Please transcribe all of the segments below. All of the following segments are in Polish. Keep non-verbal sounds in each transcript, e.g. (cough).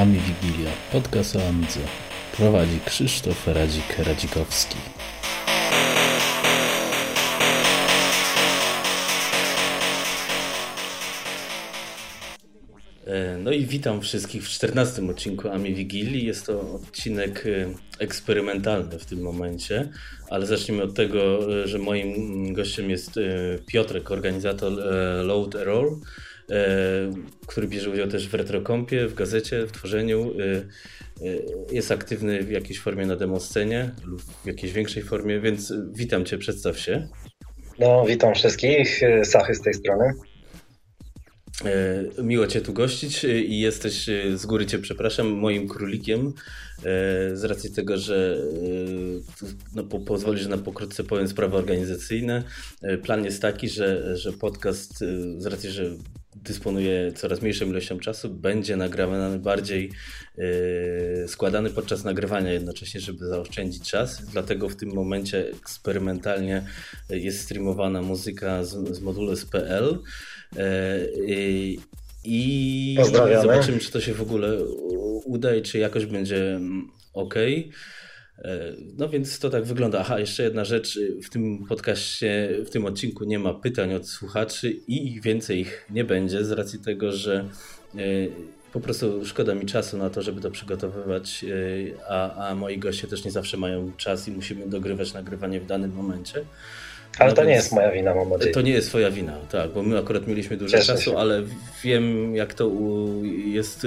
Ami Wigilia, podcast o Amidze. Prowadzi Krzysztof Radzik-Radzikowski. E, no i witam wszystkich w 14 odcinku Ami Wigilii. Jest to odcinek e, eksperymentalny w tym momencie, ale zacznijmy od tego, e, że moim gościem jest Piotrek, organizator Load Roll który bierze udział też w retrokompie, w gazecie, w tworzeniu. E, e, jest aktywny w jakiejś formie na demoscenie lub w jakiejś większej formie, więc witam Cię, przedstaw się. No, witam wszystkich, Sachy z tej strony. Miło Cię tu gościć i jesteś, z góry Cię przepraszam, moim królikiem z racji tego, że no, po, pozwolisz na pokrótce powiem sprawy organizacyjne. Plan jest taki, że, że podcast z racji, że dysponuje coraz mniejszą ilością czasu, będzie nagrywany bardziej yy, składany podczas nagrywania jednocześnie, żeby zaoszczędzić czas. Dlatego w tym momencie eksperymentalnie jest streamowana muzyka z, z module.pl yy, i zobaczymy, czy to się w ogóle uda i czy jakoś będzie ok. E, no więc to tak wygląda. Aha, jeszcze jedna rzecz. W tym podcaście, w tym odcinku nie ma pytań od słuchaczy i więcej ich nie będzie z racji tego, że e, po prostu szkoda mi czasu na to, żeby to przygotowywać, e, a, a moi goście też nie zawsze mają czas i musimy dogrywać nagrywanie w danym momencie. Ale no to nie jest moja wina, mam nadzieję. To nie jest twoja wina, tak, bo my akurat mieliśmy dużo Cieszę czasu, się. ale wiem jak to jest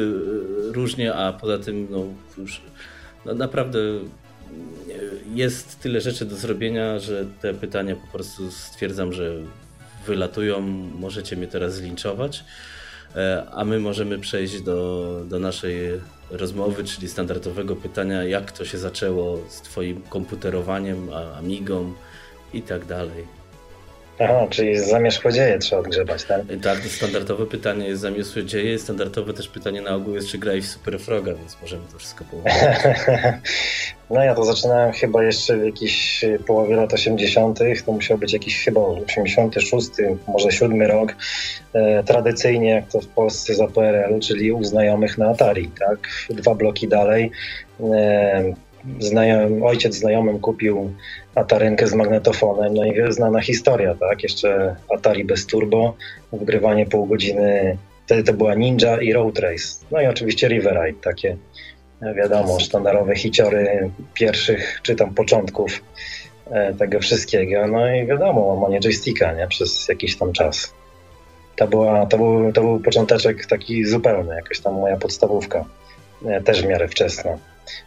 różnie, a poza tym no już no, naprawdę jest tyle rzeczy do zrobienia, że te pytania po prostu stwierdzam, że wylatują. Możecie mnie teraz zlinczować, e, a my możemy przejść do, do naszej rozmowy, czyli standardowego pytania, jak to się zaczęło z Twoim komputerowaniem, Amigą i tak dalej. Aha, czyli zamieszkodzieje trzeba odgrzebać, tak? Tak, standardowe pytanie jest zamieszkodzieje, standardowe też pytanie na ogół jest, czy grałeś w Super Froga, więc możemy to wszystko połączyć. (laughs) no ja to zaczynałem chyba jeszcze w jakiejś połowie lat 80., to musiał być jakiś chyba 86, może 7 rok. E, tradycyjnie, jak to w Polsce za PRL, czyli u znajomych na Atari, tak? Dwa bloki dalej. E, znajom, ojciec znajomym kupił Atarynkę z magnetofonem, no i znana historia, tak? Jeszcze Atari bez turbo, wgrywanie pół godziny, wtedy to była Ninja i Road Race. No i oczywiście Riverite, takie wiadomo, sztandarowe hiciory pierwszych, czy tam początków e, tego wszystkiego. No i wiadomo, łamanie joysticka, nie? Przez jakiś tam czas. To, była, to, był, to był począteczek taki zupełny, jakaś tam moja podstawówka, e, też w miarę wczesna.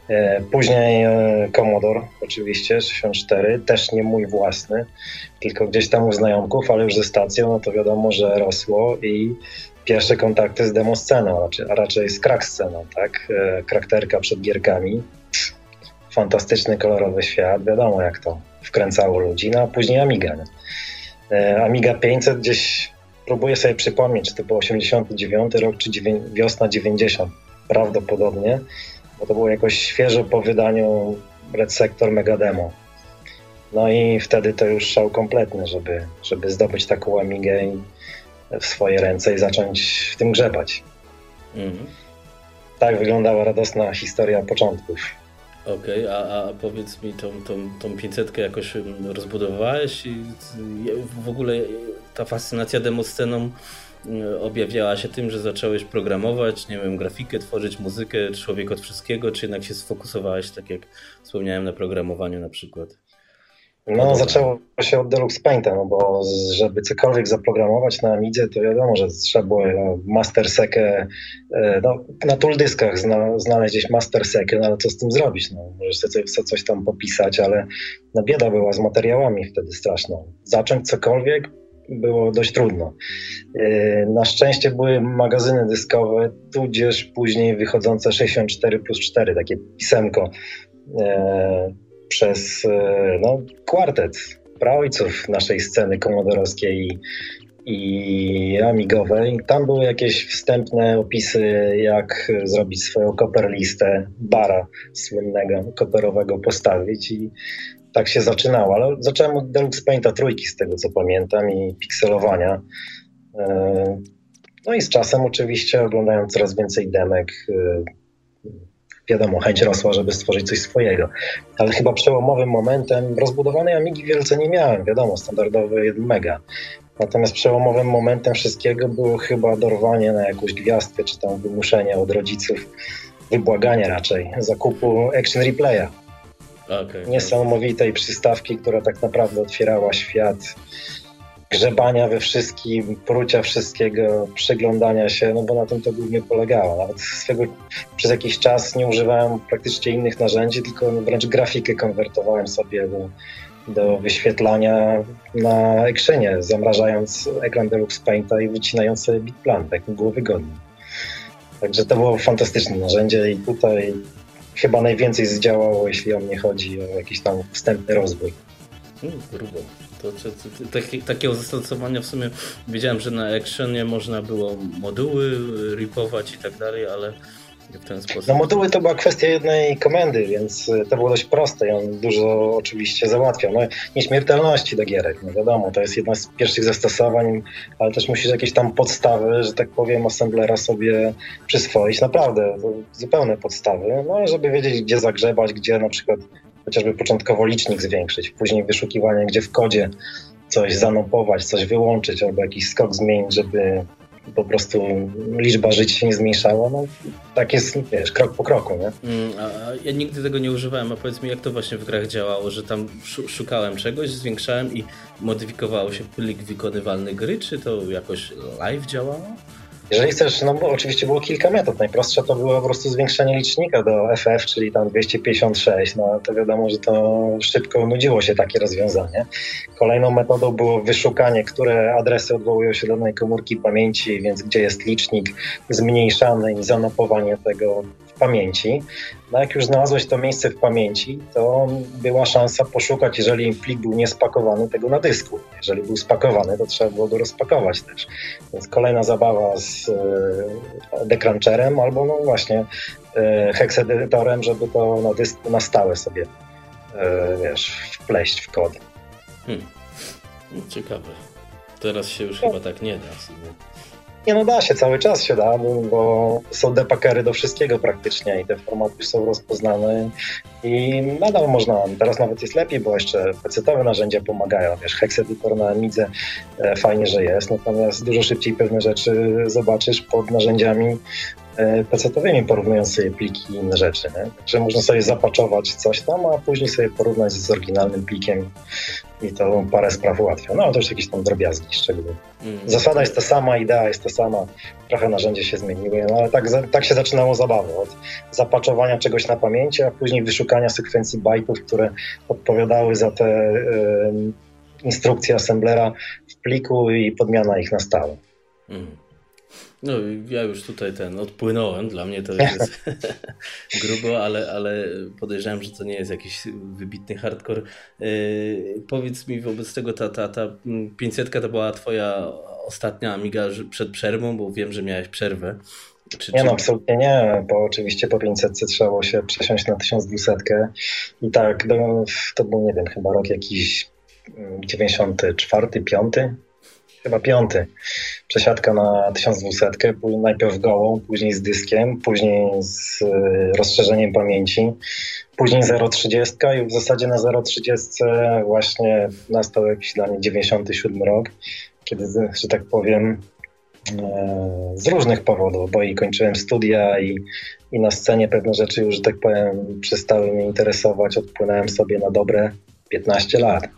E, później e, Commodore, oczywiście, 64, też nie mój własny, tylko gdzieś tam u znajomków, ale już ze stacją, no to wiadomo, że rosło i pierwsze kontakty z demo sceną, a raczej z crack sceną, tak? E, krakterka przed gierkami. Fantastyczny, kolorowy świat, wiadomo jak to wkręcało ludzi, no a później Amiga. Nie? Amiga 500 gdzieś próbuję sobie przypomnieć, czy to był 89 rok, czy wiosna 90 prawdopodobnie bo to było jakoś świeżo po wydaniu Red Sector Mega Demo. No i wtedy to już szał kompletny, żeby, żeby zdobyć taką Amigę w swoje ręce i zacząć w tym grzebać. Mhm. Tak wyglądała radosna historia początków. Okej, okay, a, a powiedz mi, tą, tą, tą 500 jakoś rozbudowałeś i w ogóle ta fascynacja demosceną objawiała się tym, że zacząłeś programować, nie wiem, grafikę tworzyć, muzykę, człowiek od wszystkiego, czy jednak się sfokusowałeś, tak jak wspomniałem, na programowaniu na przykład? No, zaczęło się od Deluxe Painta, no bo żeby cokolwiek zaprogramować na Amidze, to wiadomo, że trzeba było no, master sekę, e, no, na tooldyskach zna, znaleźć gdzieś master sekę, no ale co z tym zrobić? No, możesz sobie coś, coś tam popisać, ale no, bieda była z materiałami wtedy straszną. Zacząć cokolwiek, było dość trudno. E, na szczęście były magazyny dyskowe, tudzież później wychodzące 64 plus 4, takie pisemko e, przez e, no, kwartet praojców naszej sceny komodorowskiej i amigowej. Tam były jakieś wstępne opisy, jak zrobić swoją koperlistę, bara słynnego koperowego postawić i tak się zaczynało, ale zacząłem od Deluxe Painta trójki z tego co pamiętam i pikselowania. E, no i z czasem oczywiście oglądając coraz więcej demek, e, wiadomo, chęć rosła, żeby stworzyć coś swojego. Ale chyba przełomowym momentem, rozbudowanej Amigi wielce nie miałem, wiadomo, standardowy 1 mega. Natomiast przełomowym momentem wszystkiego było chyba dorwanie na jakąś gwiazdkę, czy tam wymuszenie od rodziców, wybłaganie raczej, zakupu Action Replaya. Okay, Niesamowitej przystawki, która tak naprawdę otwierała świat grzebania we wszystkim, prucia wszystkiego, przyglądania się, no bo na tym to głównie polegało. Nawet swego, przez jakiś czas nie używałem praktycznie innych narzędzi, tylko wręcz grafikę konwertowałem sobie do, do wyświetlania na ekranie, zamrażając ekran Deluxe Painta i wycinając sobie bitplan, tak mi było wygodnie. Także to było fantastyczne narzędzie i tutaj chyba najwięcej zdziałało, jeśli o mnie chodzi, o jakiś tam wstępny rozwój. Hmm, grubo. To, to, to, takie, takiego zastosowania w sumie wiedziałem, że na Actionie można było moduły ripować i tak dalej, ale w ten sposób. No moduły to była kwestia jednej komendy, więc to było dość proste i on dużo oczywiście załatwiał. No nieśmiertelności do gierek, no wiadomo, to jest jedna z pierwszych zastosowań, ale też musisz jakieś tam podstawy, że tak powiem, assemblera sobie przyswoić. Naprawdę, zupełne podstawy, no żeby wiedzieć, gdzie zagrzebać, gdzie na przykład chociażby początkowo licznik zwiększyć, później wyszukiwanie, gdzie w kodzie coś zanopować, coś wyłączyć albo jakiś skok zmienić, żeby po prostu liczba żyć się nie zmniejszała. No, tak jest, wiesz, krok po kroku, nie? Mm, ja nigdy tego nie używałem, a powiedz mi, jak to właśnie w grach działało, że tam szukałem czegoś, zwiększałem i modyfikowało się plik wykonywalny gry, czy to jakoś live działało? Jeżeli chcesz, no bo oczywiście było kilka metod. Najprostsza to było po prostu zwiększenie licznika do FF, czyli tam 256. No to wiadomo, że to szybko nudziło się takie rozwiązanie. Kolejną metodą było wyszukanie, które adresy odwołują się do danej komórki pamięci, więc gdzie jest licznik zmniejszany i zanopowanie tego pamięci. No jak już znalazłeś to miejsce w pamięci, to była szansa poszukać, jeżeli plik był niespakowany, tego na dysku. Jeżeli był spakowany, to trzeba było go rozpakować też. Więc kolejna zabawa z e, dekrancherem albo no właśnie e, heksedytorem, żeby to na dysku na stałe sobie e, wiesz, wpleść w kod. Hmm. Ciekawe. Teraz się już no. chyba tak nie da. Nie no da się, cały czas się da, bo są depakery do wszystkiego praktycznie i te formaty są rozpoznane i nadal można, teraz nawet jest lepiej, bo jeszcze pecetowe narzędzia pomagają, wiesz, Hex Editor na Amidze e, fajnie, że jest, natomiast dużo szybciej pewne rzeczy zobaczysz pod narzędziami E, pecetowymi, porównując sobie pliki i inne rzeczy. Nie? Także można sobie zapaczować coś tam, a później sobie porównać z oryginalnym plikiem i to parę spraw ułatwia. No ale to już jakieś tam drobiazgi szczegóły. Mm. Zasada jest ta sama, idea jest ta sama, trochę narzędzia się zmieniły, no ale tak, tak się zaczynało zabawa. Od zapaczowania czegoś na pamięci, a później wyszukania sekwencji bajtów, które odpowiadały za te y, instrukcje assemblera w pliku i podmiana ich na stałe. Mm. No, ja już tutaj ten odpłynąłem. Dla mnie to jest (laughs) grubo, ale, ale podejrzewam, że to nie jest jakiś wybitny hardcore. Yy, powiedz mi wobec tego, ta, ta, ta 500 to była Twoja ostatnia Amiga przed przerwą, bo wiem, że miałeś przerwę. Czy, nie, no absolutnie nie, bo oczywiście po 500 trzeba było się przesiąść na 1200 i tak, to był, nie wiem, chyba rok jakiś 94, 5, chyba piąty. Przesiadka na 1200, najpierw gołą, później z dyskiem, później z y, rozszerzeniem pamięci, później 0,30 i w zasadzie na 0,30 właśnie nastał jakiś dla mnie 97 rok, kiedy, że tak powiem, e, z różnych powodów, bo i kończyłem studia i, i na scenie pewne rzeczy już, że tak powiem, przestały mnie interesować, odpłynąłem sobie na dobre 15 lat.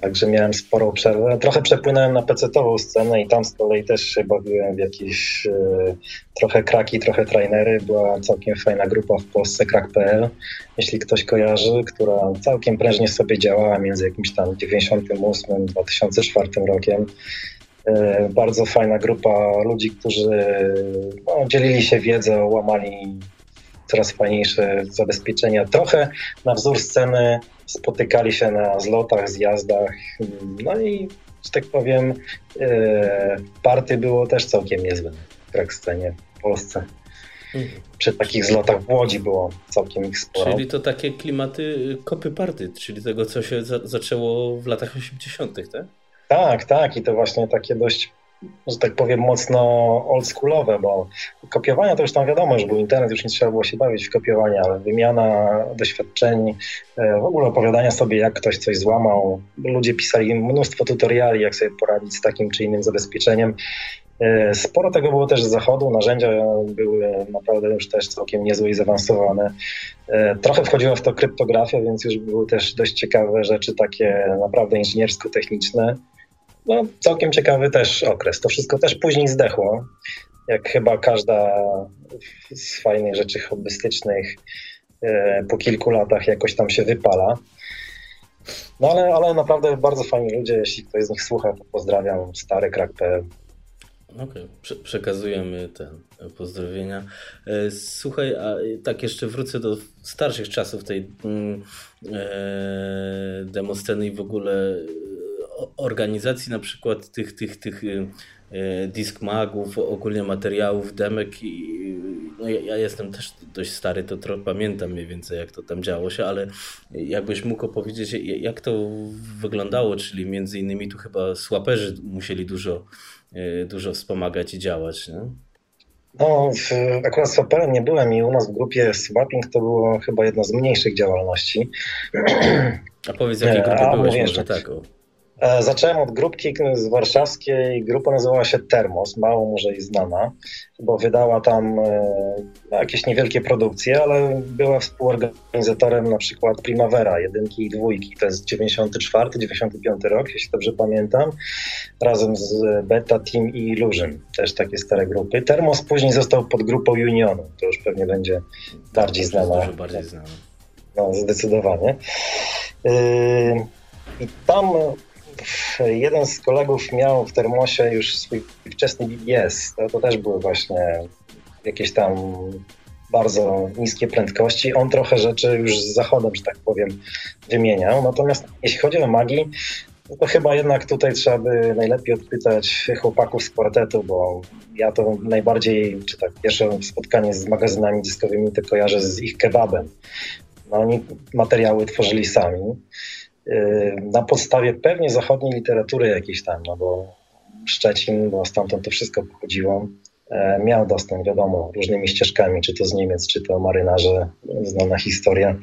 Także miałem sporą przerwę. Trochę przepłynąłem na PC-ową scenę i tam z kolei też się bawiłem w jakieś e, trochę kraki, trochę trainery. Była całkiem fajna grupa w Polsce, krak.pl, jeśli ktoś kojarzy, która całkiem prężnie sobie działała między jakimś tam 98 2004 rokiem. E, bardzo fajna grupa ludzi, którzy no, dzielili się wiedzą, łamali coraz fajniejsze zabezpieczenia. Trochę na wzór sceny spotykali się na zlotach, zjazdach, no i, że tak powiem, e, party było też całkiem niezłe w krak scenie w Polsce. Przy takich zlotach w Łodzi było całkiem ich sporo. Czyli to takie klimaty kopy party, czyli tego, co się za zaczęło w latach 80., tak? Tak, tak. I to właśnie takie dość że tak powiem, mocno oldschoolowe, bo kopiowania to już tam wiadomo, że był internet, już nie trzeba było się bawić w kopiowanie, ale wymiana doświadczeń, w ogóle opowiadania sobie, jak ktoś coś złamał. Ludzie pisali mnóstwo tutoriali, jak sobie poradzić z takim czy innym zabezpieczeniem. E, sporo tego było też z zachodu, narzędzia były naprawdę już też całkiem niezłe i zaawansowane. E, trochę wchodziła w to kryptografia, więc już były też dość ciekawe rzeczy takie naprawdę inżyniersko-techniczne no, całkiem ciekawy też okres. To wszystko też później zdechło, jak chyba każda z fajnych rzeczy hobbystycznych e, po kilku latach jakoś tam się wypala. No ale, ale naprawdę bardzo fajni ludzie, jeśli ktoś z nich słucha, to pozdrawiam, stary krak.pl. Okej, okay. Prze przekazujemy te pozdrowienia. E, słuchaj, a tak jeszcze wrócę do starszych czasów tej mm, e, demosceny i w ogóle organizacji na przykład tych, tych, tych y, y, disk magów, ogólnie materiałów, demek i no ja, ja, jestem też dość stary, to trochę pamiętam mniej więcej jak to tam działo się, ale jakbyś mógł opowiedzieć jak to wyglądało, czyli między innymi tu chyba słaperzy musieli dużo, y, dużo wspomagać i działać, nie? No, akurat swaperem nie byłem i u nas w grupie Swapping to było chyba jedna z mniejszych działalności. A powiedz, jakie grupy A, byłeś może tak? O. E, zacząłem od grupki z warszawskiej. Grupa nazywała się Termos, mało może i znana, bo wydała tam e, no, jakieś niewielkie produkcje, ale była współorganizatorem na przykład Primavera, jedynki i dwójki. To jest 94, 95 rok, jeśli dobrze pamiętam, razem z Beta Team i Illusion, też takie stare grupy. Termos później został pod grupą Unionu, to już pewnie będzie bardziej znana. Dużo bardziej znana. No, zdecydowanie. Yy, I tam jeden z kolegów miał w termosie już swój wczesny BBS. To, to też były właśnie jakieś tam bardzo niskie prędkości. On trochę rzeczy już z zachodem, że tak powiem, wymieniał. Natomiast jeśli chodzi o magii, no to chyba jednak tutaj trzeba by najlepiej odpytać chłopaków z kwartetu, bo ja to najbardziej, czy tak pierwsze spotkanie z magazynami dyskowymi to kojarzę z ich kebabem. No, oni materiały tworzyli sami. Yy, na podstawie pewnie zachodniej literatury jakiejś tam, no bo Szczecin, bo stamtąd to wszystko pochodziło, e, miał dostęp, wiadomo, różnymi ścieżkami, czy to z Niemiec, czy to marynarze, znana historia,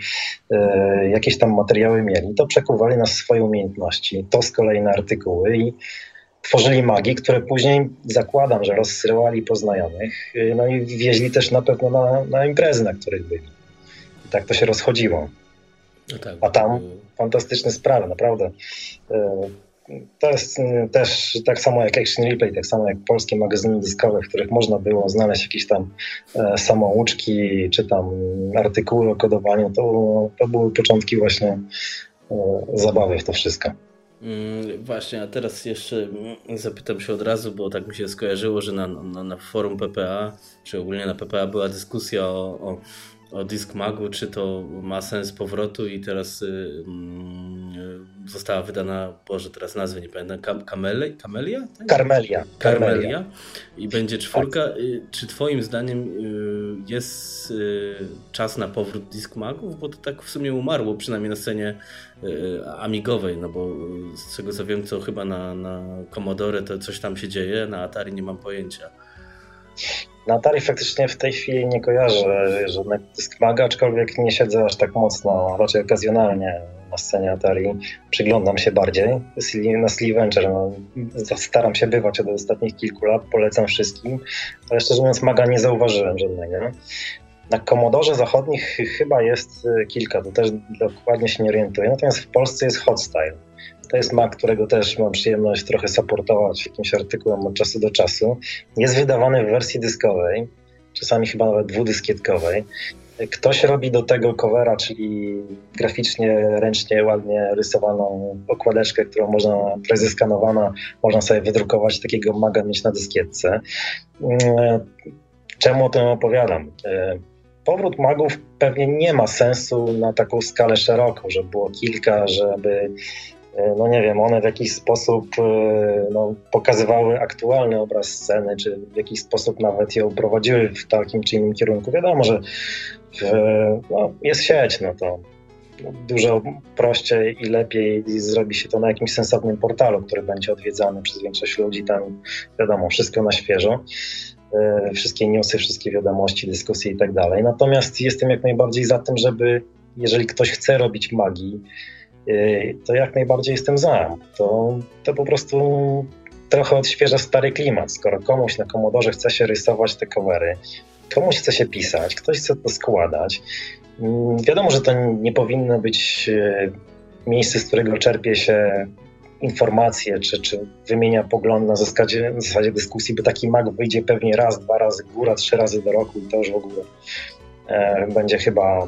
e, jakieś tam materiały mieli, to przekuwali na swoje umiejętności, to z kolei na artykuły i tworzyli magii, które później zakładam, że rozsyłali po znajomych, no i wieźli też na pewno na, na imprezy, na których byli. I tak to się rozchodziło. No tak, A tam fantastyczne sprawy, naprawdę. E, to jest e, też tak samo jak Action Replay, tak samo jak polskie magazyny dyskowe, w których można było znaleźć jakieś tam e, samouczki, czy tam artykuły o kodowaniu. To, to były początki właśnie zabawy w to wszystko. Mm, właśnie, a teraz jeszcze mm, zapytam się od razu, bo tak mi się skojarzyło, że na, na, na forum PPA, czy ogólnie na PPA była dyskusja o, o o Disk Magu, czy to ma sens powrotu i teraz y, y, została wydana, Boże, teraz nazwy nie pamiętam, Kam Kamele, Kamelia? Tak? Karmelia. Karmelia. I będzie czwórka. Tak. Czy twoim zdaniem y, jest y, czas na powrót Disk Magów? Bo to tak w sumie umarło, przynajmniej na scenie y, amigowej, no bo z tego co wiem, to chyba na, na Commodore to coś tam się dzieje, na Atari nie mam pojęcia. Na Atari faktycznie w tej chwili nie kojarzę żadnego Discmaga, aczkolwiek nie siedzę aż tak mocno, raczej okazjonalnie na scenie Atari. Przyglądam się bardziej. Na Sleeve Venture no, staram się bywać od ostatnich kilku lat, polecam wszystkim, ale szczerze mówiąc Maga nie zauważyłem żadnego. Na Komodorze zachodnich chyba jest y, kilka, to też dokładnie się nie orientuję, natomiast w Polsce jest Hotstyle. To jest Mac, którego też mam przyjemność trochę supportować jakimś artykułem od czasu do czasu. Jest wydawany w wersji dyskowej, czasami chyba nawet dwudyskietkowej. Ktoś robi do tego covera, czyli graficznie, ręcznie, ładnie rysowaną okładeczkę, którą można, która jest zeskanowana, można sobie wydrukować takiego maga mieć na dyskietce. Mm, czemu o tym opowiadam? E, powrót magów pewnie nie ma sensu na taką skalę szeroką, żeby było kilka, żeby no nie wiem, one w jakiś sposób e, no, pokazywały aktualny obraz sceny, czy w jakiś sposób nawet ją prowadziły w takim czy innym kierunku. Wiadomo, że w, no, jest sieć, no to dużo prościej i lepiej zrobi się to na jakimś sensownym portalu, który będzie odwiedzany przez większość ludzi. Tam wiadomo, wszystko na świeżo. E, wszystkie newsy, wszystkie wiadomości, dyskusje i tak dalej. Natomiast jestem jak najbardziej za tym, żeby jeżeli ktoś chce robić magii, e, to jak najbardziej jestem za. To, to po prostu trochę odświeża stary klimat. Skoro komuś na komodorze chce się rysować te covery, komuś chce się pisać, ktoś chce to składać. Mm, wiadomo, że to nie powinno być e, miejsce, z którego czerpie się informacje, czy, czy wymienia pogląd na zasadzie, na zasadzie dyskusji, bo taki mag wyjdzie pewnie raz, dwa razy, góra trzy razy do roku i to już w ogóle e, będzie chyba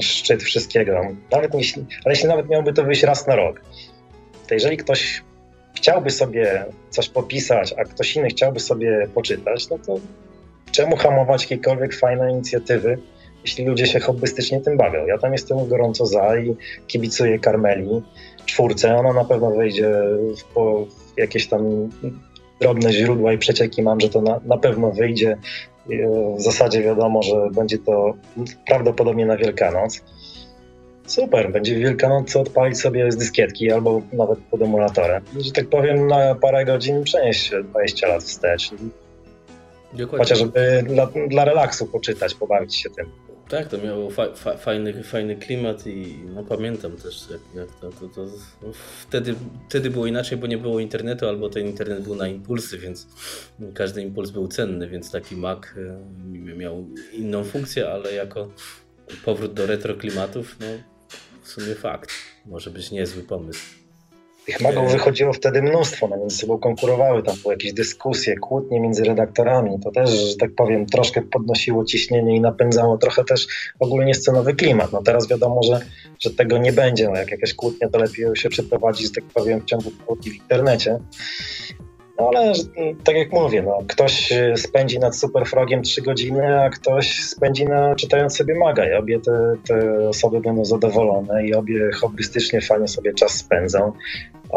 szczyt wszystkiego. Nawet jeśli, ale jeśli nawet miałby to wyjść raz na rok, to jeżeli ktoś chciałby sobie coś popisać, a ktoś inny chciałby sobie poczytać, no to czemu hamować jakiekolwiek fajne inicjatywy, jeśli ludzie się hobbystycznie tym bawią? Ja tam jestem gorąco za i kibicuję Karmeli, czwórce. Ona na pewno wejdzie w, po jakieś tam drobne źródła i przecieki mam, że to na, na pewno wyjdzie. W zasadzie wiadomo, że będzie to prawdopodobnie na Wielkanoc. Super, będzie Wielkanoc odpalić sobie z dyskietki albo nawet pod emulatorem. Że tak powiem, na parę godzin przenieść się 20 lat wstecz. Dokładnie. Chociażby dla, dla relaksu poczytać, pobawić się tym. Tak, to miało fa fa fajny, fajny klimat i no, pamiętam też, jak, jak to, to, to no, wtedy, wtedy było inaczej, bo nie było internetu, albo ten internet był na impulsy, więc każdy impuls był cenny, więc taki Mac e, miał inną funkcję, ale jako powrót do retro klimatów, no w sumie fakt, może być niezły pomysł. Tych magów wychodziło wtedy mnóstwo, no między sobą konkurowały, tam były jakieś dyskusje, kłótnie między redaktorami. To też, że tak powiem, troszkę podnosiło ciśnienie i napędzało trochę też ogólnie scenowy klimat. No teraz wiadomo, że, że tego nie będzie. No jak jakaś kłótnia, to lepiej się przeprowadzić, że tak powiem, w ciągu kłótni w internecie. No ale tak jak mówię, no, ktoś spędzi nad Superfrogiem 3 godziny, a ktoś spędzi na czytając sobie maga i obie te, te osoby będą zadowolone i obie hobbystycznie fajnie sobie czas spędzą.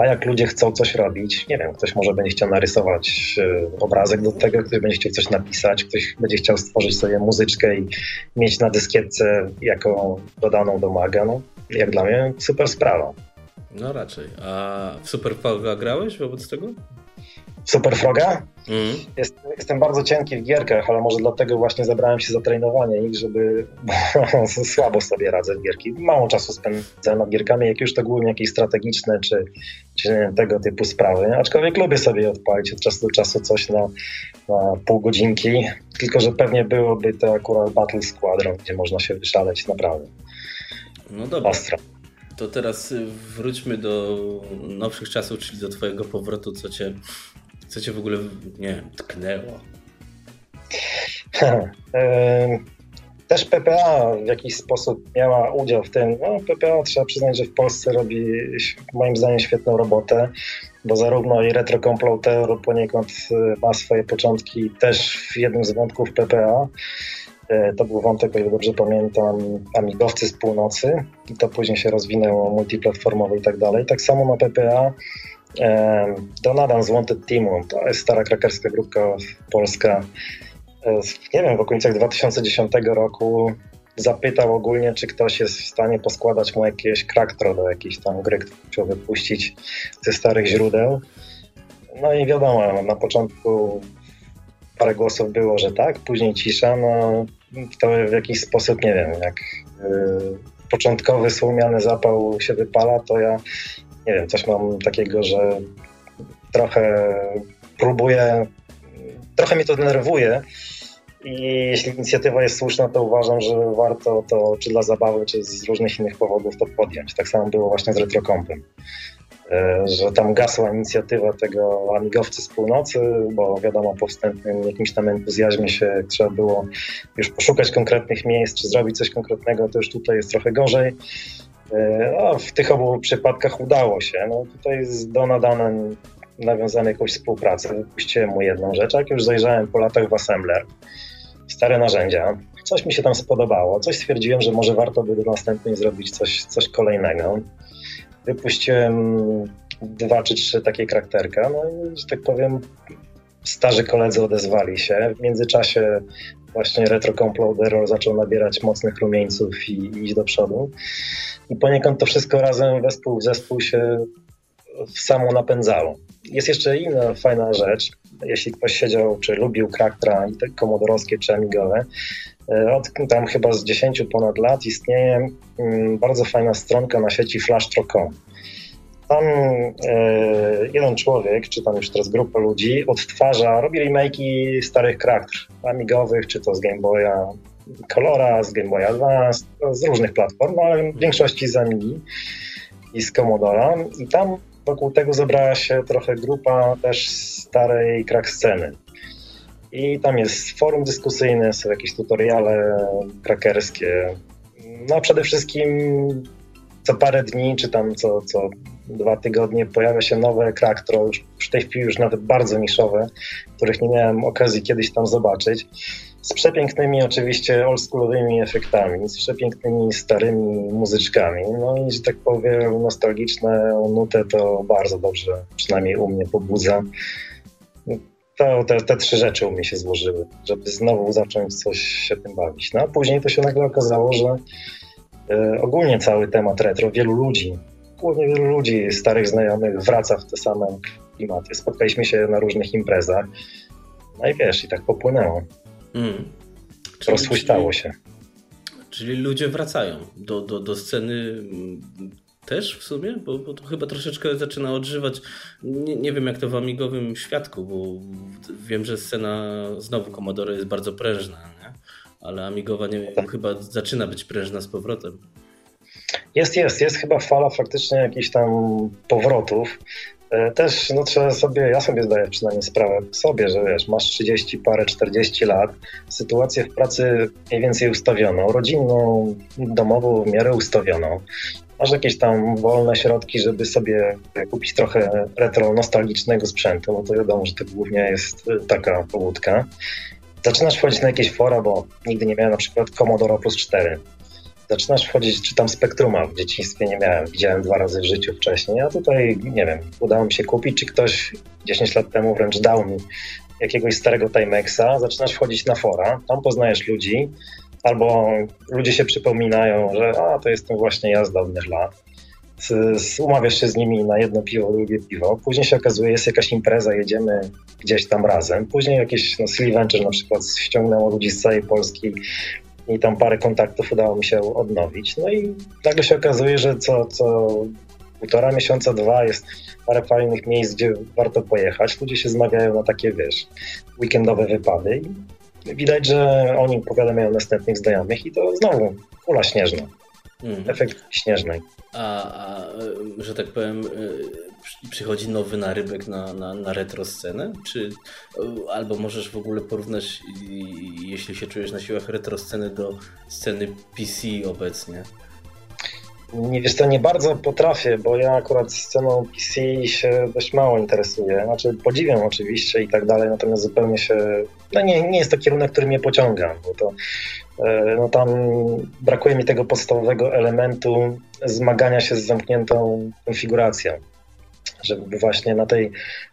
A jak ludzie chcą coś robić, nie wiem, ktoś może będzie chciał narysować e, obrazek do tego, ktoś będzie chciał coś napisać, ktoś będzie chciał stworzyć sobie muzyczkę i mieć na dyskietce jako dodaną do maga, no jak dla mnie super sprawa. No raczej. A w Superfroga grałeś wobec tego? Superfroga. Mm. Jest, jestem bardzo cienki w gierkach, ale może dlatego właśnie zabrałem się za trenowanie ich, żeby (laughs) słabo sobie radzę w gierki. Mało czasu spędzam nad gierkami, jak już to głównie jakieś strategiczne czy, czy tego typu sprawy. Aczkolwiek lubię sobie odpalić od czasu do czasu coś na, na pół godzinki, tylko że pewnie byłoby to akurat Battle Squadron, gdzie można się wyszaleć naprawdę. No dobra. Ostro. To teraz wróćmy do nowszych czasów, czyli do Twojego powrotu, co Cię co cię w ogóle, nie wiem, tknęło? (laughs) Też PPA w jakiś sposób miała udział w tym. No, PPA trzeba przyznać, że w Polsce robi moim zdaniem świetną robotę, bo zarówno i Retro Comploter poniekąd e, ma swoje początki też w jednym z wątków PPA. E, to był wątek, o ile dobrze pamiętam, amigowcy z północy i to później się rozwinęło multiplatformowo i tak dalej. Tak samo ma PPA Donadan z Wanted Teamu, to jest stara krakerska grupka polska. E, nie wiem, w okolicach 2010 roku zapytał ogólnie, czy ktoś jest w stanie poskładać mu jakieś kraktro do jakiejś tam gry, które chciał wypuścić ze starych źródeł. No i wiadomo, na początku parę głosów było, że tak, później cisza, no to w jakiś sposób, nie wiem, jak yy, początkowy słomiany zapał się wypala, to ja nie wiem, coś mam takiego, że trochę próbuję, trochę mnie to denerwuje i jeśli inicjatywa jest słuszna, to uważam, że warto to czy dla zabawy, czy z różnych innych powodów to podjąć. Tak samo było właśnie z Retrokompem e, że tam gasła inicjatywa tego amigowcy z północy, bo wiadomo, po wstępnym jakimś tam entuzjazmie się trzeba było już poszukać konkretnych miejsc, czy zrobić coś konkretnego, to już tutaj jest trochę gorzej. No, w tych obu przypadkach udało się. No, tutaj z Donadanem nawiązałem jakąś współpracę, wypuściłem mu jedną rzecz, jak już zajrzałem po latach w Assembler, stare narzędzia, coś mi się tam spodobało, coś stwierdziłem, że może warto by do następnej zrobić coś, coś kolejnego. Wypuściłem dwa czy trzy takie krakterka, no i, że tak powiem, starzy koledzy odezwali się. W międzyczasie właśnie Retro Comploder zaczął nabierać mocnych rumieńców i, i iść do przodu. I poniekąd to wszystko razem wespół w zespół się samo napędzało. Jest jeszcze inna fajna rzecz. Jeśli ktoś siedział, czy lubił Kraktra i te komodorowskie, czy amigowe, e, od tam chyba z 10 ponad lat istnieje mm, bardzo fajna stronka na sieci flash.com. Tam e, jeden człowiek, czy tam już teraz grupa ludzi, odtwarza, robi remake'i starych Kraktr amigowych, czy to z Game Boya Colora, z Game Boy Advance, z różnych platform, no ale w większości z Amigi i z Commodora. I tam wokół tego zebrała się trochę grupa też starej krak sceny. I tam jest forum dyskusyjne, są jakieś tutoriale krakerskie. No przede wszystkim co parę dni, czy tam co, co dwa tygodnie pojawia się nowe Kraktro, już w tej chwili już nawet bardzo niszowe, których nie miałem okazji kiedyś tam zobaczyć. Z przepięknymi oczywiście oldschoolowymi efektami, z przepięknymi starymi muzyczkami. No i że tak powiem, nostalgiczne nutę to bardzo dobrze, przynajmniej u mnie pobudza. To, te, te trzy rzeczy u mnie się złożyły, żeby znowu zacząć coś się tym bawić. No a później to się nagle okazało, że e, ogólnie cały temat retro wielu ludzi, głównie wielu ludzi, starych znajomych wraca w te same klimaty. Spotkaliśmy się na różnych imprezach. No i wiesz, i tak popłynęło. Mm. Rozhuśtało się. Czyli ludzie wracają do, do, do sceny mm, też w sumie, bo, bo to chyba troszeczkę zaczyna odżywać. Nie, nie, wiem jak to w amigowym świadku, bo wiem, że scena znowu Commodore jest bardzo prężna, nie? ale amigowa nie, tak. chyba zaczyna być prężna z powrotem. Jest, jest, jest chyba fala faktycznie jakichś tam powrotów. E, też no, trzeba sobie, ja sobie zdaję przynajmniej sprawę sobie, że wiesz, masz 30 parę, 40 lat, sytuację w pracy mniej więcej ustawioną, rodzinną, domową w miarę ustawioną. Masz jakieś tam wolne środki, żeby sobie kupić trochę retro nostalgicznego sprzętu, bo to wiadomo, że to głównie jest taka pobudka. Zaczynasz wchodzić na jakieś fora, bo nigdy nie miałem na przykład Commodore Plus 4 zaczynasz wchodzić, czy tam Spektruma w dzieciństwie nie miałem, widziałem dwa razy w życiu wcześniej, a tutaj, nie wiem, udało mi się kupić, czy ktoś 10 lat temu wręcz dał mi jakiegoś starego Timexa, zaczynasz wchodzić na fora, tam poznajesz ludzi, albo ludzie się przypominają, że a, to jestem właśnie ja z dawnych lat. Umawiasz się z nimi na jedno piwo, drugie piwo. Później się okazuje, jest jakaś impreza, jedziemy gdzieś tam razem. Później jakieś no, Silly Venture na przykład ściągnęło ludzi z całej Polski i tam parę kontaktów udało mi się odnowić. No i nagle się okazuje, że co, co półtora miesiąca, dwa jest parę fajnych miejsc, gdzie warto pojechać. Ludzie się zmawiają na takie, wiesz, weekendowe wypady i widać, że oni powiadamiają następnych znajomych i to znowu kula śnieżna. Mm. Efekt śnieżnej. A, a, że tak powiem, y, przychodzi nowy narybek na, na, na retro scenę? Czy, albo możesz w ogóle porównać, jeśli się czujesz na siłach retro sceny, do sceny PC obecnie? Nie wiesz, to nie bardzo potrafię, bo ja akurat sceną PC się dość mało interesuję. Znaczy, podziwiam oczywiście i tak dalej, natomiast zupełnie się. No nie, nie jest to kierunek, który mnie pociąga, bo to e, no tam brakuje mi tego podstawowego elementu zmagania się z zamkniętą konfiguracją żeby właśnie na tej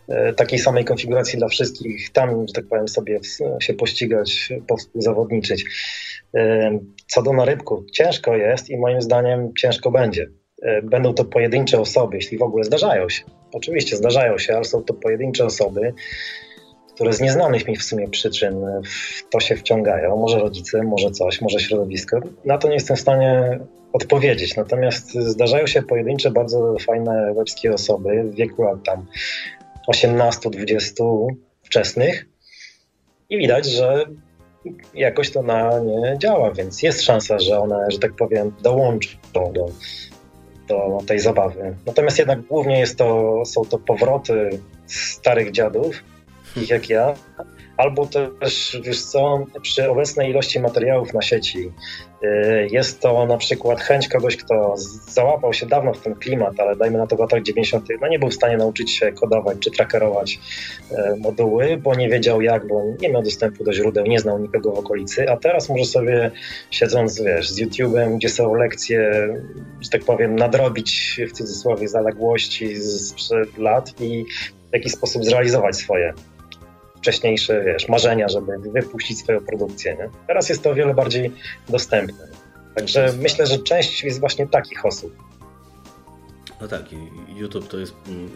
e, takiej samej konfiguracji dla wszystkich tam, że tak powiem, sobie się pościgać, zawodniczyć. E, co do narybku, ciężko jest i moim zdaniem ciężko będzie. E, będą to pojedyncze osoby, jeśli w ogóle zdarzają się. Oczywiście zdarzają się, ale są to pojedyncze osoby, które z nieznanych mi w sumie przyczyn w to się wciągają. Może rodzice, może coś, może środowisko. Na to nie jestem w stanie odpowiedzieć. Natomiast zdarzają się pojedyncze, bardzo fajne webskie osoby w wieku lat tam 18-20 wczesnych i widać, że jakoś to na nie działa, więc jest szansa, że one, że tak powiem, dołączą do, do tej zabawy. Natomiast jednak głównie jest to, są to powroty starych dziadów, takich jak ja, albo też, wiesz co, przy obecnej ilości materiałów na sieci y, jest to na przykład chęć kogoś, kto załapał się dawno w ten klimat, ale dajmy na to w latach 90., no nie był w stanie nauczyć się kodować czy trackerować y, moduły, bo nie wiedział jak, bo nie miał dostępu do źródeł, nie znał nikogo w okolicy, a teraz może sobie siedząc, wiesz, z YouTube'em, gdzie są lekcje, że tak powiem, nadrobić w cudzysłowie zaległości sprzed lat i w jakiś sposób zrealizować swoje wcześniejsze wiesz, marzenia, żeby wypuścić swoją produkcję. Nie? Teraz jest to o wiele bardziej dostępne. Także myślę, że część jest właśnie takich osób. No tak, YouTube to jest mm,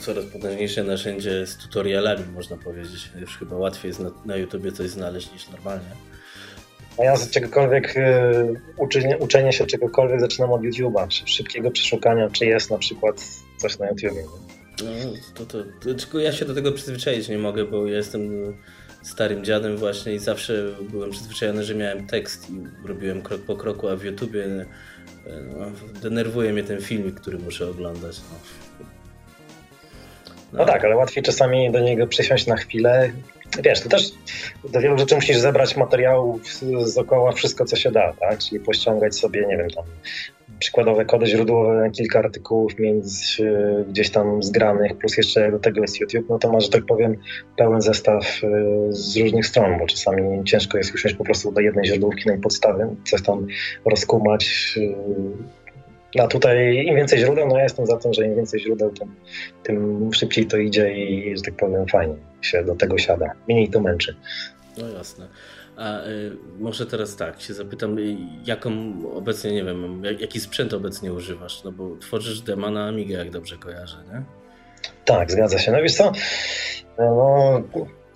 coraz potężniejsze narzędzie z tutorialami, można powiedzieć. Już chyba łatwiej jest na, na YouTubie coś znaleźć niż normalnie. A ja z czegokolwiek, y, uczenie, uczenie się czegokolwiek zaczynam od YouTube'a, szybkiego przeszukania, czy jest na przykład coś na YouTubie. No, to, to, to, ja się do tego przyzwyczaić nie mogę, bo ja jestem starym dziadem właśnie i zawsze byłem przyzwyczajony, że miałem tekst i robiłem krok po kroku, a w YouTubie no, denerwuje mnie ten filmik, który muszę oglądać. No. No. no. tak, ale łatwiej czasami do niego przysiąść na chwilę. Wiesz, to też do wielu rzeczy musisz zebrać materiałów z okoła wszystko, co się da, tak? Czyli pościągać sobie, nie wiem, tam przykładowe kody źródłowe, kilka artykułów między gdzieś tam zgranych, plus jeszcze do tego jest YouTube, no to masz, że tak powiem, pełen zestaw y, z różnych stron, bo czasami ciężko jest usiąść po prostu do jednej źródłówki na podstawie, coś tam rozkumać. Y, a tutaj im więcej źródeł, no ja jestem za tym, że im więcej źródeł, tym, tym szybciej to idzie i, że tak powiem, fajnie się do tego siada. Mniej to męczy. No jasne. A y, może teraz tak, się zapytam, y, jaką obecnie, nie wiem, jaki sprzęt obecnie używasz? No bo tworzysz dema na Amigę, jak dobrze kojarzę, nie? Tak, zgadza się. No wiesz co, no,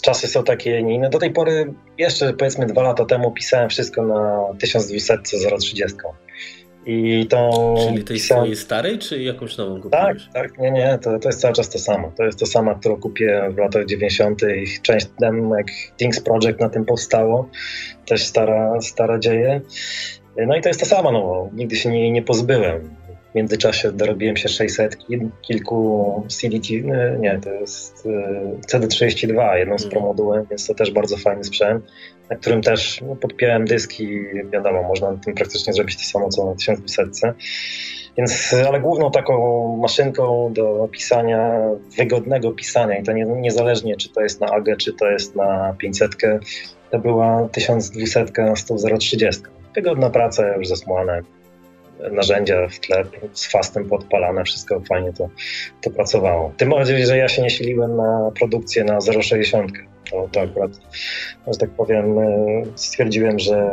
czasy są takie inne. Do tej pory, jeszcze powiedzmy dwa lata temu pisałem wszystko na 1200 030. I to Czyli tej pisałem... swojej starej, czy jakąś nową kupiłeś? Tak, tak, nie, nie, to, to jest cały czas to samo. To jest to samo, którą kupiłem w latach 90. Część demek Things Project na tym powstało. Też stara, stara dzieje. No i to jest to samo, no, nigdy się nie, nie pozbyłem. W międzyczasie dorobiłem się 600, kilku CDT, nie, to jest e, CD32, jedną z mm. promodułem, więc to też bardzo fajny sprzęt, na którym też no, podpiąłem dyski, wiadomo, można na tym praktycznie zrobić to samo co na 1200. Więc, ale główną taką maszynką do pisania, wygodnego pisania, i to nie, niezależnie czy to jest na AGE, czy to jest na 500, to była 1200 na 10030. Wygodna praca, już zasłane, narzędzia w tle z fastem podpalane, wszystko fajnie to, to pracowało. Tym bardziej, że ja się nie siliłem na produkcję na 0,60. To, to akurat, że tak powiem, e, stwierdziłem, że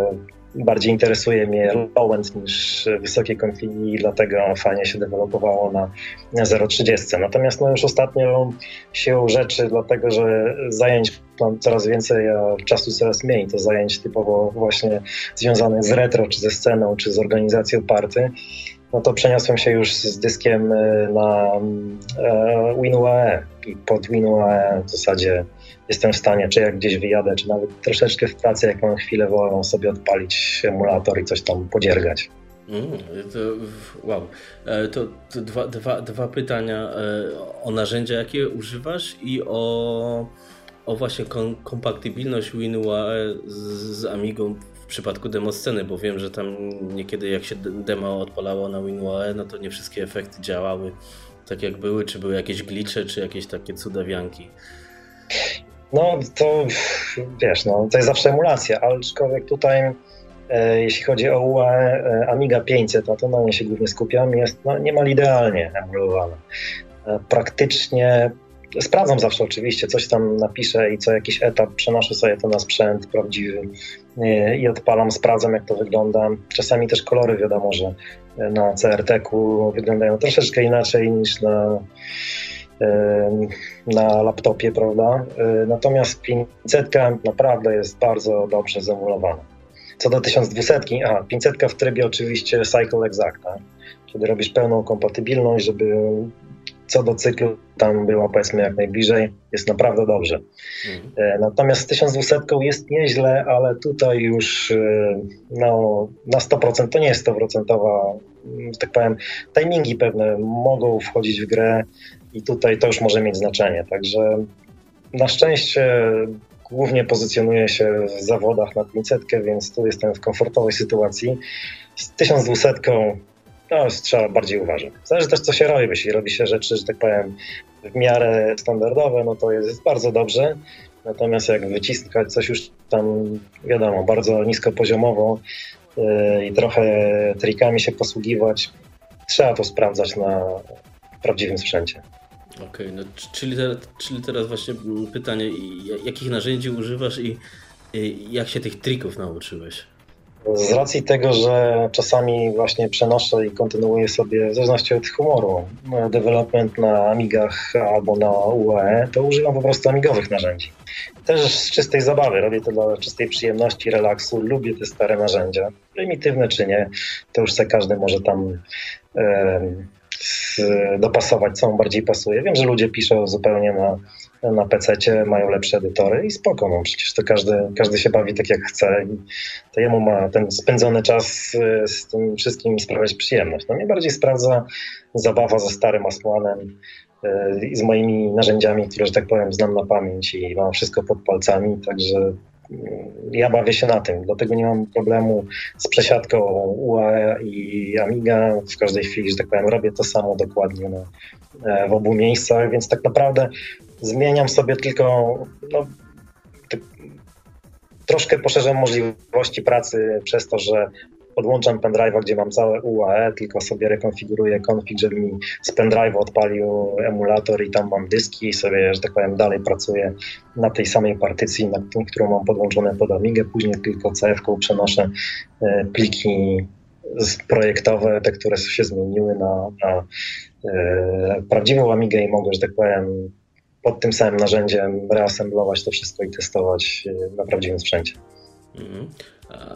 bardziej interesuje mnie low-end niż wysokie konfigi i dlatego fajnie się dewelopowało na 0.30. Natomiast no już ostatnio się rzeczy, dlatego że zajęć mam coraz więcej, a czasu coraz mniej, to zajęć typowo właśnie związanych z retro, czy ze sceną, czy z organizacją party, no to przeniosłem się już z dyskiem e, na e, WinUAE i pod WinUAE w zasadzie jestem w stanie, czy jak gdzieś wyjadę, czy nawet troszeczkę w pracy, jak mam chwilę wolną, sobie odpalić emulator i coś tam podziergać. Mm, to, wow. E, to, to dwa, dwa, dwa pytania o narzędzia, jakie używasz i o, o właśnie kom kompatybilność WinUAE z, z Amigą w przypadku demosceny, bo wiem, że tam niekiedy jak się demo odpalało na WinUAE, no to nie wszystkie efekty działały tak jak były, czy były jakieś glicze, czy jakieś takie cudawianki. No to wiesz, no, to jest zawsze emulacja, aczkolwiek tutaj e, jeśli chodzi o UE e, Amiga 500, no to na niej się głównie skupiam, jest no, niemal idealnie emulowana. E, praktycznie sprawdzam zawsze oczywiście, coś tam napiszę i co jakiś etap przenoszę sobie to na sprzęt prawdziwy e, i odpalam, sprawdzam jak to wygląda. Czasami też kolory wiadomo, że na CRT-ku wyglądają troszeczkę inaczej niż na na laptopie, prawda? Natomiast 500 naprawdę jest bardzo dobrze zemulowana. Co do 1200, a 500 w trybie oczywiście Cycle Exact, tak? kiedy robisz pełną kompatybilność, żeby co do cyklu tam była powiedzmy jak najbliżej, jest naprawdę dobrze. Mhm. Natomiast z 1200 jest nieźle, ale tutaj już no, na 100% to nie jest 100%, że tak powiem, timingi pewne mogą wchodzić w grę, i tutaj to już może mieć znaczenie. Także na szczęście głównie pozycjonuję się w zawodach na 500, więc tu jestem w komfortowej sytuacji. Z 1200 no, trzeba bardziej uważać. Zależy też, co się robi. Jeśli robi się rzeczy, że tak powiem, w miarę standardowe, no to jest bardzo dobrze. Natomiast jak wyciskać coś już tam, wiadomo, bardzo nisko poziomowo yy, i trochę trikami się posługiwać, trzeba to sprawdzać na prawdziwym sprzęcie. Okej, okay, no, czyli, teraz, czyli teraz właśnie pytanie, jakich narzędzi używasz i, i jak się tych trików nauczyłeś? Z racji tego, że czasami właśnie przenoszę i kontynuuję sobie, w zależności od humoru, development na Amigach albo na UAE, to używam po prostu amigowych narzędzi. Też z czystej zabawy, robię to dla czystej przyjemności, relaksu, lubię te stare narzędzia, prymitywne czy nie, to już sobie każdy może tam e, dopasować, co mu bardziej pasuje. Wiem, że ludzie piszą zupełnie na na PC mają lepsze edytory i spoko, no przecież to każdy, każdy się bawi tak jak chce i to jemu ma ten spędzony czas y, z tym wszystkim sprawiać przyjemność. No mnie bardziej sprawdza zabawa ze starym Asłanem y, i z moimi narzędziami, które, że tak powiem, znam na pamięć i mam wszystko pod palcami, także ja bawię się na tym, dlatego nie mam problemu z przesiadką UAE i Amiga. W każdej chwili, że tak powiem, robię to samo dokładnie na, e, w obu miejscach, więc tak naprawdę zmieniam sobie tylko no, troszkę poszerzam możliwości pracy przez to, że podłączam pendrive'a, gdzie mam całe UAE, tylko sobie rekonfiguruję config, żeby mi z pendrive'a odpalił emulator i tam mam dyski i sobie, że tak powiem, dalej pracuję na tej samej partycji, na którą mam podłączone pod Amigę. Później tylko CF-ką przenoszę e, pliki projektowe, te, które się zmieniły na, na e, prawdziwą Amigę i mogę, że tak powiem, pod tym samym narzędziem reassemblować to wszystko i testować e, na prawdziwym sprzęcie. Mhm.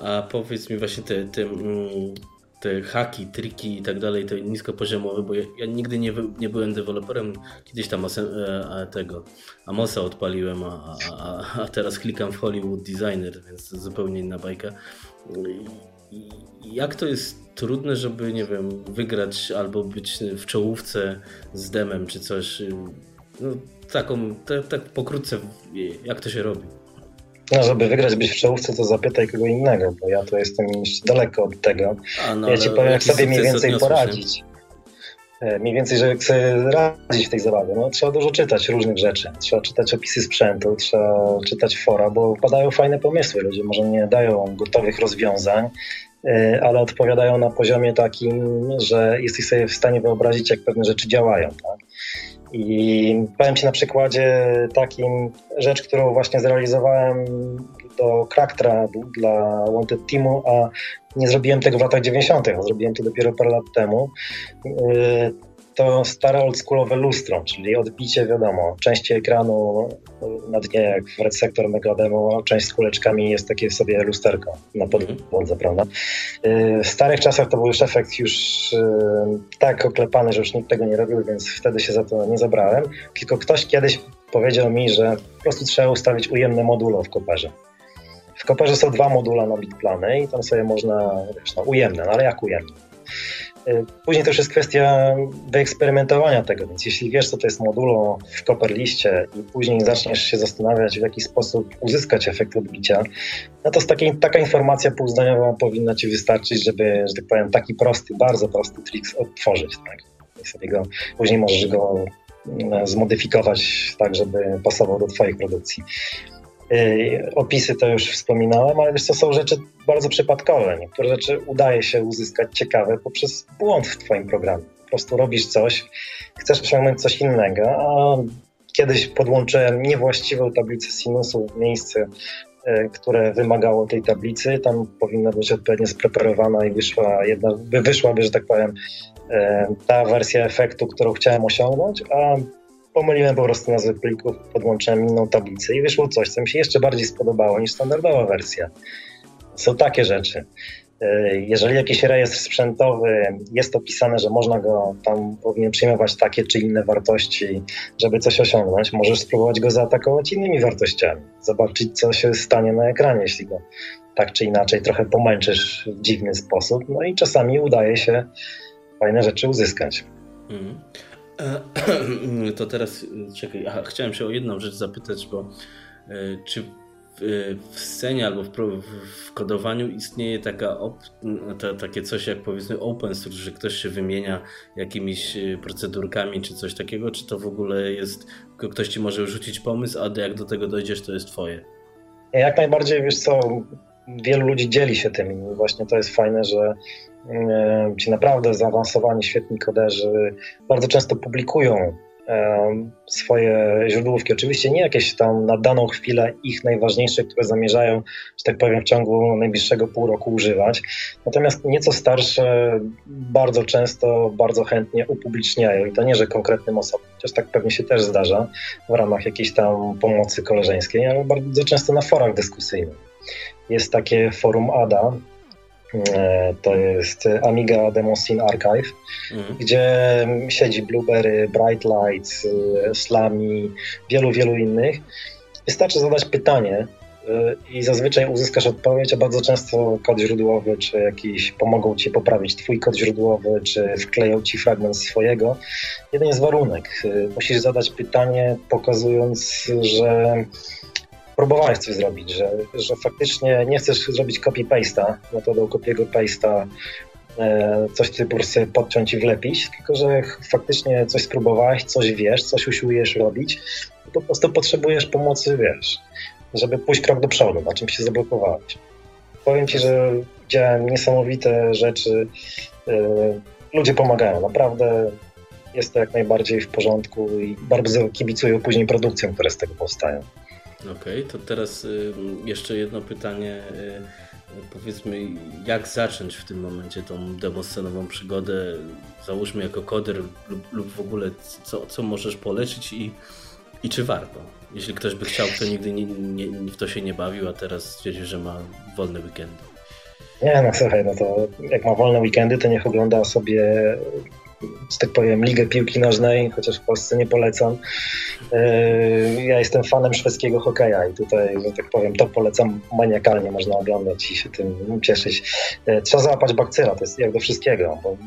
A powiedz mi właśnie te, te, mm, te haki, triki i tak dalej, te niskopoziomowe, bo ja, ja nigdy nie, nie byłem deweloperem, kiedyś tam e, tego Amosa odpaliłem, a, a, a teraz klikam w Hollywood Designer, więc to zupełnie inna bajka. Jak to jest trudne, żeby, nie wiem, wygrać albo być w czołówce z demem czy coś? No, taką, tak, tak pokrótce, jak to się robi? No, żeby wygrać, być w czołówce, to zapytaj kogo innego, bo ja to jestem jeszcze daleko od tego. A, no, ja ci powiem, jak sobie mniej więcej poradzić. Nie? Mniej więcej, żeby sobie radzić w tej zabawie. No, trzeba dużo czytać różnych rzeczy. Trzeba czytać opisy sprzętu, trzeba czytać fora, bo padają fajne pomysły. Ludzie może nie dają gotowych rozwiązań, e, ale odpowiadają na poziomie takim, że jesteś sobie w stanie wyobrazić, jak pewne rzeczy działają. Tak? I powiem Ci na przykładzie takim rzecz, którą właśnie zrealizowałem do Kraktra dla Wanted Teamu, a nie zrobiłem tego w latach 90., a zrobiłem to dopiero parę lat temu. Y, to stare oldschoolowe lustro, czyli odbicie, wiadomo, części ekranu na dnie, jak w Red Sector Mega Demo, część z kuleczkami jest takie sobie lusterko na podłodze, prawda? W starych czasach to był już efekt już y, tak oklepany, że już nikt tego nie robił, więc wtedy się za to nie zabrałem. Tylko ktoś kiedyś powiedział mi, że po prostu trzeba ustawić ujemne modulo w koperze. W koperze są dwa module na bitplany i tam sobie można, wiesz, no, ujemne, no ale jak ujemne? Później też jest kwestia wyeksperymentowania tego, więc jeśli wiesz, co to jest modulo w Copperliście i później zaczniesz się zastanawiać, w jaki sposób uzyskać efekt odbicia, no to takiej, taka informacja półzdaniowa powinna Ci wystarczyć, żeby, że tak powiem, taki prosty, bardzo prosty trik odtworzyć. Tak? I sobie go, później możesz go mm, zmodyfikować tak, żeby pasował do Twojej produkcji. Y, opisy to już wspominałem, ale wiesz, to są rzeczy bardzo przypadkowe. Niektóre rzeczy udaje się uzyskać ciekawe poprzez błąd w Twoim programie. Po prostu robisz coś, chcesz osiągnąć coś innego, a kiedyś podłączyłem niewłaściwą tablicę sinusu w miejsce, y, które wymagało tej tablicy. Tam powinna być odpowiednio spreparowana i wyszła jedna, wyszłaby, że tak powiem, y, ta wersja efektu, którą chciałem osiągnąć, a pomyliłem po prostu nazwy plików, podłączyłem inną tablicę i wyszło coś, co mi się jeszcze bardziej spodobało niż standardowa wersja. Są takie rzeczy. E, jeżeli jakiś rejestr sprzętowy jest opisane, że można go tam powinien przyjmować takie czy inne wartości, żeby coś osiągnąć, możesz spróbować go zaatakować innymi wartościami. Zobaczyć, co się stanie na ekranie, jeśli go tak czy inaczej trochę pomęczysz w dziwny sposób. No i czasami udaje się fajne rzeczy uzyskać. Mm. (clears throat) To teraz czekaj, aha, chciałem się o jedną rzecz zapytać, bo e, czy w, w scenie albo w, w, kodowaniu istnieje taka op, ta, takie coś jak powiedzmy open source, że ktoś się wymienia jakimiś e, procedurkami czy coś takiego, czy to w ogóle jest, ktoś ci może rzucić pomysł, a jak do tego dojdziesz, to jest twoje? Jak najbardziej, wiesz co, wielu ludzi dzieli się tym i właśnie to jest fajne, że ci naprawdę zaawansowani, świetni koderzy bardzo często publikują swoje źródłówki. Oczywiście nie jakieś tam na daną chwilę ich najważniejsze, które zamierzają, że tak powiem, w ciągu najbliższego pół roku używać. Natomiast nieco starsze bardzo często, bardzo chętnie upubliczniają. I to nie, że konkretnym osobom, chociaż tak pewnie się też zdarza w ramach jakiejś tam pomocy koleżeńskiej, ale bardzo często na forach dyskusyjnych. Jest takie forum ADA, to jest Amiga Demo Scene Archive, mhm. gdzie siedzi Blueberry, Bright Lights, e, Slami, wielu, wielu innych. Wystarczy zadać pytanie e, i zazwyczaj uzyskasz odpowiedź, a bardzo często kod źródłowy, czy jakiś pomogą ci poprawić twój kod źródłowy, czy wkleją ci fragment swojego. Jeden jest warunek. Musisz zadać pytanie, pokazując, że próbowałeś coś zrobić, że, że faktycznie nie chcesz zrobić copy-paste'a, metodą copy-paste'a, e, coś ty po prostu podciąć i wlepić, tylko że faktycznie coś spróbowałeś, coś wiesz, coś usiłujesz robić, po prostu potrzebujesz pomocy, wiesz, żeby pójść krok do przodu, na czym się zablokowałeś. Powiem ci, że widziałem niesamowite rzeczy. E, ludzie pomagają, naprawdę jest to jak najbardziej w porządku i bardzo kibicują później produkcjom, które z tego powstają. Okej, okay, to teraz y, jeszcze jedno pytanie. Y, powiedzmy, jak zacząć w tym momencie tą demoscenową przygodę? Załóżmy jako koder lub, lub w ogóle co, co możesz polecić i, i czy warto? Jeśli ktoś by chciał, kto nigdy nie, nie, w to się nie bawił, a teraz stwierdzi, że ma wolne weekendy. Nie, no słuchaj, no to jak ma wolne weekendy, to niech ogląda sobie że tak powiem, ligę piłki nożnej, chociaż w Polsce nie polecam. E, ja jestem fanem szwedzkiego hokeja i tutaj, że tak powiem, to polecam maniakalnie, można oglądać i się tym cieszyć. E, trzeba załapać bakcyla, to jest jak do wszystkiego, bo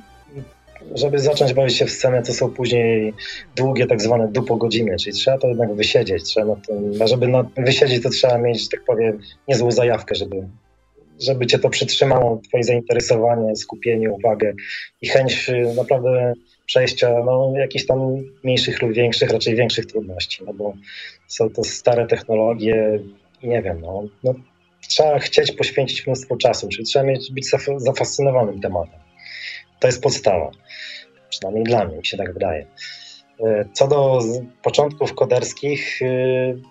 żeby zacząć bawić się w scenę, to są później długie tak zwane dupo godziny, czyli trzeba to jednak wysiedzieć. Trzeba na tym, a żeby na wysiedzieć, to trzeba mieć, że tak powiem, niezłą zajawkę, żeby żeby cię to przytrzymało, twoje zainteresowanie, skupienie, uwagę i chęć y, naprawdę przejścia no, jakichś tam mniejszych lub większych, raczej większych trudności, no bo są to stare technologie nie wiem, no, no trzeba chcieć poświęcić mnóstwo czasu, czyli trzeba mieć, być zafascynowanym tematem. To jest podstawa. Przynajmniej dla mnie, mi się tak wydaje. Y, co do początków koderskich, y,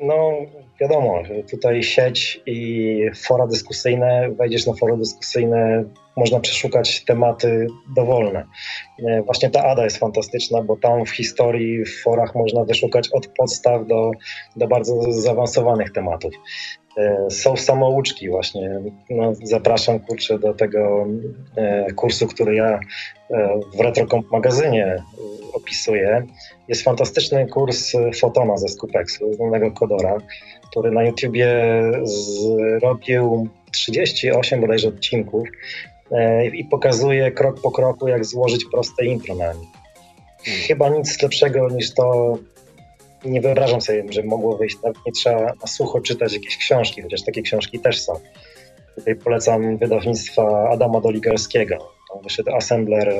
no, wiadomo, tutaj sieć i fora dyskusyjne, wejdziesz na fora dyskusyjne, można przeszukać tematy dowolne. E, właśnie ta ADA jest fantastyczna, bo tam w historii, w forach można wyszukać od podstaw do, do bardzo zaawansowanych tematów. E, są samouczki właśnie. No, zapraszam kurczę do tego e, kursu, który ja w RetroComp magazynie opisuję. Jest fantastyczny kurs Fotona ze Skupexu, znanego kodora, który na YouTubie zrobił 38 bodajże odcinków e, i pokazuje krok po kroku, jak złożyć proste intro na. Hmm. Chyba nic lepszego niż to nie wyobrażam sobie, że mogło wyjść. Nawet nie trzeba na sucho czytać jakieś książki, chociaż takie książki też są. Tutaj polecam wydawnictwa Adama Doligarskiego. Tam wyszedł Assembler,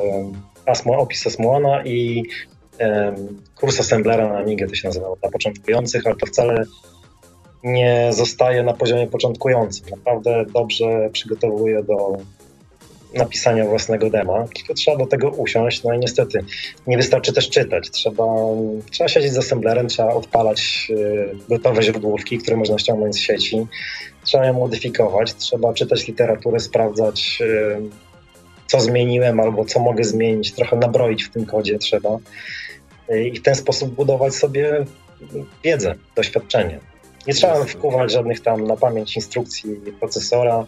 Asmo, opis Asmoana i kurs assemblera na Amigę to się nazywało, dla początkujących, ale to wcale nie zostaje na poziomie początkującym. Naprawdę dobrze przygotowuje do napisania własnego dema, tylko trzeba do tego usiąść, no i niestety nie wystarczy też czytać. Trzeba, trzeba siedzieć z assemblerem, trzeba odpalać y, gotowe źródłówki, które można ściągnąć z sieci, trzeba je modyfikować, trzeba czytać literaturę, sprawdzać y, co zmieniłem albo co mogę zmienić, trochę nabroić w tym kodzie trzeba i w ten sposób budować sobie wiedzę, doświadczenie. Nie trzeba wkuwać żadnych tam na pamięć instrukcji procesora,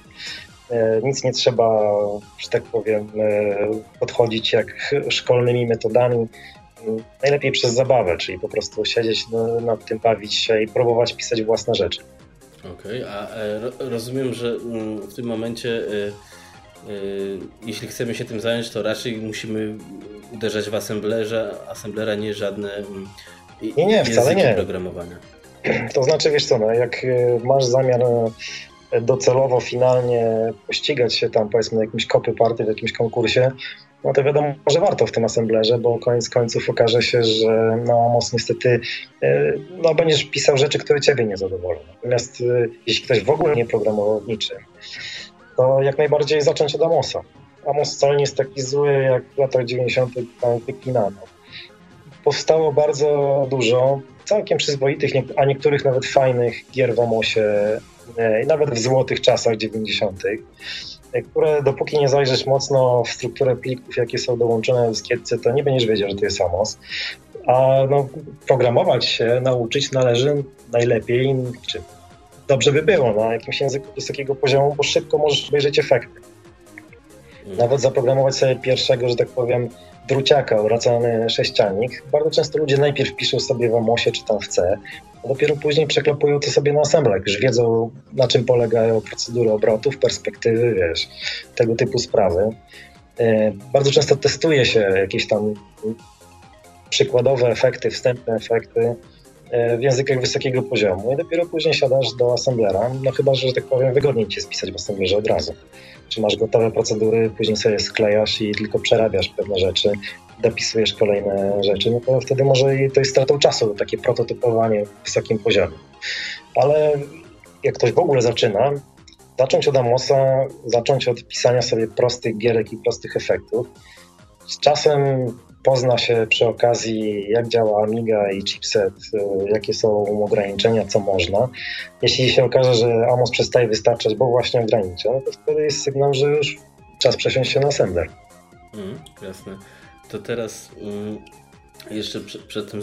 nic nie trzeba, że tak powiem, e, podchodzić jak szkolnymi metodami. Najlepiej przez zabawę, czyli po prostu siedzieć nad tym, bawić się i próbować pisać własne rzeczy. Okej, okay, a e, rozumiem, że mm, w tym momencie jeśli chcemy się tym zająć, to raczej musimy uderzać w assemblerze, assemblera nie żadne mm, nie, nie, wcale nie. programowania. To znaczy, wiesz co, no, jak masz zamiar docelowo, finalnie pościgać się tam, powiedzmy, na jakimś kopy party w jakimś konkursie, no to wiadomo, że warto w tym assemblerze, bo koniec końców okaże się, że no mocno niestety y, no, będziesz pisał rzeczy, które ciebie nie zadowolą. Natomiast jeśli ktoś w ogóle nie programował niczym, to jak najbardziej zacząć od Amosa. Amos wcale nie jest taki zły, jak w latach 90. tam wyklinano. powstało bardzo dużo całkiem przyzwoitych, a niektórych nawet fajnych gier w Amosie, e, nawet w złotych czasach 90., e, które dopóki nie zajrzysz mocno w strukturę plików, jakie są dołączone w dyskietce, to nie będziesz wiedział, że to jest Amos. A no, programować się nauczyć należy najlepiej, czy dobrze by było na jakimś języku wysokiego poziomu, bo szybko możesz obejrzeć efekty. Mm. Nawet zaprogramować sobie pierwszego, że tak powiem, druciaka, uracany sześcianik. Bardzo często ludzie najpierw piszą sobie w Amosie czy tam w C, a dopiero później przeklepują to sobie na assemblach. Już wiedzą, na czym polegają procedury obrotów, perspektywy, wiesz, tego typu sprawy. E, bardzo często testuje się jakieś tam przykładowe efekty, wstępne efekty e, w językach wysokiego poziomu i dopiero później siadasz do assemblera, no chyba, że, że tak powiem, wygodniej ci spisać w assemblerze od razu czy masz gotowe procedury, później sobie sklejasz i tylko przerabiasz pewne rzeczy, dopisujesz kolejne rzeczy, no to wtedy może i to jest stratą czasu, takie prototypowanie w wysokim poziomie. Ale jak ktoś w ogóle zaczyna, zacząć od Amosa, zacząć od pisania sobie prostych gierek i prostych efektów. Z czasem pozna się przy okazji, jak działa Amiga i chipset, y, jakie są ograniczenia, co można. Jeśli się okaże, że Amos przestaje wystarczać, bo właśnie ogranicza, to wtedy jest sygnał, że już czas przesiąść się na sender. Mm, jasne. To teraz mm, jeszcze przed, przed tym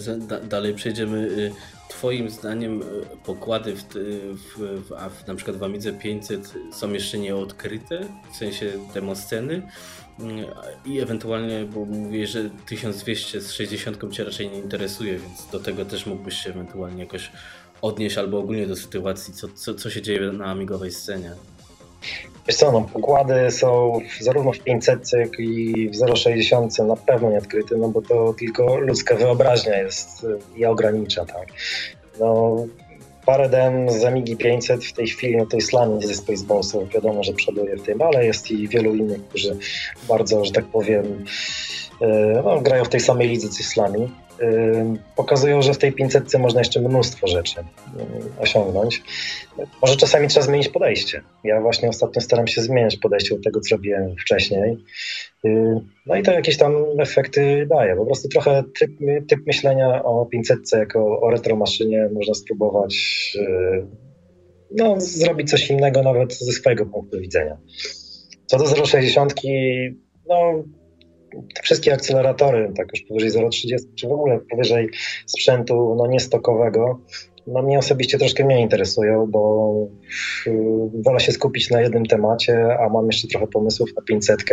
dalej przejdziemy. Y, twoim zdaniem y, pokłady w, w, w, w, na przykład w Amidze 500 są jeszcze nieodkryte, w sensie demosceny? I ewentualnie, bo mówię, że 1200 z 60 cię raczej nie interesuje, więc do tego też mógłbyś się ewentualnie jakoś odnieść albo ogólnie do sytuacji, co, co, co się dzieje na amigowej scenie. Wiesz co, no, pokłady są zarówno w 500 jak i w 060 na pewno nie odkryte, no bo to tylko ludzka wyobraźnia jest i ogranicza, tak. No, parę dem z Amigi 500 w tej chwili, no to jest Lani ze Spaceballsów, wiadomo, że przoduje w tym, ale jest i wielu innych, którzy bardzo, że tak powiem, e, no, grają w tej samej lidze co Islami. Pokazują, że w tej 500 można jeszcze mnóstwo rzeczy osiągnąć. Może czasami trzeba zmienić podejście. Ja właśnie ostatnio staram się zmieniać podejście do tego, co robiłem wcześniej. No i to jakieś tam efekty daje. Po prostu trochę typ, typ myślenia o 500 jako o retromaszynie można spróbować no, zrobić coś innego nawet ze swojego punktu widzenia. Co do 0,60, no te wszystkie akceleratory, tak już powyżej 0,30, czy w ogóle powyżej sprzętu no, niestokowego, no mnie osobiście troszkę mnie interesują, bo wolę się skupić na jednym temacie, a mam jeszcze trochę pomysłów na 500.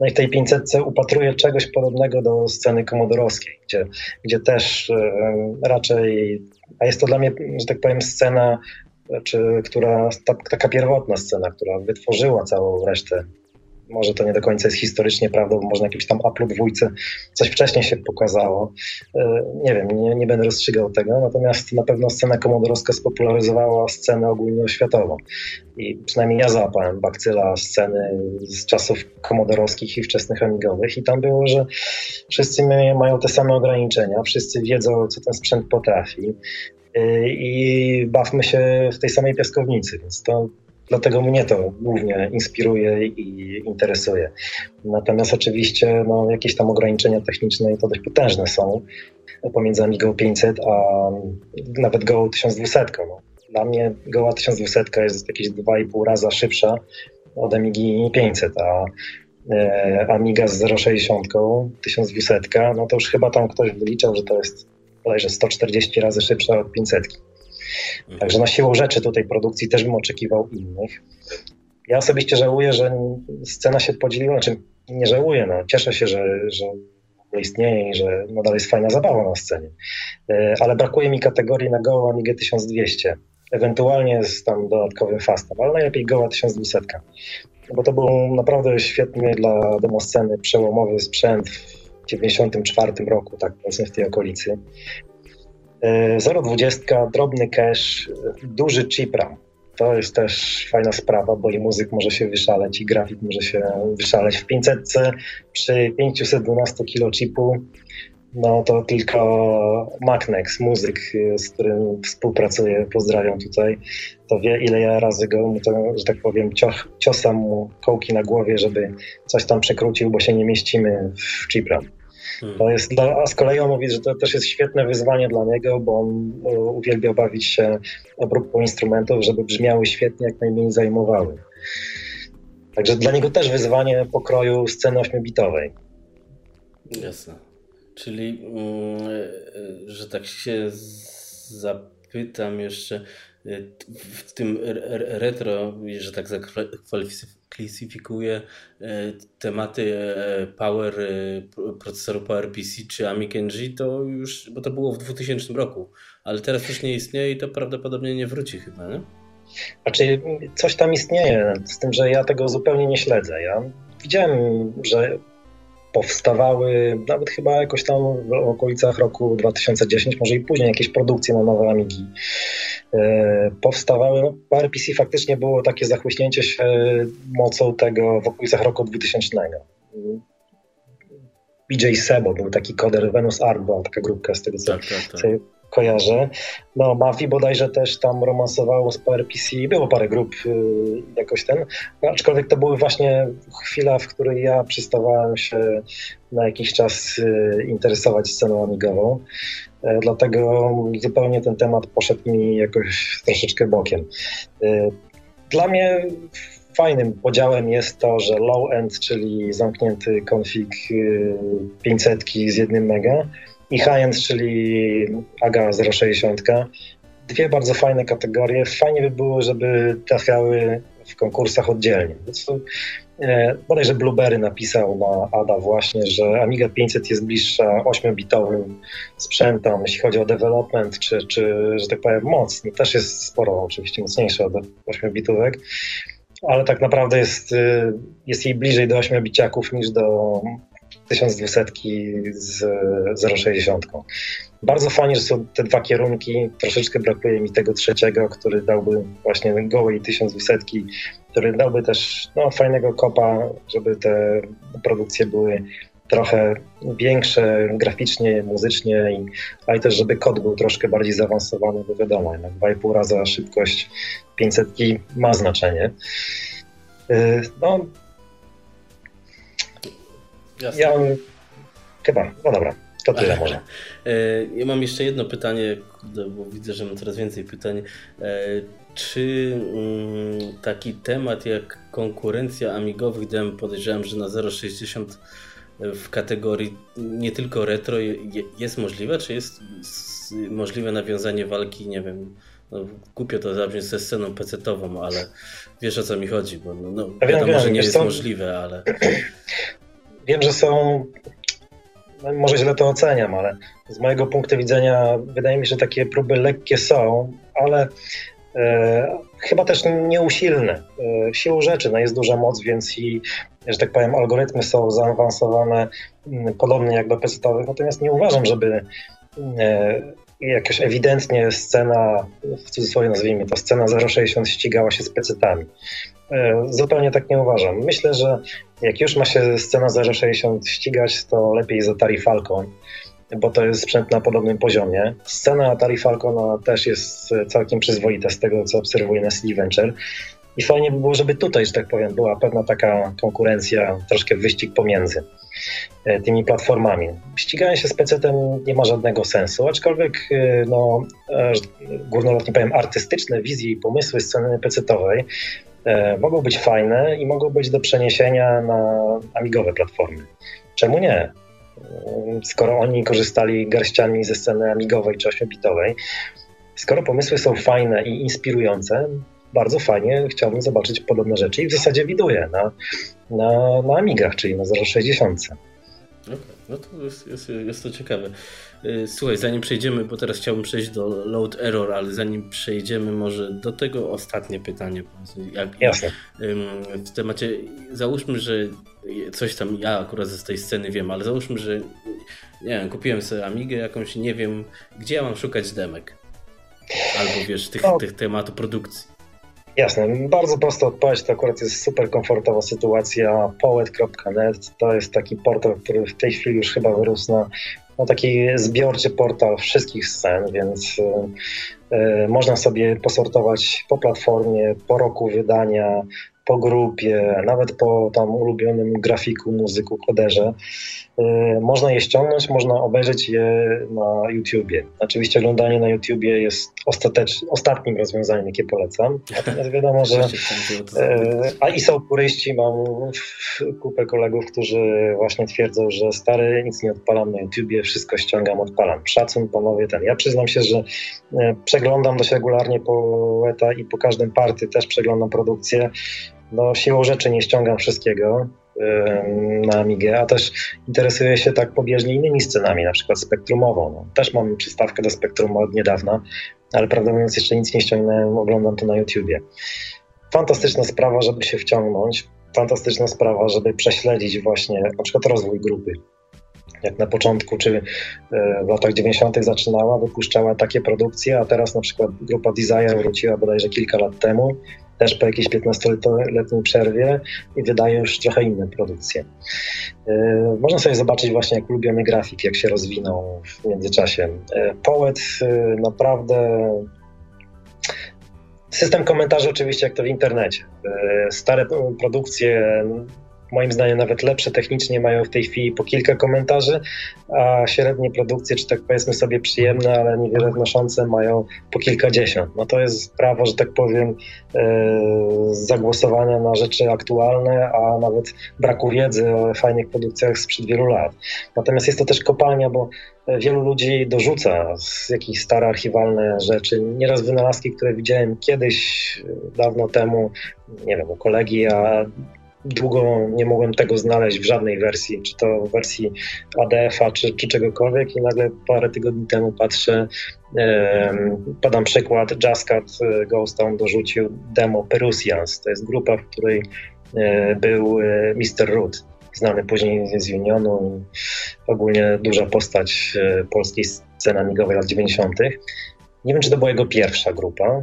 No i w tej 500 upatruję czegoś podobnego do sceny komodorowskiej, gdzie, gdzie też raczej, a jest to dla mnie, że tak powiem, scena, czy, która, ta, taka pierwotna scena, która wytworzyła całą resztę może to nie do końca jest historycznie prawdą, bo może na tam Apple dwójce coś wcześniej się pokazało. E, nie wiem, nie, nie będę rozstrzygał tego, natomiast na pewno scena komodorowska spopularyzowała scenę ogólnoświatową. I przynajmniej ja załapałem bakcyla sceny z czasów komodorowskich i wczesnych amigowych i tam było, że wszyscy mają te same ograniczenia, wszyscy wiedzą, co ten sprzęt potrafi e, i bawmy się w tej samej piaskownicy, więc to Dlatego mnie to głównie inspiruje i interesuje. Natomiast oczywiście no, jakieś tam ograniczenia techniczne i to dość potężne są pomiędzy Amigo 500 a nawet Go 1200. No. Dla mnie Goa 1200 jest jakieś 2,5 raza szybsza od Amigi 500, a e, Amiga z 060 1200, no to już chyba tam ktoś wyliczał, że to jest bodajże 140 razy szybsza od 500. Także na siłą rzeczy tutaj produkcji też bym oczekiwał innych. Ja osobiście żałuję, że scena się podzieliła, znaczy nie żałuję, no, cieszę się, że, że istnieje i że nadal jest fajna zabawa na scenie. E, ale brakuje mi kategorii na Go Amiga 1200. Ewentualnie z tam dodatkowym fastem, ale najlepiej Goa 1200. Bo to był naprawdę świetny dla demosceny przełomowy sprzęt w 94 roku, tak powiedzmy w tej okolicy. 0,20, drobny cache, duży chip RAM. To jest też fajna sprawa, bo i muzyk może się wyszaleć, i grafik może się wyszaleć. W 500 przy 512 kilo chipu, no to tylko Macnex, muzyk, z którym współpracuję, pozdrawiam tutaj, to wie ile ja razy go, to, że tak powiem, ciosam mu kołki na głowie, żeby coś tam przekrócił, bo się nie mieścimy w chip RAM. Hmm. To jest dla, a z kolei on mówi, że to też jest świetne wyzwanie dla niego, bo on uwielbia bawić się obróbką instrumentów, żeby brzmiały świetnie, jak najmniej zajmowały. Także dla niego też wyzwanie pokroju sceny ośmiobitowej. Jasne. Czyli, mm, że tak się zapytam jeszcze, w tym retro, że tak zaklasyfikuję e, tematy e, power, e, procesoru PowerPC czy Amiga to już, bo to było w 2000 roku, ale teraz już nie istnieje i to prawdopodobnie nie wróci chyba, nie? Znaczy, coś tam istnieje, z tym, że ja tego zupełnie nie śledzę. Ja widziałem, że powstawały nawet chyba jakoś tam w okolicach roku 2010, może i później jakieś produkcje na nowe Amigi. E, powstawały, no, RPC faktycznie było takie zachłyśnięcie się mocą tego w okolicach roku 2000. BJ Sebo był taki koder, Venus Art była taka grupka z tego co, tak, tak, tak kojarzę. No, Mafi bodajże też tam romansowało z PRPC, było parę grup y, jakoś ten, no, aczkolwiek to były właśnie chwila, w której ja przystawałem się na jakiś czas y, interesować sceną amigową, y, dlatego zupełnie ten temat poszedł mi jakoś troszeczkę bokiem. Y, dla mnie fajnym podziałem jest to, że low end, czyli zamknięty konfig 500 y, z jednym mega, i high-end, czyli AGA 060. Dwie bardzo fajne kategorie. Fajnie by było, żeby trafiały w konkursach oddzielnie. E, bodajże Blueberry napisał na ADA właśnie, że Amiga 500 jest bliższa 8-bitowym sprzętom, jeśli chodzi o development, czy, czy że tak powiem moc. No też jest sporo oczywiście mocniejsza od 8-bitówek, ale tak naprawdę jest, y, jest jej bliżej do 8-biciaków niż do 1200 z 0,60. Bardzo fajnie, że są te dwa kierunki. Troszeczkę brakuje mi tego trzeciego, który dałby właśnie gołej 1200, który dałby też no, fajnego kopa, żeby te produkcje były trochę większe graficznie, muzycznie, ale też żeby kod był troszkę bardziej zaawansowany, bo wiadomo, jednak 2,5 raza szybkość 500 ma znaczenie. Y, no, Jasne. Ja chyba, no dobra, to tyle (laughs) może. E, ja mam jeszcze jedno pytanie, bo widzę, że mam coraz więcej pytań. E, czy mm, taki temat jak konkurencja amigowych dem, podejrzewam, że na 0,60 w kategorii nie tylko retro jest możliwe, czy jest możliwe nawiązanie walki, nie wiem, no, głupio to zabrzmi ze sceną pecetową, ale wiesz o co mi chodzi, bo no, no wiadomo, że nie jest co? możliwe, ale... (clears throat) (clears throat) Wiem, że są, no, może źle to oceniam, ale z mojego punktu widzenia wydaje mi się, że takie próby lekkie są, ale e, chyba też nieusilne. E, siłą rzeczy no jest duża moc, więc i, że tak powiem, algorytmy są zaawansowane m, podobnie jak do pecetowych, natomiast nie uważam, żeby e, jakoś ewidentnie scena, w cudzysłowie nazwijmy to, scena 060 ścigała się z pecetami. E, zupełnie tak nie uważam. Myślę, że jak już ma się scena 060 ścigać, to lepiej z Atari Falcon, bo to jest sprzęt na podobnym poziomie. Scena Atari Falcona też jest całkiem przyzwoita z tego, co obserwuję na CD Venture. I fajnie by było, żeby tutaj, że tak powiem, była pewna taka konkurencja, troszkę wyścig pomiędzy e, tymi platformami. Ściganie się z PC-tem nie ma żadnego sensu, aczkolwiek e, no, górnolotnie powiem, artystyczne wizje i pomysły sceny PC-owej mogą być fajne i mogą być do przeniesienia na amigowe platformy. Czemu nie? E, skoro oni korzystali garściami ze sceny amigowej czy 8-bitowej, skoro pomysły są fajne i inspirujące, bardzo fajnie chciałbym zobaczyć podobne rzeczy i w zasadzie widuję na, na, na Amigach, czyli na 060. Okay, no to jest, jest, jest to ciekawe. Y, słuchaj, zanim przejdziemy, bo teraz chciałbym przejść do load error, ale zanim przejdziemy może do tego ostatnie pytanie. Jak, Jasne. W temacie, załóżmy, że coś tam, ja akurat z tej sceny wiem, ale załóżmy, że nie wiem, kupiłem sobie Amigę jakąś, nie wiem, gdzie ja mam szukać demek. Albo wiesz, tych, no. tych tematu produkcji. Jasne, bardzo prosta odpowiedź, to akurat jest super komfortowa sytuacja. Poet.net to jest taki portal, który w tej chwili już chyba wyrósł na no, taki zbiorczy portal wszystkich scen, więc y, y, można sobie posortować po platformie, po roku wydania, po grupie, nawet po tam ulubionym grafiku, muzyku, koderze. E, można je ściągnąć, można obejrzeć je na YouTubie. Oczywiście oglądanie na YouTubie jest ostatecz, ostatnim rozwiązaniem, jakie polecam. Natomiast wiadomo, że (laughs) e, a i są puryści, mam kupę kolegów, którzy właśnie twierdzą, że stary, nic nie odpalam na YouTubie, wszystko ściągam, odpalam. Szacun, panowie, ten. Ja przyznam się, że e, przeglądam dość regularnie poeta i po każdym party też przeglądam produkcję. No siłą rzeczy nie ściągam wszystkiego, na Amigę, a też interesuję się tak pobieżnie innymi scenami, na przykład spektrumową. No, też mam przystawkę do spektrum od niedawna, ale prawdę mówiąc jeszcze nic nie ściągnąłem, oglądam to na YouTubie. Fantastyczna sprawa, żeby się wciągnąć, fantastyczna sprawa, żeby prześledzić właśnie na przykład rozwój grupy. Jak na początku, czy e, w latach 90. zaczynała, wypuszczała takie produkcje, a teraz na przykład grupa Desire wróciła bodajże kilka lat temu też po jakiejś 15-letniej przerwie i wydaje już trochę inne produkcje. E, można sobie zobaczyć właśnie, jak ulubiony grafik, jak się rozwinął w międzyczasie. E, Poet e, naprawdę System komentarzy oczywiście jak to w internecie. Stare produkcje moim zdaniem nawet lepsze technicznie mają w tej chwili po kilka komentarzy, a średnie produkcje, czy tak powiedzmy sobie przyjemne, ale niewiele wnoszące mają po kilkadziesiąt. No to jest prawo, że tak powiem, e, zagłosowania na rzeczy aktualne, a nawet braku wiedzy o fajnych produkcjach sprzed wielu lat. Natomiast jest to też kopalnia, bo wielu ludzi dorzuca z jakichś stare archiwalne rzeczy. Nieraz wynalazki, które widziałem kiedyś, dawno temu, nie wiem, u kolegi, a długo nie mogłem tego znaleźć w żadnej wersji, czy to w wersji ADF-a, czy, czy czegokolwiek i nagle parę tygodni temu patrzę, e, podam przykład, Jazzcat e, Ghost Town dorzucił demo Perusians, to jest grupa, w której e, był e, Mr. Root, znany później z Unionu i ogólnie duża postać e, polskiej sceny amigowej lat 90. Nie wiem, czy to była jego pierwsza grupa,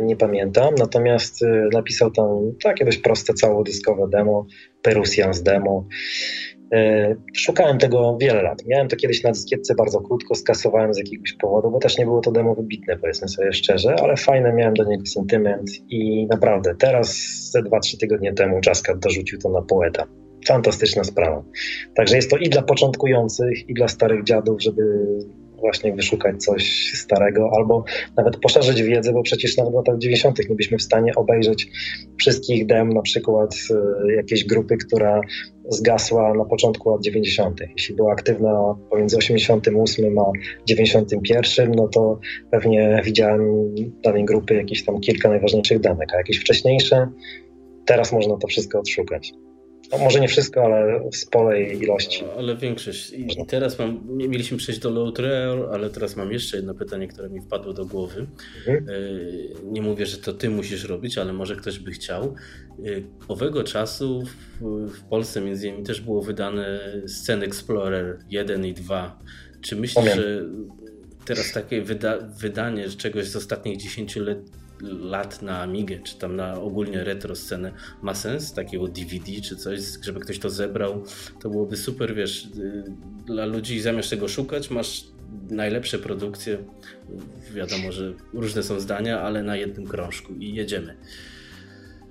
nie pamiętam, natomiast y, napisał tam takie dość proste całodyskowe demo, Perusians demo. Y, szukałem tego wiele lat. Miałem to kiedyś na dyskietce bardzo krótko, skasowałem z jakiegoś powodu, bo też nie było to demo wybitne, powiedzmy sobie szczerze, ale fajne, miałem do niego sentyment i naprawdę teraz, ze 2-3 tygodnie temu Jaskat dorzucił to na poeta. Fantastyczna sprawa. Także jest to i dla początkujących, i dla starych dziadów, żeby właśnie wyszukać coś starego, albo nawet poszerzyć wiedzę, bo przecież nawet w latach 90. nie byliśmy w stanie obejrzeć wszystkich dem, na przykład y, jakiejś grupy, która zgasła na początku lat 90. Jeśli była aktywna pomiędzy 88 a 91, no to pewnie widziałem danej grupy jakieś tam kilka najważniejszych demek, a jakieś wcześniejsze, teraz można to wszystko odszukać. No, może nie wszystko, ale w sporej ilości. Ale większość. I, i teraz mam, mieliśmy przejść do low trail, ale teraz mam jeszcze jedno pytanie, które mi wpadło do głowy. Mhm. E, nie mówię, że to ty musisz robić, ale może ktoś by chciał. E, owego czasu w, w Polsce między innymi też było wydane Scen Explorer 1 i 2. Czy myślisz, że teraz takie wyda wydanie czegoś z ostatnich 10 lat lat na Amigę, czy tam na ogólnie retro scenę. Ma sens, takiego DVD czy coś, żeby ktoś to zebrał, to byłoby super, wiesz, y, dla ludzi zamiast tego szukać, masz najlepsze produkcje, wiadomo, że różne są zdania, ale na jednym krążku i jedziemy.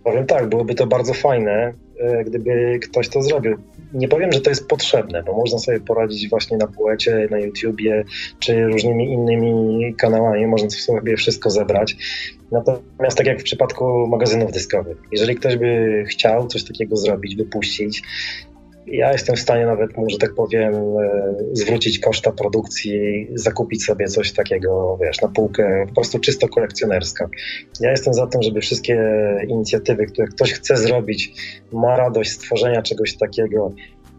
Powiem tak, byłoby to bardzo fajne, e, gdyby ktoś to zrobił. Nie powiem, że to jest potrzebne, bo można sobie poradzić właśnie na płecie, na YouTubie, czy różnymi innymi kanałami, można sobie wszystko zebrać. Natomiast tak jak w przypadku magazynów dyskowych, jeżeli ktoś by chciał coś takiego zrobić, wypuścić, ja jestem w stanie nawet, może tak powiem, e, zwrócić koszta produkcji, zakupić sobie coś takiego, wiesz, na półkę, po prostu czysto kolekcjonerska. Ja jestem za tym, żeby wszystkie inicjatywy, które ktoś chce zrobić, ma radość stworzenia czegoś takiego,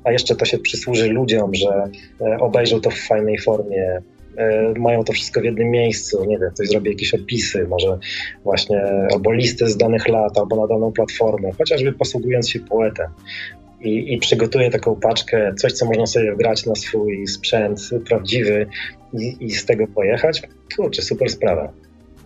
a jeszcze to się przysłuży ludziom, że e, obejrzą to w fajnej formie, e, mają to wszystko w jednym miejscu, nie wiem, ktoś zrobi jakieś opisy, może właśnie albo listy z danych lat, albo na daną platformę, chociażby posługując się poetem i, i przygotuję taką paczkę, coś, co można sobie wgrać na swój sprzęt prawdziwy i, i z tego pojechać, kurczę, super sprawa.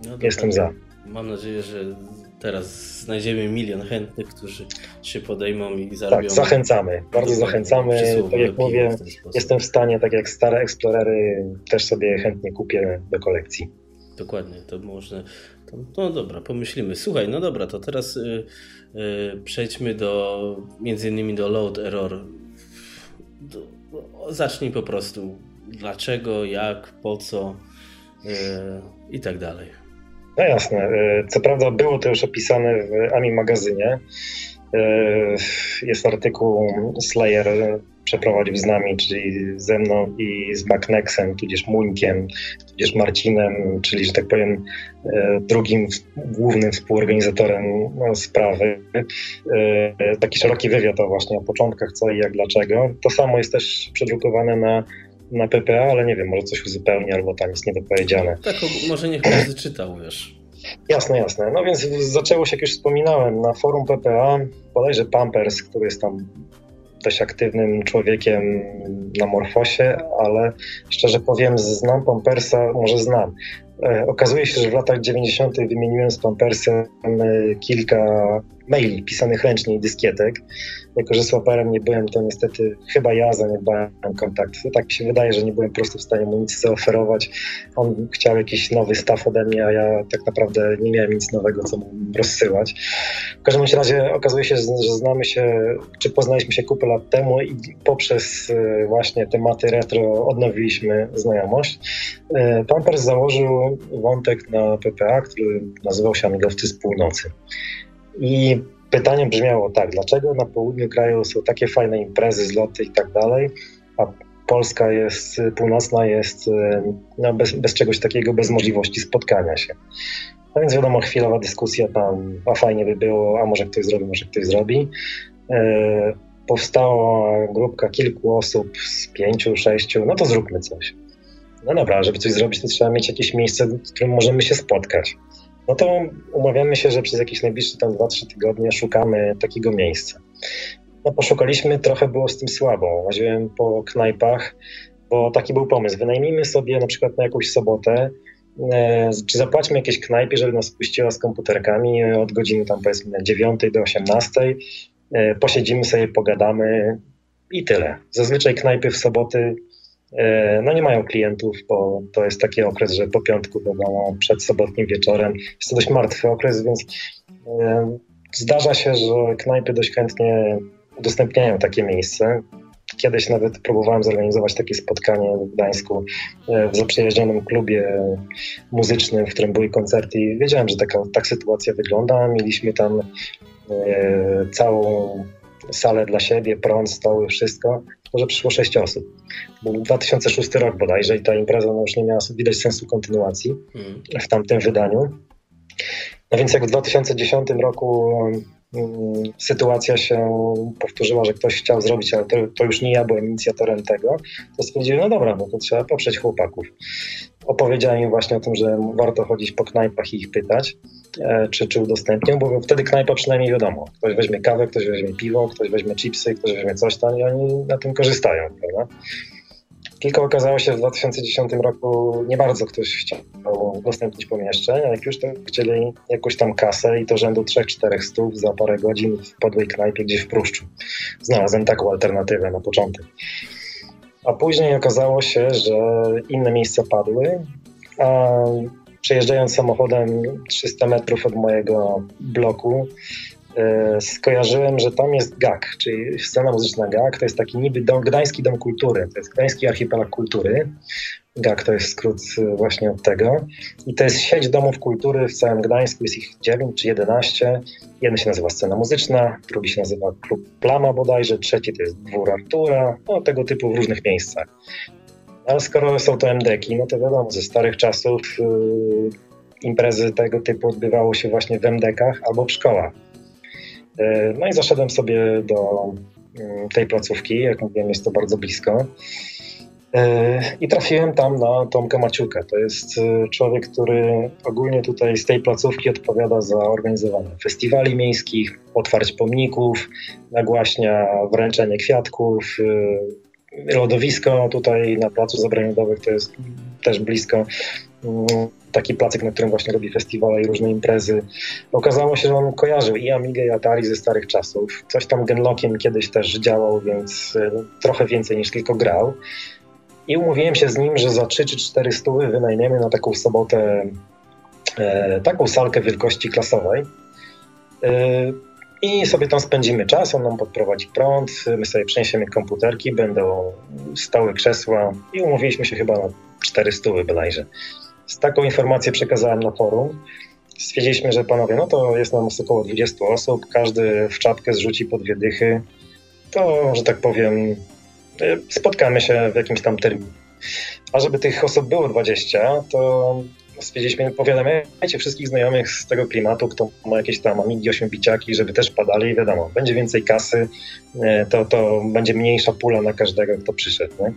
No Jestem za. Mam nadzieję, że teraz znajdziemy milion chętnych, którzy się podejmą i zarobią. Tak, zachęcamy, bardzo zachęcamy. Tak jak mówię, w jestem w stanie, tak jak stare Explorery, też sobie chętnie kupię do kolekcji. Dokładnie, to można. To, no dobra, pomyślimy. Słuchaj, no dobra, to teraz. Y, Y, przejdźmy do między innymi do load error. zacznij po prostu dlaczego, jak, po co yy, i tak dalej. No jasne. E, co prawda było to już opisane w AMI magazynie. E, jest artykuł Slayer przeprowadził z nami, czyli ze mną i z MacNexem, tudzież Muńkiem, tudzież Marcinem, czyli, że tak powiem, e, drugim głównym współorganizatorem no, sprawy. Taki szeroki wywiad o właśnie o początkach, co i jak, dlaczego. To samo jest też przedrukowane na na PPA, ale nie wiem, może coś uzupełni, albo tam jest niedopowiedziane. Tak, może niech każdy czytał, wiesz. Jasne, jasne. No więc zaczęło się, jak już wspominałem, na forum PPA, bodajże Pampers, który jest tam dość aktywnym człowiekiem na Morfosie, ale szczerze powiem, znam Pampersa, może znam. E, okazuje się, że w latach 90. wymieniłem z Pampersem e, kilka maili pisanych ręcznie dyskietek. Jako, że słaperem nie byłem, to niestety chyba ja zaniedbałem kontakt. Tak mi się wydaje, że nie byłem po prostu w stanie mu nic zaoferować. On chciał jakiś nowy staw ode mnie, a ja tak naprawdę nie miałem nic nowego, co mu rozsyłać. W każdym razie okazuje się, że znamy się, czy poznaliśmy się kupę lat temu i poprzez e, właśnie tematy retro odnowiliśmy znajomość. Pampers założył wątek na PPA, który nazywał się Amigowcy z Północy. I pytanie brzmiało tak, dlaczego na południu kraju są takie fajne imprezy, zloty i tak dalej, a Polska jest, północna jest e, no, bez, bez czegoś takiego, bez możliwości spotkania się. No więc wiadomo, chwilowa dyskusja tam, a fajnie by było, a może ktoś zrobi, może ktoś zrobi. E, powstała grupka kilku osób z pięciu, sześciu, no to zróbmy coś. No dobra, żeby coś zrobić, to trzeba mieć jakieś miejsce, w którym możemy się spotkać no to umawiamy się, że przez jakieś najbliższe tam 2-3 tygodnie szukamy takiego miejsca. No poszukaliśmy, trochę było z tym słabo. Łaziłem po knajpach, bo taki był pomysł. Wynajmijmy sobie na przykład na jakąś sobotę, e, czy zapłaćmy jakieś knajpie, żeby nas puściła z komputerkami od godziny tam powiedzmy 9 do 18. E, posiedzimy sobie, pogadamy i tyle. Zazwyczaj knajpy w soboty no nie mają klientów, bo to jest taki okres, że po piątku wiadomo, przed sobotnim wieczorem jest to dość martwy okres, więc e, zdarza się, że knajpy dość chętnie udostępniają takie miejsce. Kiedyś nawet próbowałem zorganizować takie spotkanie w Gdańsku e, w zaprzyjaźnionym klubie muzycznym, w którym były koncerty i wiedziałem, że taka tak sytuacja wygląda. Mieliśmy tam całą salę dla siebie, prąd, stoły, wszystko może przyszło sześć osób. Był 2006 rok bodajże i ta impreza no już nie miała widać sensu kontynuacji hmm. w tamtym wydaniu. No więc jak w 2010 roku sytuacja się powtórzyła, że ktoś chciał zrobić, ale to, to, już nie ja byłem inicjatorem tego, to stwierdziłem, no dobra, no to trzeba poprzeć chłopaków. Opowiedziałem im właśnie o tym, że warto chodzić po knajpach i ich pytać. E, czy, czy udostępnią, bo wtedy knajpa przynajmniej wiadomo. Ktoś weźmie kawę, ktoś weźmie piwo, ktoś weźmie chipsy, ktoś weźmie coś tam i oni na tym korzystają, prawda? Tylko okazało się, że w 2010 roku nie bardzo ktoś chciał udostępnić pomieszczeń, a jak już to chcieli jakąś tam kasę i to rzędu 3-4 stów za parę godzin w podłej knajpie gdzieś w Pruszczu. Znalazłem taką alternatywę na początek. A później okazało się, że inne miejsca padły, a przejeżdżając samochodem 300 metrów od mojego bloku, skojarzyłem, że tam jest GAK, czyli scena muzyczna GAK, to jest taki niby dom, Gdański Dom Kultury, to jest Gdański Archipelag Kultury. GAK to jest skrót e, właśnie od tego. I to jest sieć domów kultury w całym Gdańsku, jest ich 9 czy 11. Jeden się nazywa Scena Muzyczna, drugi się nazywa Klub Plama bodajże, trzeci to jest Dwór Artura, no tego typu w różnych miejscach. Ale skoro są to MDeki, no to wiadomo, ze starych czasów yy, imprezy tego typu odbywało się właśnie w MDekach albo w szkołach. Yy, no i zaszedłem sobie do yy, tej placówki, jak mówiłem, jest to bardzo blisko. Yy, I trafiłem tam na Tomka Maciuka. To jest yy, człowiek, który ogólnie tutaj z tej placówki odpowiada za organizowanie festiwali miejskich, otwarć pomników, nagłaśnia wręczenie kwiatków, lodowisko tutaj na Placu Zabraniadowych to jest też blisko mm, taki placek, na którym właśnie robi festiwale i różne imprezy. Okazało się, że on kojarzył i Amigę i Atari ze starych czasów. Coś tam Genlockiem kiedyś też działał, więc e, trochę więcej niż tylko grał. I umówiłem się z nim, że za 3 czy 4 stówy wynajmiemy na taką sobotę e, taką salkę wielkości klasowej. E, i sobie tam spędzimy czas, on nam podprowadzi prąd, my sobie przeniesiemy komputerki, będą stałe krzesła i umówiliśmy się chyba na 400 bodajże. Z taką informację przekazałem na forum. Stwierdziliśmy, że panowie, no to jest nam około 20 osób, każdy w czapkę zrzuci po dwie dychy. To, że tak powiem, spotkamy się w jakimś tam terminie. A żeby tych osób było 20, to stwierdziliśmy, powiadamiajcie wszystkich znajomych z tego klimatu, kto ma jakieś tam Amigi 8 biciaki, żeby też padali, wiadomo, będzie więcej kasy, e, to, to będzie mniejsza pula na każdego, kto przyszedł. Nie?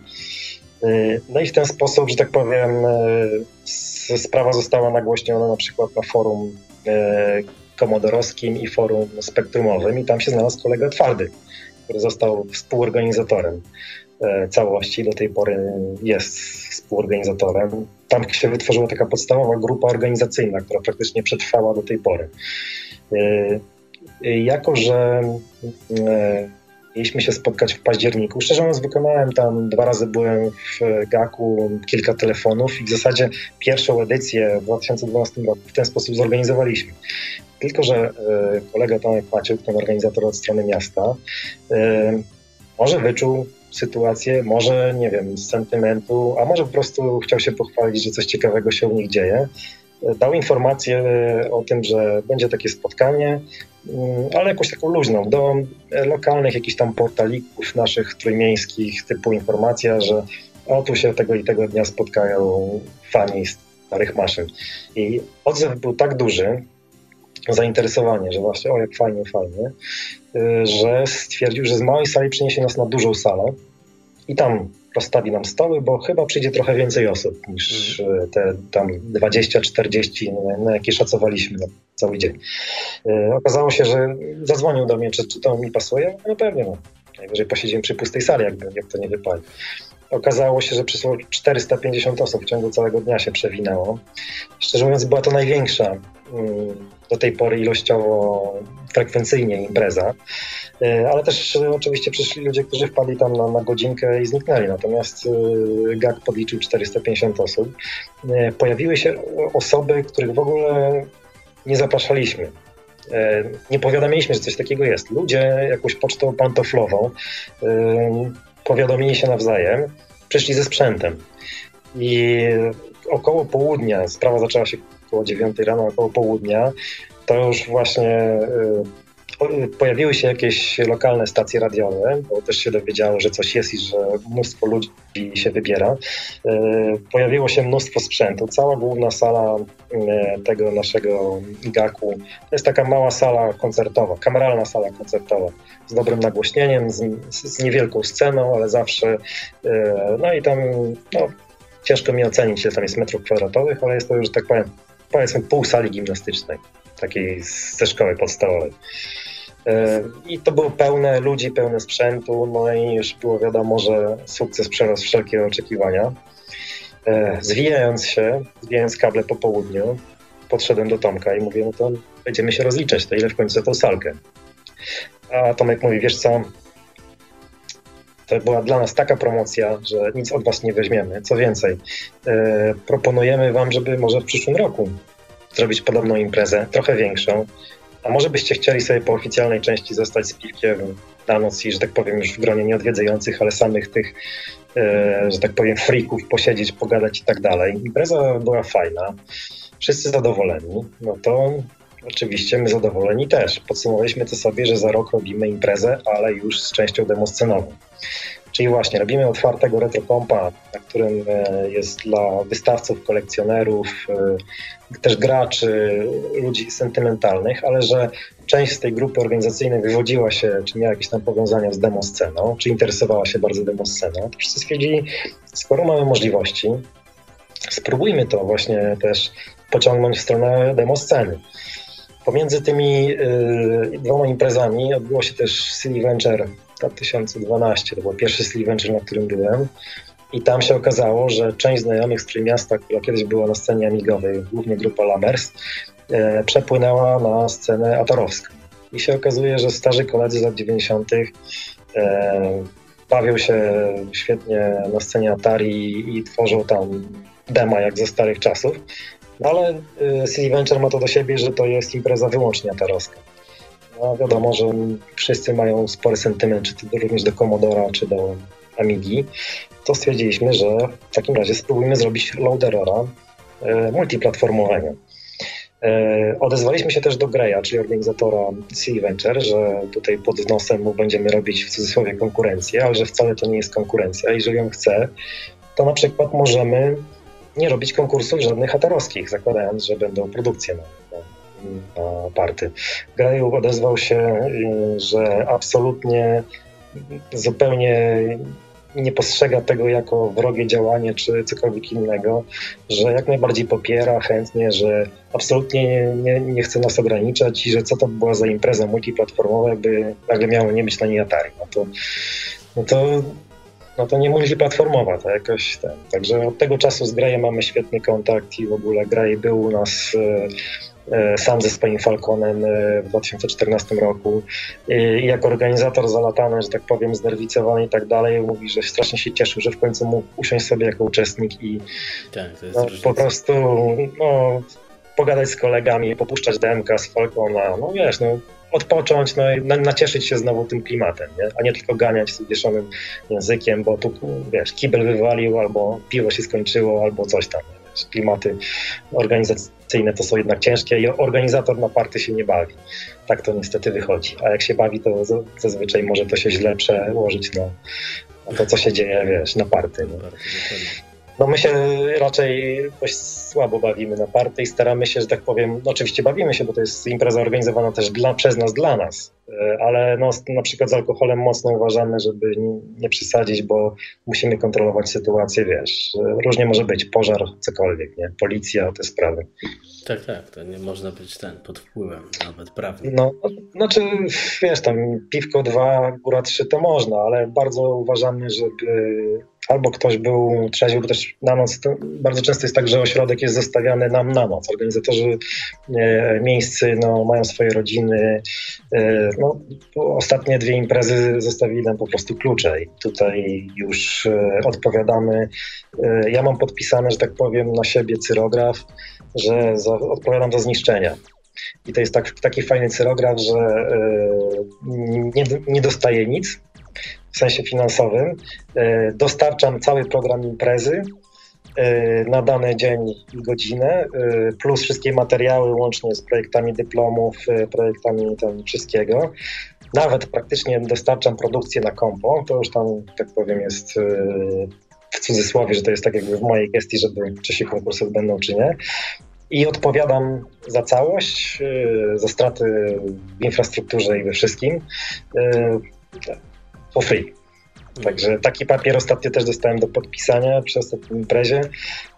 E, no i w ten sposób, że tak powiem, e, sprawa została nagłośniona na przykład na forum komodorowskim i forum spektrumowym i tam się znalazł kolega Twardy, który został współorganizatorem całości, do tej pory jest współorganizatorem tam się wytworzyła taka podstawowa grupa organizacyjna, która praktycznie przetrwała do tej pory. E, e, jako, że e, mieliśmy się spotkać w październiku, szczerze mówiąc wykonałem tam, dwa razy byłem w GAK-u, kilka telefonów i w zasadzie pierwszą edycję w 2012 roku w ten sposób zorganizowaliśmy. Tylko, że kolega Tomek Maciuk, ten organizator od strony miasta, może wyczuł sytuację, może, nie wiem, z sentymentu, a może po prostu chciał się pochwalić, że coś ciekawego się u nich dzieje. Dał informację o tym, że będzie takie spotkanie, mm, ale jakąś taką luźną, do lokalnych jakichś tam portalików naszych trójmiejskich, typu informacja, że o tu się tego i tego dnia spotkają fani starych maszyn. I odzew był tak duży, zainteresowanie, że właśnie o jak fajnie, fajnie, y, że stwierdził, że z małej sali przeniesie nas na dużą salę i tam rozstawi nam stoły, bo chyba przyjdzie trochę więcej osób niż mhm. y, te tam 20-40, na jakie szacowaliśmy na cały dzień. Y, okazało się, że zadzwonił do mnie, czy, czy to mi pasuje. No pewnie, no. Najwyżej posiedzimy przy pustej sali, jakby, jak to nie wypali. Okazało się, że przysło 450 osób w ciągu całego dnia się przewinęło. Szczerze mówiąc, była to największa mm, do tej pory ilościowo, frekwencyjnie impreza, e, ale też oczywiście przyszli ludzie, którzy wpadli tam na, na godzinkę i zniknęli, natomiast e, GAG podliczył 450 osób. E, pojawiły się osoby, których w ogóle nie zapraszaliśmy. Nie powiadomiliśmy, że coś takiego jest. Ludzie jakąś pocztą pantoflową powiadomili się nawzajem, przyszli ze sprzętem. I około południa, sprawa zaczęła się około 9 rano, około południa, to już właśnie y, pojawiły się jakieś lokalne stacje radiowe, bo też się dowiedziało, że coś jest i że mnóstwo ludzi się wybiera. Y, pojawiło się mnóstwo sprzętu. Cała główna sala y, tego naszego IGAK-u to jest taka mała sala koncertowa, kameralna sala koncertowa z dobrym nagłośnieniem, z, z niewielką sceną, ale zawsze no i tam no, ciężko mi ocenić, ile tam jest metrów kwadratowych, ale jest to już, tak powiem, powiedzmy pół sali gimnastycznej, takiej ze szkoły podstawowej. E, I to było pełne ludzi, pełne sprzętu, no i już było wiadomo, że sukces przerósł wszelkie oczekiwania. E, zwijając się, zwijając kable po południu, podszedłem do Tomka i mówię, no to będziemy się rozliczać, to ile w końcu za tą salkę. A Tomek mówi, wiesz co, to była dla nas taka promocja, że nic od was nie weźmiemy. Co więcej, e, proponujemy wam, żeby może w przyszłym roku zrobić podobną imprezę, trochę większą. A może byście chcieli sobie po oficjalnej części zostać z piwkiem na noc i, że tak powiem, już w gronie nieodwiedzających, ale samych tych, e, że tak powiem, freaków posiedzieć, pogadać i tak dalej. Impreza była fajna, wszyscy zadowoleni. No to oczywiście my zadowoleni też. Podsumowaliśmy to sobie, że za rok robimy imprezę, ale już z częścią demoscenową. Czyli właśnie robimy otwartego retrokompa, na którym e, jest dla wystawców, kolekcjonerów, e, też graczy, ludzi sentymentalnych, ale że część z tej grupy organizacyjnej wywodziła się, czy miała jakieś tam powiązania z demosceną, czy interesowała się bardzo demosceną, to wszyscy stwierdzili, skoro mamy możliwości, spróbujmy to właśnie też pociągnąć w stronę demosceny. Pomiędzy tymi y, dwoma imprezami odbyło się też City Venture 2012. To był pierwszy City Venture, na którym byłem. I tam się okazało, że część znajomych z Trójmiasta, która kiedyś była na scenie amigowej, głównie grupa Lamers, e, przepłynęła na scenę atarowską. I się okazuje, że starzy koledzy z lat 90. E, bawią się świetnie na scenie Atari i tworzą tam dema jak ze starych czasów. No ale y, City Venture ma to do siebie, że to jest impreza wyłącznie atarowska. No wiadomo, że wszyscy mają spory sentyment, czy to również do Commodora, czy do Amigi, to stwierdziliśmy, że w takim razie spróbujmy zrobić loaderora e, multiplatformowego. E, odezwaliśmy się też do Greya, czyli organizatora Sea Venture, że tutaj pod nosem mu będziemy robić w cudzysłowie konkurencję, ale że wcale to nie jest konkurencja. Jeżeli on chce, to na przykład możemy nie robić konkursów żadnych hatarowskich, zakładając, że będą produkcje na, na party. Greju odezwał się, y, że absolutnie zupełnie nie postrzega tego jako wrogie działanie czy cokolwiek innego, że jak najbardziej popiera chętnie, że absolutnie nie, nie, nie chce nas ograniczać i że co to była za impreza multiplatformowa, jakby nagle miało nie być na niej Atari. No to, no to, no to nie multiplatformowa, to jakoś ten. Także od tego czasu z Grajem mamy świetny kontakt i w ogóle Graj był u nas E, sam ze swoim Falconem e, w 2014 roku. I jako organizator zalatany, że tak powiem, znerwicowany i tak dalej, mówi, że strasznie się cieszył, że w końcu mógł usiąść sobie jako uczestnik i tak, no, po prostu no, pogadać z kolegami, popuszczać DMK z Falcona, no wiesz, no, odpocząć, no i nacieszyć się znowu tym klimatem, nie? a nie tylko ganiać z wieszonym językiem, bo tu, wiesz, kibel wywalił, albo piwo się skończyło, albo coś tam. Wiesz, klimaty organizacyjne to są jednak ciężkie i organizator na party się nie bawi. Tak to niestety wychodzi. A jak się bawi, to zazwyczaj może to się źle przełożyć na, na to, co się dzieje, wiesz, na party. No. No my się raczej dość słabo bawimy na party i staramy się, że tak powiem, no oczywiście bawimy się, bo to jest impreza organizowana też dla, przez nas, dla nas, e, ale no, na przykład z alkoholem mocno uważamy, żeby nie, nie przesadzić, bo musimy kontrolować sytuację, wiesz, różnie może być, pożar, cokolwiek, nie, policja, te sprawy. Tak, tak, to nie można być ten, pod wpływem nawet prawnie. No, znaczy, wiesz, tam piwko dwa, góra trzy to można, ale bardzo uważamy, żeby albo ktoś był trzeźwy, bo też na noc bardzo często jest tak, że ośrodek jest zostawiany nam na noc. Organizatorzy e, miejscy no, mają swoje rodziny. E, no, ostatnie dwie imprezy zostawili nam po prostu klucze i tutaj już e, odpowiadamy. E, ja mam podpisane, że tak powiem, na siebie cyrograf, że za, odpowiadam za zniszczenia. I to jest tak, taki fajny cyrograf, że e, nie, nie dostaje nic, w sensie finansowym. E, dostarczam cały program imprezy e, na dany dzień i godzinę, e, plus wszystkie materiały łącznie z projektami dyplomów, projektami tam wszystkiego. Nawet praktycznie dostarczam produkcję na kompo, to już tam, tak powiem, jest w cudzysłowie, że to jest tak jakby w mojej gestii, żeby czy się konkursy będą, czy nie. I odpowiadam za całość, za straty w infrastrukturze i we wszystkim for free. Także taki papier ostatnio też dostałem do podpisania przy ostatniej imprezie,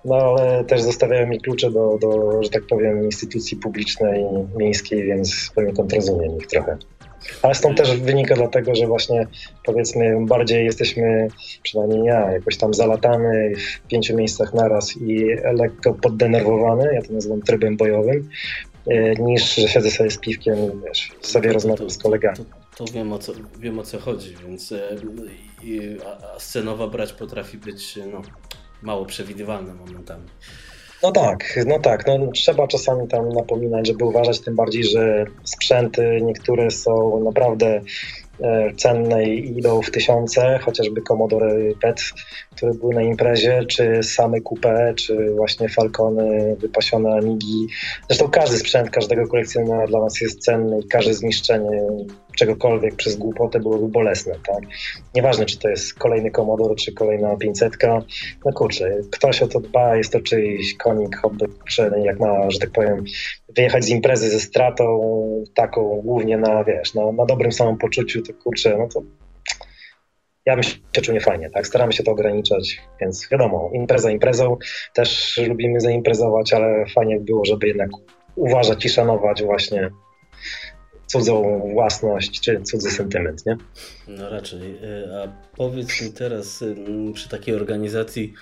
no ale też zostawiają mi klucze do, do, że tak powiem, instytucji publicznej, miejskiej, więc poniekąd rozumiem ich trochę. Ale stąd też wynika dlatego, że właśnie powiedzmy bardziej jesteśmy, przynajmniej ja, jakoś tam zalatany w pięciu miejscach naraz i lekko poddenerwowany, ja to nazywam trybem bojowym, e, niż że siedzę sobie z piwkiem i wiesz, sobie rozmawiam z kolegami to wiem o co, wiem o co chodzi, więc e, a, a scenowa brać potrafi być no, mało przewidywalna momentami. No tak, no tak. No, trzeba czasami tam napominać, żeby uważać, tym bardziej, że sprzęty niektóre są naprawdę E, cenne i idą w tysiące, chociażby Commodore PET, które były na imprezie, czy same Coupe, czy właśnie Falcony, wypasione Amigi. Zresztą każdy sprzęt każdego kolekcjonera dla nas jest cenny i każde zniszczenie czegokolwiek przez głupotę byłoby bolesne, tak? Nieważne, czy to jest kolejny Commodore, czy kolejna 500. No kurczę, ktoś o to dba, jest to czyjś konik, hobby, czy jak ma, że tak powiem, wyjechać z imprezy ze stratą taką głównie na, wiesz, na, na dobrym samopoczuciu, to kurczę, no to ja bym się czuł niefajnie, tak? Staramy się to ograniczać, więc wiadomo, impreza imprezą, też lubimy zaimprezować, ale fajnie by było, żeby jednak uważać i szanować właśnie cudzą własność czy cudzy sentyment, nie? No raczej. E, a powiedz mi teraz y, przy takiej organizacji,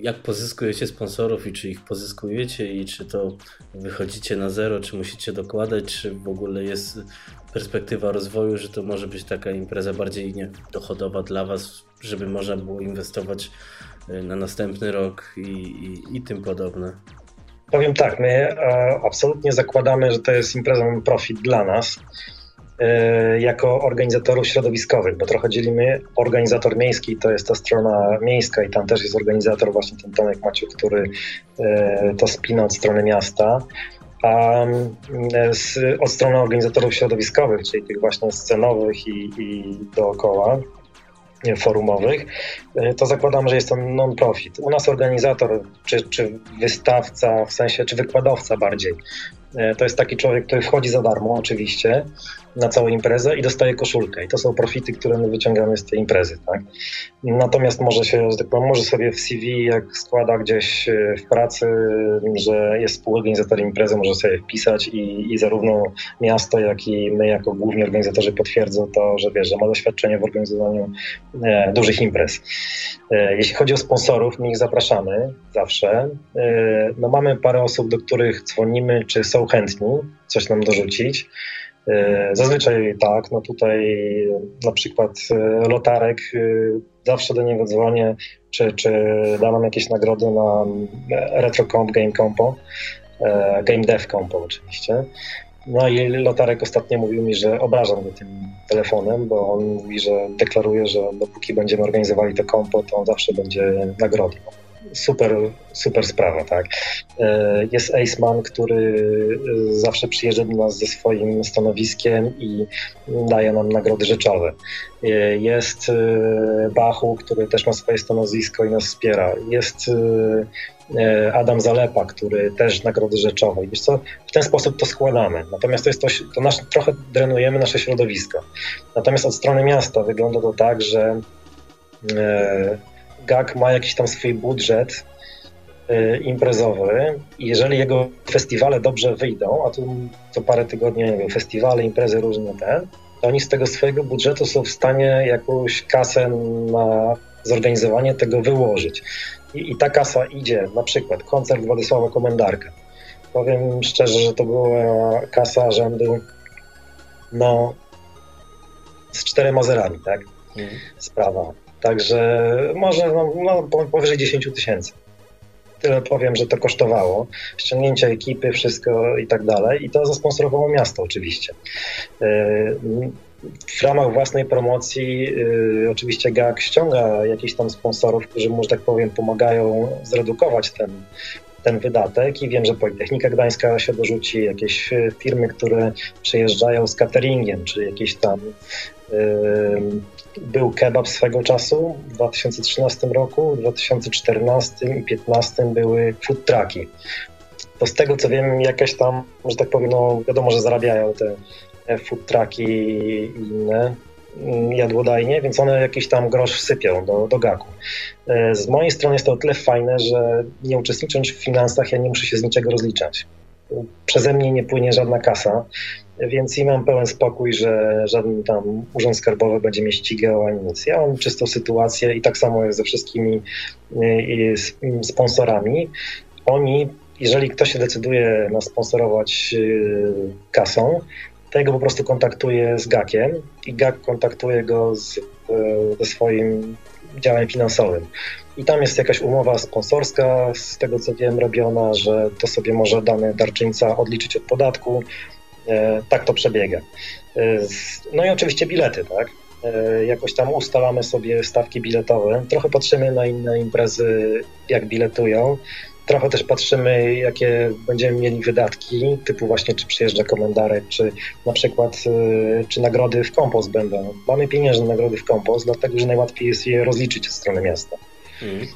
jak pozyskujecie sponsorów i czy ich pozyskujecie i czy to wychodzicie na zero, czy musicie dokładać, czy w ogóle jest perspektywa rozwoju, że to może być taka impreza bardziej nie, dochodowa dla Was, żeby można było inwestować y, na następny rok i, i, i tym podobne. Powiem tak, my absolutnie zakładamy, że to jest impreza profit dla nas. E, jako organizatorów środowiskowych, bo trochę dzielimy organizator miejski, to jest ta strona miejska i tam też jest organizator właśnie ten Tomek Maciu, który e, to spina od strony miasta, a e, z, od strony organizatorów środowiskowych, czyli tych właśnie scenowych i, i dookoła, forumowych, to zakładam, że jest to non-profit. U nas organizator, czy, czy wystawca, w sensie, czy wykładowca bardziej, to jest taki człowiek, który wchodzi za darmo oczywiście, na całą imprezę i dostaje koszulkę. I to są profity, które my wyciągamy z tej imprezy. Tak? Natomiast może się, tak może sobie w CV, jak składa gdzieś e, w pracy, że jest współorganizatorem imprezy, może sobie wpisać i, i zarówno miasto, jak i my jako główni organizatorzy potwierdzą to, że wiesz, że ma doświadczenie w organizowaniu e, dużych imprez. E, jeśli chodzi o sponsorów, my ich zapraszamy zawsze. E, no mamy parę osób, do których dzwonimy, czy są chętni coś nam dorzucić. E, zazwyczaj tak, no tutaj na przykład e, Lotarek, e, zawsze do niego dzwonię, czy, czy da nam jakieś nagrody na RetroComp, Game Compo, Game Dev Compo oczywiście. No i Lotarek ostatnio mówił mi, że obrażam go tym telefonem, bo on mówi, że deklaruje, że dopóki będziemy organizowali to kompo, to on zawsze będzie nagrodą super, super sprawa, tak. E, jest Aceman, który e, zawsze przyjeżdża do nas ze swoim stanowiskiem i daje nam nagrody rzeczowe. E, jest Bachu, który też ma swoje stanowisko i nas wspiera. Jest Adam Zalepa, który też nagrody rzeczowe. I wiesz co, w ten sposób to składamy. Natomiast to jest to, to nasz, trochę drenujemy nasze środowisko. Natomiast od strony miasta wygląda to tak, że GAG ma jakiś tam swój budżet y, imprezowy i jeżeli jego festiwale dobrze wyjdą, a tu co parę tygodni, nie wiem, festiwale, imprezy różne te, to oni z tego swojego budżetu są w stanie jakąś kasę na zorganizowanie tego wyłożyć. I, i ta kasa idzie, na przykład koncert Władysława Komendarka. Powiem szczerze, że to była kasa rzędu no z czterema zerami, tak? Mhm. Sprawa. Także może no, no, powyżej 10 tysięcy. Tyle powiem, że to kosztowało. Ściągnięcie ekipy, wszystko i tak dalej. I to zasponsorowało miasto oczywiście. Y, w ramach własnej promocji y, oczywiście GAK ściąga jakichś tam sponsorów, którzy mu, że tak powiem, pomagają zredukować ten, ten wydatek i wiem, że Politechnika Gdańska się dorzuci, jakieś firmy, które przyjeżdżają z cateringiem, czy jakieś tam był kebab swego czasu w 2013 roku, w 2014 i 2015 były food trucki. To z tego co wiem, jakaś tam, że tak powiem, no wiadomo, że zarabiają te food trucki i inne jadłodajnie, więc one jakiś tam grosz wsypią do, do gaku. E, z mojej strony jest to o tyle fajne, że nie uczestnicząc w finansach, ja nie muszę się z niczego rozliczać. Przeze mnie nie płynie żadna kasa, więc i mam pełen spokój, że żaden tam urząd skarbowy będzie mnie ścigał ani nic. Ja mam czystą sytuację i tak samo jest ze wszystkimi y, sponsorami. Oni, jeżeli ktoś się decyduje na sponsorować y, kasą, to ja go po prostu kontaktuje z GAK-iem i GAK kontaktuje go z, y, ze swoim działem finansowym. I tam jest jakaś umowa sponsorska, z tego co wiem, robiona, że to sobie może dany darczyńca odliczyć od podatku, tak to przebiega. E, no i oczywiście bilety, tak? E, jakoś tam ustalamy sobie stawki biletowe. Trochę patrzymy na inne imprezy, jak biletują. Trochę też patrzymy, jakie będziemy mieli wydatki, typu właśnie czy przyjeżdża komendarek, czy na przykład czy nagrody w kompost będą. Mamy pieniężne nagrody w kompost, dlatego że najłatwiej jest je rozliczyć od strony miasta. Mm.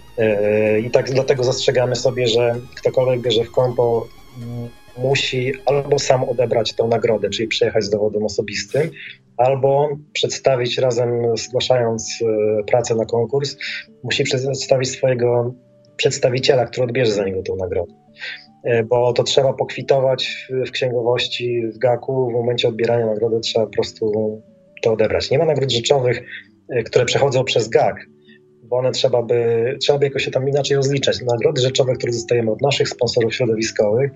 I tak dlatego zastrzegamy sobie, że ktokolwiek bierze w kompo musi albo sam odebrać tę nagrodę, czyli przyjechać z dowodem osobistym, albo przedstawić razem, zgłaszając e, pracę na konkurs, musi przedstawić swojego przedstawiciela, który odbierze za niego tę nagrodę. E, bo to trzeba pokwitować w księgowości, w GAK-u. W momencie odbierania nagrody trzeba po prostu to odebrać. Nie ma nagród rzeczowych, e, które przechodzą przez GAK bo one trzeba by, trzeba by jakoś się tam inaczej rozliczać. Nagrody rzeczowe, które dostajemy od naszych sponsorów środowiskowych,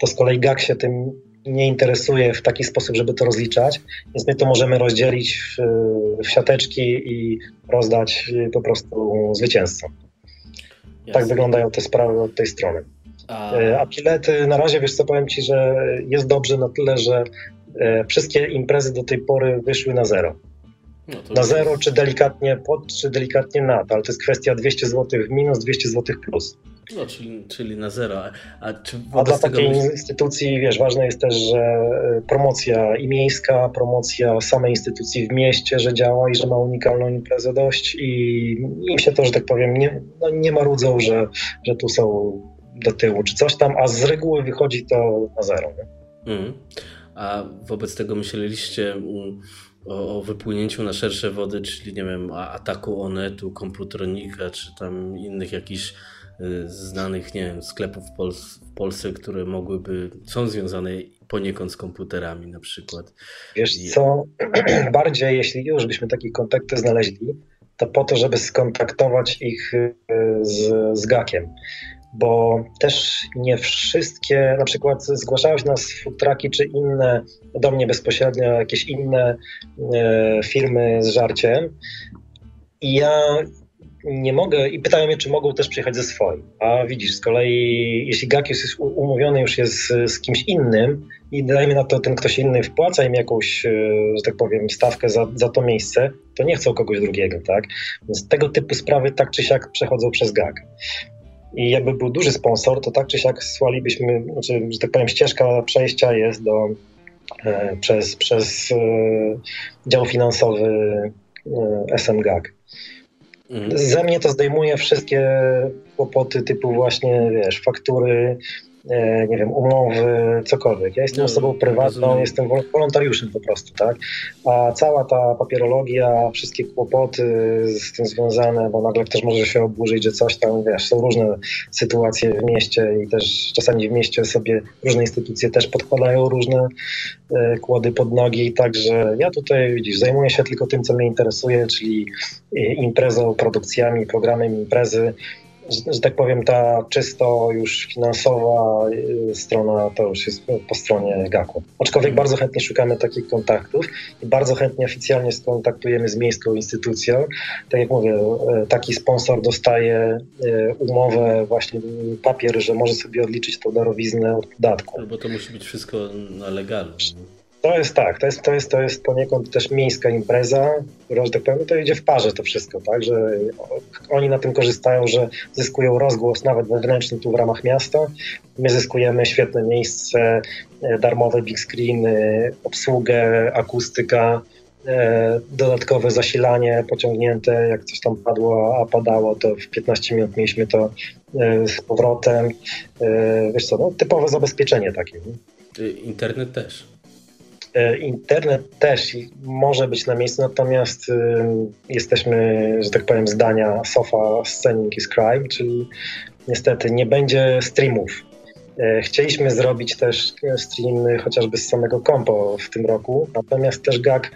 to z kolei GAK się tym nie interesuje w taki sposób, żeby to rozliczać, więc my to możemy rozdzielić w, w siateczki i rozdać po prostu zwycięzcom. Tak wyglądają te sprawy od tej strony. A... a bilety, na razie wiesz co, powiem Ci, że jest dobrze na tyle, że wszystkie imprezy do tej pory wyszły na zero. No na zero, czy delikatnie pod, czy delikatnie nad, ale to jest kwestia 200 zł w minus, 200 zł plus. No, czyli, czyli na zero. A, czy A dla takiej myśl... instytucji, wiesz, ważne jest też, że e, promocja i miejska, promocja samej instytucji w mieście, że działa i że ma unikalną imprezę dość i im się to, że tak powiem, nie, no nie marudzą, że, że tu są do tyłu czy coś tam, a z reguły wychodzi to na zero. Mm. A wobec tego myśleliście mm, o, o, wypłynięciu na szersze wody, czyli nie wiem, ataku Onetu, Komputronika, czy tam innych jakichś y, znanych, nie wiem, sklepów w, Pol w Polsce, które mogłyby, są związane poniekąd z komputerami na przykład. Wiesz co, (clears throat) bardziej jeśli już byśmy takie kontakty znaleźli, to po to, żeby skontaktować ich y, z, z gakiem bo też nie wszystkie, na przykład zgłaszały się nas futraki czy inne, do mnie bezpośrednio jakieś inne e, firmy z żarciem i ja nie mogę i pytają mnie, czy mogą też przyjechać ze swoim. A widzisz, z kolei jeśli Gakius jest umówiony już jest z, kimś innym i dajmy na to ten ktoś inny wpłaca im jakąś, e, że tak powiem, stawkę za, za to miejsce, to nie chcą kogoś drugiego, tak? Więc tego typu sprawy tak czy siak przechodzą przez GAG. I jakby był duży sponsor, to tak czy siak słalibyśmy, znaczy, że tak powiem, ścieżka przejścia jest do, e, przez, przez e, dział finansowy e, SMGAG. Mhm. Ze mnie to zdejmuje wszystkie kłopoty typu właśnie, wiesz, faktury, nie wiem, umowy, cokolwiek. Ja jestem no, osobą prywatną, rozumiem. jestem wolontariuszem po prostu, tak? A cała ta papierologia, wszystkie kłopoty z tym związane, bo nagle ktoś może się oburzyć, że coś tam, wiesz, są różne sytuacje w mieście i też czasami w mieście sobie różne instytucje też podkładają różne e, kłody pod nogi, także ja tutaj, widzisz, zajmuję się tylko tym, co mnie interesuje, czyli e, imprezą, produkcjami, programem imprezy, że, że, tak powiem, ta czysto już finansowa y, strona to już jest po stronie GAK-u. Aczkolwiek bardzo chętnie szukamy takich kontaktów i bardzo chętnie oficjalnie skontaktujemy z miejską instytucją. Tak jak mówię, y, taki sponsor dostaje y, umowę, właśnie papier, że może sobie odliczyć tą darowiznę od podatku. No bo to musi być wszystko na legalne. To jest tak, to jest, to jest, to jest poniekąd też miejska impreza, że tak powiem, to idzie w parze to wszystko, tak, że oni na tym korzystają, że zyskują rozgłos nawet wewnętrzny tu w ramach miasta. My zyskujemy świetne miejsce, e, darmowe big screeny, obsługę, akustyka, e, dodatkowe zasilanie pociągnięte, jak coś tam padło, a padało, to w 15 minut mieliśmy to e, z powrotem. Wiesz co, no, typowe zabezpieczenie takie. Internet też. E, internet też może być na miejscu, natomiast jesteśmy, że tak powiem, zdania sofa scening is crime, czyli niestety nie będzie streamów. E, chcieliśmy zrobić też streamy chociażby z samego kompo w tym roku, natomiast też GAG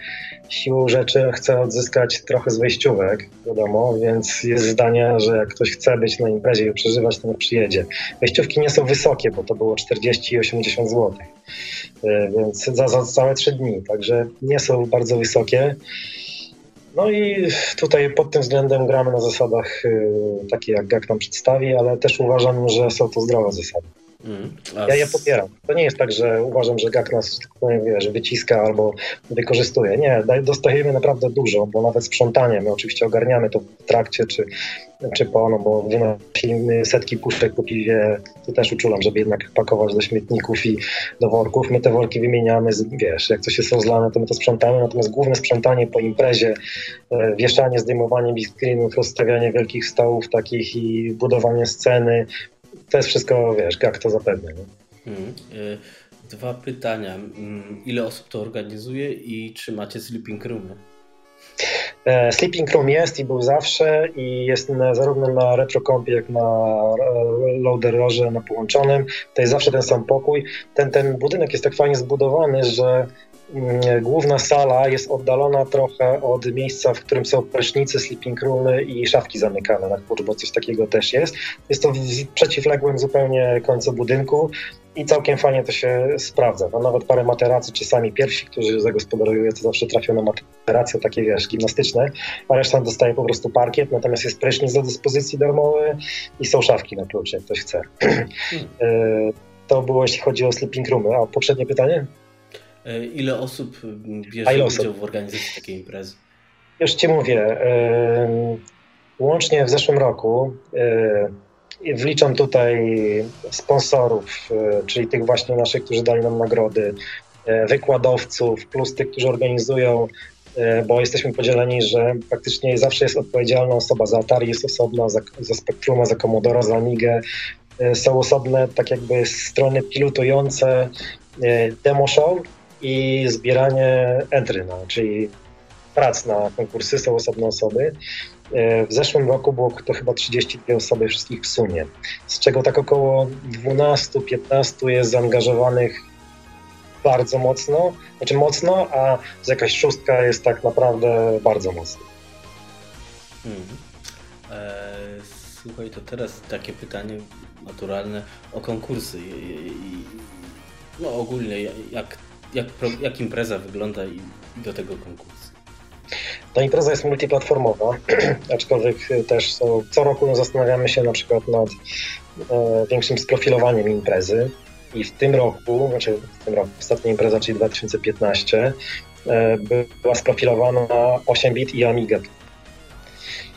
siłą rzeczy chce odzyskać trochę z wejściówek, wiadomo, więc jest zdania, że jak ktoś chce być na imprezie i przeżywać, to nie przyjedzie. Wejściówki nie są wysokie, bo to było 40 i 80 zł. E, więc za, za całe trzy dni, także nie są bardzo wysokie. No i tutaj pod tym względem gramy na zasadach y, takie, jak GAK nam przedstawi, ale też uważam, że są to zdrowe zasady. Mm, ja je popieram. To nie jest tak, że uważam, że GAK nas wiesz, wyciska albo wykorzystuje. Nie, dostajemy naprawdę dużo, bo nawet sprzątanie, my oczywiście ogarniamy to w trakcie czy, czy po, no bo wynosimy setki puszek po piwie, to też uczulam, żeby jednak pakować do śmietników i do worków. My te worki wymieniamy, wiesz, jak coś jest rozlane, to my to sprzątamy, natomiast główne sprzątanie po imprezie, e, wieszanie, zdejmowanie big screenów, rozstawianie wielkich stołów takich i budowanie sceny, to jest wszystko, wiesz, jak to zapewnia. Hmm. Dwa pytania. Mm, ile osób to organizuje i czy macie sleeping roomy? E, sleeping Room jest i był zawsze i jest na, zarówno na RetroCompie, jak na e, loaderorze na połączonym. To jest zawsze ten sam pokój. Ten, ten budynek jest tak fajnie zbudowany, że główna sala jest oddalona trochę od miejsca, w którym są prysznice, sleeping roomy i szafki zamykane na klucz, bo coś takiego też jest. Jest to w przeciwległym zupełnie końcu budynku i całkiem fajnie to się sprawdza. Mam nawet parę materacy, czasami pierwsi, którzy zagospodarują, to zawsze trafią na materacje takie, wiesz, gimnastyczne, a reszta dostaje po prostu parkiet, natomiast jest prysznic do dyspozycji darmowy i są szafki na klucze, jak ktoś chce. (clears throat) Hmm. to było jeśli chodzi o sleeping roomy. A poprzednie pytanie? E, ile osób bierze ile udział w organizacji takiej imprezy? Już Ci mówię. Łącznie w zeszłym roku wliczam tutaj sponsorów, e, czyli tych właśnie naszych, którzy dali nam nagrody, e, wykładowców, plus tych, którzy organizują, bo jesteśmy podzieleni, że praktycznie zawsze jest odpowiedzialna osoba za Atari, jest osobna za, za Spectruma, za Commodore, za Amigę. Są osobne tak jakby strony pilotujące demo show i zbieranie entry, czyli prac na konkursy, są osobne osoby. E, w zeszłym roku było to chyba 32 osoby wszystkich w sumie, z czego tak około 12-15 jest zaangażowanych bardzo mocno, znaczy mocno, a jakaś szóstka jest tak naprawdę bardzo mocno. Hmm. Eee, słuchaj, to teraz takie pytanie naturalne o konkursy. I, no ogólnie, jak jak, jak impreza wygląda i do tego konkursu? Ta impreza jest multiplatformowa, (clears throat) aczkolwiek też są, co roku zastanawiamy się na przykład nad e, większym sprofilowaniem imprezy. I w tym roku, znaczy w tym roku, ostatnia impreza, czyli 2015, e, była sprofilowana 8-bit i Amiga.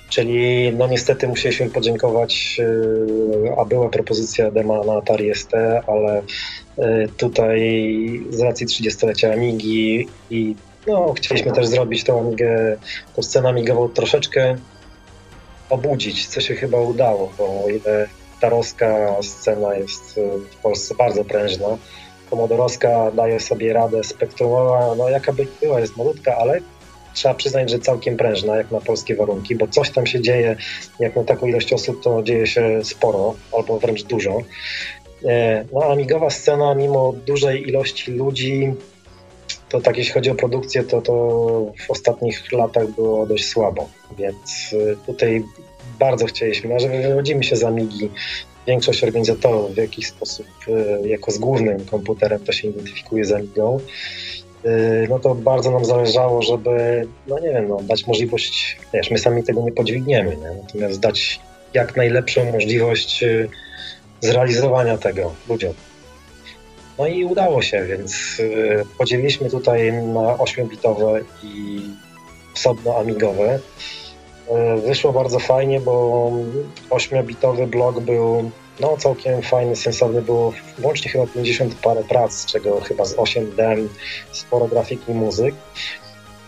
Czyli no niestety musieliśmy podziękować, e, a była propozycja dema na Atari ST, ale E, tutaj z racji 30-lecia Amigi i no, chcieliśmy też zrobić tą Amigę, tą scenę amigową troszeczkę obudzić, co się chyba udało, bo o ile scena jest e, w Polsce bardzo prężna, komodorowska daje sobie radę, spektrumowa, no jaka by była, jest malutka, ale trzeba przyznać, że całkiem prężna, jak na polskie warunki, bo coś tam się dzieje, jak na taką ilość osób, to dzieje się sporo, albo wręcz dużo. E, no, amigowa scena, mimo dużej ilości ludzi, to tak jeśli chodzi o produkcję, to, to w ostatnich latach było dość słabo. Więc e, tutaj bardzo chcieliśmy, że wywodzimy się z Amigi. Większość organizatorów w jakiś sposób e, jako z głównym komputerem to się identyfikuje z Amigą. No to bardzo nam zależało, żeby, no nie wiem, no, dać możliwość, wiesz, my sami tego nie podźwigniemy, nie? natomiast dać jak najlepszą możliwość zrealizowania tego ludziom. No i udało się, więc y, podzieliliśmy tutaj na 8-bitowe i osobno amigowe. Y, wyszło bardzo fajnie, bo 8-bitowy blok był no, całkiem fajny, sensowny. Było łącznie chyba 50 parę prac, z czego chyba z 8 dem, sporo grafiki i muzyk.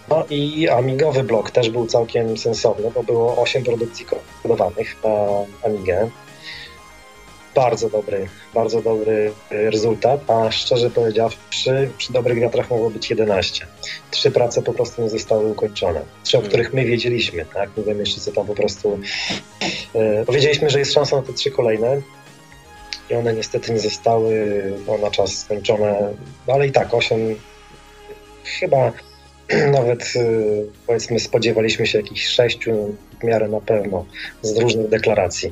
No i amigowy blok też był całkiem sensowny, bo było 8 produkcji kodowanych na Amigę bardzo dobry, bardzo dobry rezultat, a szczerze powiedziawszy, przy dobrych wiatrach mogło być 11. Trzy prace po prostu nie zostały ukończone. Trzy, o hmm. których my wiedzieliśmy, tak? Nie wiem jeszcze, co tam po prostu... E, powiedzieliśmy, że jest szansa na te trzy kolejne i one niestety nie zostały na czas skończone, no, ale i tak, osiem chyba (clears throat) nawet e, powiedzmy spodziewaliśmy się jakichś sześciu w miarę na pewno z różnych deklaracji.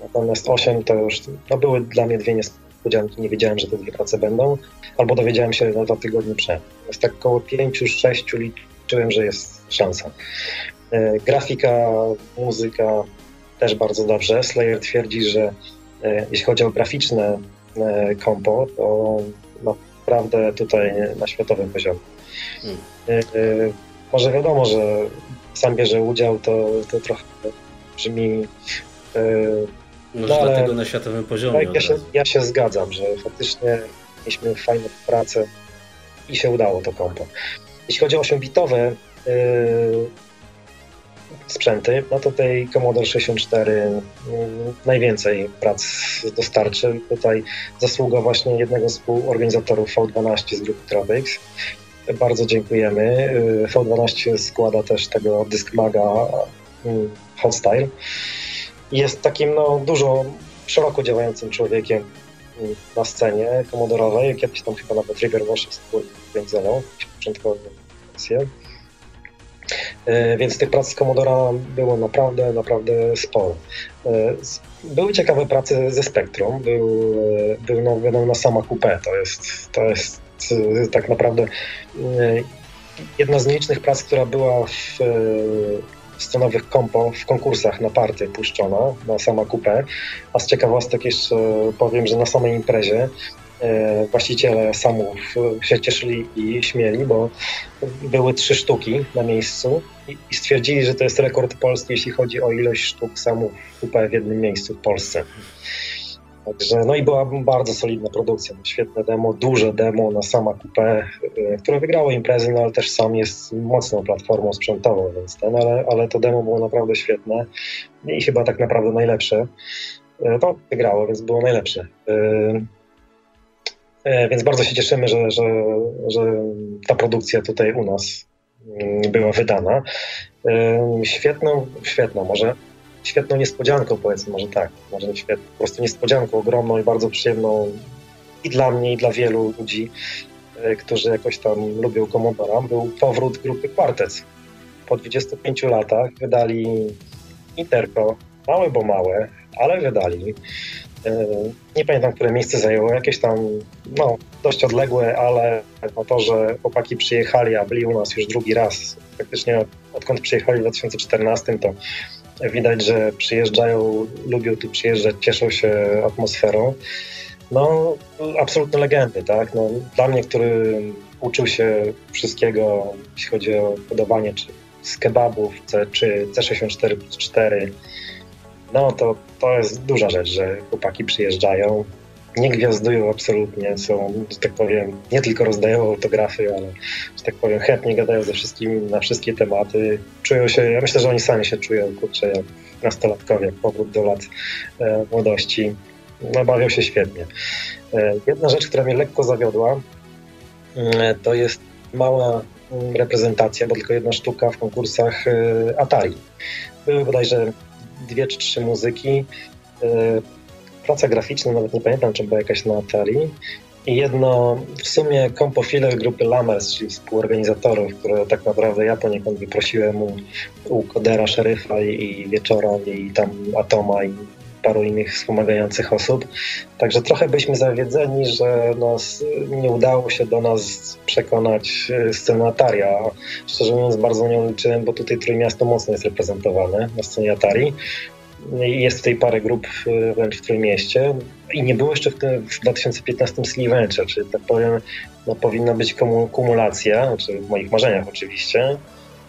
Natomiast 8 to już no były dla mnie dwie niespodzianki. Nie wiedziałem, że te dwie prace będą, albo dowiedziałem się na dwa tygodnie przed. Jest tak około 5-6 liczyłem, że jest szansa. E, grafika, muzyka też bardzo dobrze. Slayer twierdzi, że jeśli chodzi o graficzne e, kompo, to naprawdę tutaj na światowym poziomie. Hmm. Może wiadomo, że sam bierze udział, to, to trochę brzmi może no, dlatego na światowym poziomie. Ja, się, ja się zgadzam, że faktycznie mieliśmy fajną pracę i się udało to kompo. Jeśli chodzi o 8-bitowe yy, sprzęty, no to tej Commodore 64 yy, najwięcej prac dostarczy. Tutaj zasługa właśnie jednego z współorganizatorów V12 z grupy Tradix. Bardzo dziękujemy. Yy, V12 składa też tego Discmaga yy, Hot Style jest takim no, dużo szeroko działającym człowiekiem. na scenie komodorowej, kiedyś tam chyba nawet River Wash współorganizował, początkowe wersje. Więc tych prac z Commodora było naprawdę, naprawdę sporo. Były ciekawe prace ze Spectrum, był, był no, wiadomo, na sama coupé, to jest, to jest tak naprawdę jedna z nielicznych prac, która była w scenowych kompo w konkursach na party puszczona na sama kupę. A z ciekawostek jeszcze powiem, że na samej imprezie e, właściciele samów się cieszyli i śmieli, bo były trzy sztuki na miejscu i stwierdzili, że to jest rekord polski, jeśli chodzi o ilość sztuk samów kupę w jednym miejscu w Polsce. Także, no i była bardzo solidna produkcja, świetne demo, duże demo na sama coupé, e, które wygrało imprezy, no ale też sam jest mocną platformą sprzętową, więc ten, ale, ale to demo było naprawdę świetne i chyba tak naprawdę najlepsze. E, to wygrało, więc było najlepsze. E, więc bardzo się cieszymy, że, że, że ta produkcja tutaj u nas mm, była wydana. Świetną, świetną, może świetną niespodzianką, powiedzmy, może tak, może nie świetną, po prostu niespodzianką ogromną i bardzo przyjemną i dla mnie, i dla wielu ludzi, e, którzy jakoś tam lubią Commodora, był powrót grupy Quartets. Po 25 latach wydali Interco, małe bo małe, ale wydali. E, nie pamiętam, które miejsce zajęło, jakieś tam, no, dość odległe, ale o to, że chłopaki przyjechali, a byli u nas już drugi raz, praktycznie odkąd przyjechali w 2014, to Widać, że przyjeżdżają, lubią tu przyjeżdżać, cieszą się atmosferą. No, absolutne legendy, tak? No, dla mnie, który uczył się wszystkiego, jeśli chodzi o podawanie czy z kebabów, czy C64 plus 4, no to, to jest duża rzecz, że chłopaki przyjeżdżają, nie gwiazdują absolutnie, są, że tak powiem, nie tylko rozdają autografy, ale, że tak powiem, chętnie gadają ze wszystkimi na wszystkie tematy. Czują się, ja myślę, że oni sami się czują, kurczę, jak nastolatkowie, powrót do lat e, młodości. No, bawią się świetnie. E, jedna rzecz, która mnie lekko zawiodła, e, to jest mała mm, reprezentacja, bo tylko jedna sztuka w konkursach e, Atari. Były bodajże dwie czy trzy muzyki. E, praca graficzna, nawet nie pamiętam, czy była jakaś na Atari. I jedno w sumie kompofile grupy Lames, czyli współorganizatorów, które tak naprawdę ja poniekąd wyprosiłem u, u Kodera, Szeryfa i, i Wieczora i tam Atoma i paru innych wspomagających osób. Także trochę byliśmy zawiedzeni, że nas, nie udało się do nas przekonać e, sceny Atari, a szczerze mówiąc bardzo nią liczyłem, bo tutaj Trójmiasto mocno jest reprezentowane na scenie Atari. Jest tutaj parę grup e, wręcz w Trójmieście i nie było jeszcze w, tym, w 2015 Sleeve Venture, czyli tak powiem, no, powinna być kumulacja, znaczy w moich marzeniach oczywiście.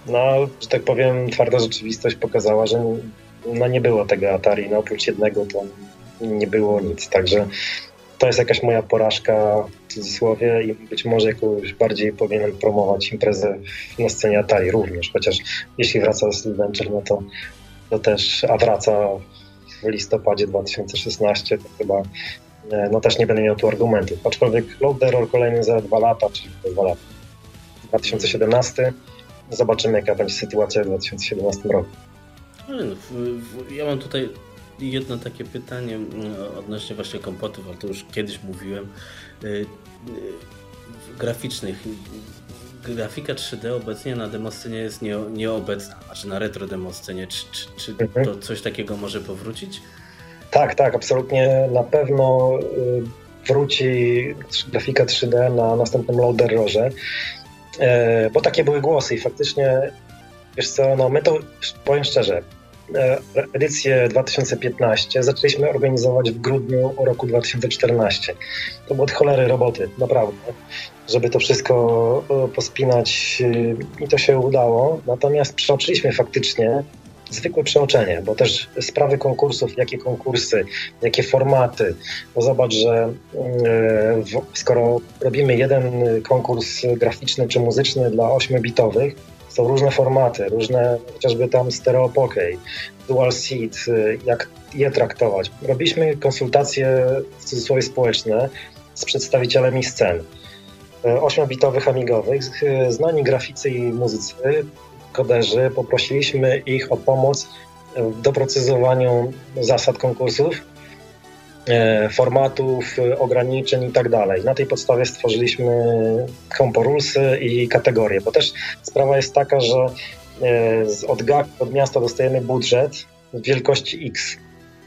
No, że tak powiem, twarda rzeczywistość pokazała, że no, nie było tego Atari, no oprócz jednego to nie było nic, także to jest jakaś moja porażka w cudzysłowie i być może jakoś bardziej powinienem promować imprezę na scenie Atari również, chociaż jeśli wraca Sleeve Venture, no to to też, a wraca w listopadzie 2016, to chyba e, no też nie będę miał tu argumentów. Aczkolwiek Load Error kolejny za dwa lata, czyli dwa lata. 2017. Zobaczymy, jaka będzie sytuacja w 2017 roku. No, ja mam tutaj jedno takie pytanie mm, odnośnie właśnie kompotów, ale to już kiedyś mówiłem. E, e, graficznych grafika 3D obecnie na demoscenie jest nie, nieobecna, znaczy na retro demoscenie. Czy, czy, czy mhm. to coś takiego może powrócić? Tak, tak, absolutnie na pewno y, wróci grafika 3D na następnym loaderorze, e, bo takie były głosy i faktycznie, wiesz co, no my to, powiem szczerze, edycję 2015 zaczęliśmy organizować w grudniu roku 2014. To było od cholery roboty, naprawdę żeby to wszystko e, pospinać e, i to się udało. Natomiast przeoczyliśmy faktycznie zwykłe przeoczenie, bo też sprawy konkursów, jakie konkursy, jakie formaty. Bo zobacz, że e, skoro robimy jeden konkurs graficzny czy muzyczny dla 8-bitowych, są różne formaty, różne chociażby tam stereo pokej, dual seat, jak je traktować. Robiliśmy konsultacje w cudzysłowie społeczne z przedstawicielami scen. 8-bitowych amigowych. Znani graficy i muzycy, koderzy, poprosiliśmy ich o pomoc w doprecyzowaniu zasad konkursów formatów, ograniczeń i tak dalej. Na tej podstawie stworzyliśmy komporulsy i kategorie, bo też sprawa jest taka, że e, od GAK, od miasta dostajemy budżet wielkości X.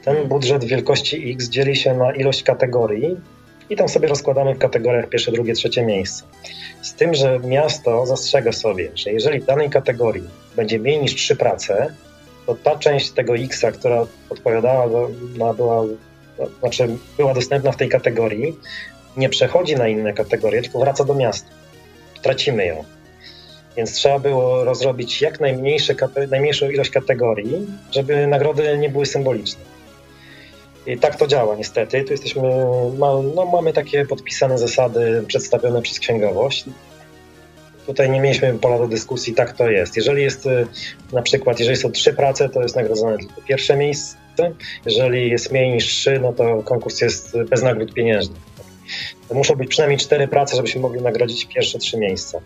Ten budżet wielkości X dzieli się na ilość kategorii i tam sobie rozkładamy w kategoriach pierwsze, drugie, trzecie miejsce. Z tym, że miasto zastrzega sobie, że jeżeli w danej kategorii będzie mniej niż trzy prace, to ta część tego X, która odpowiadała, była, znaczy była dostępna w tej kategorii, nie przechodzi na inne kategorie, tylko wraca do miasta. Tracimy ją. Więc trzeba było rozrobić jak najmniejsze, najmniejszą ilość kategorii, żeby nagrody nie były symboliczne. I tak to działa niestety. Tu jesteśmy, no, mamy takie podpisane zasady przedstawione przez księgowość. Tutaj nie mieliśmy pola do dyskusji, tak to jest. Jeżeli jest y, na przykład, jeżeli są trzy prace, to jest nagrodzone tylko pierwsze miejsce. Jeżeli jest mniej niż trzy, no to konkurs jest bez nagród pieniężnych. To muszą być przynajmniej cztery prace, żebyśmy mogli nagrodzić pierwsze trzy miejsca.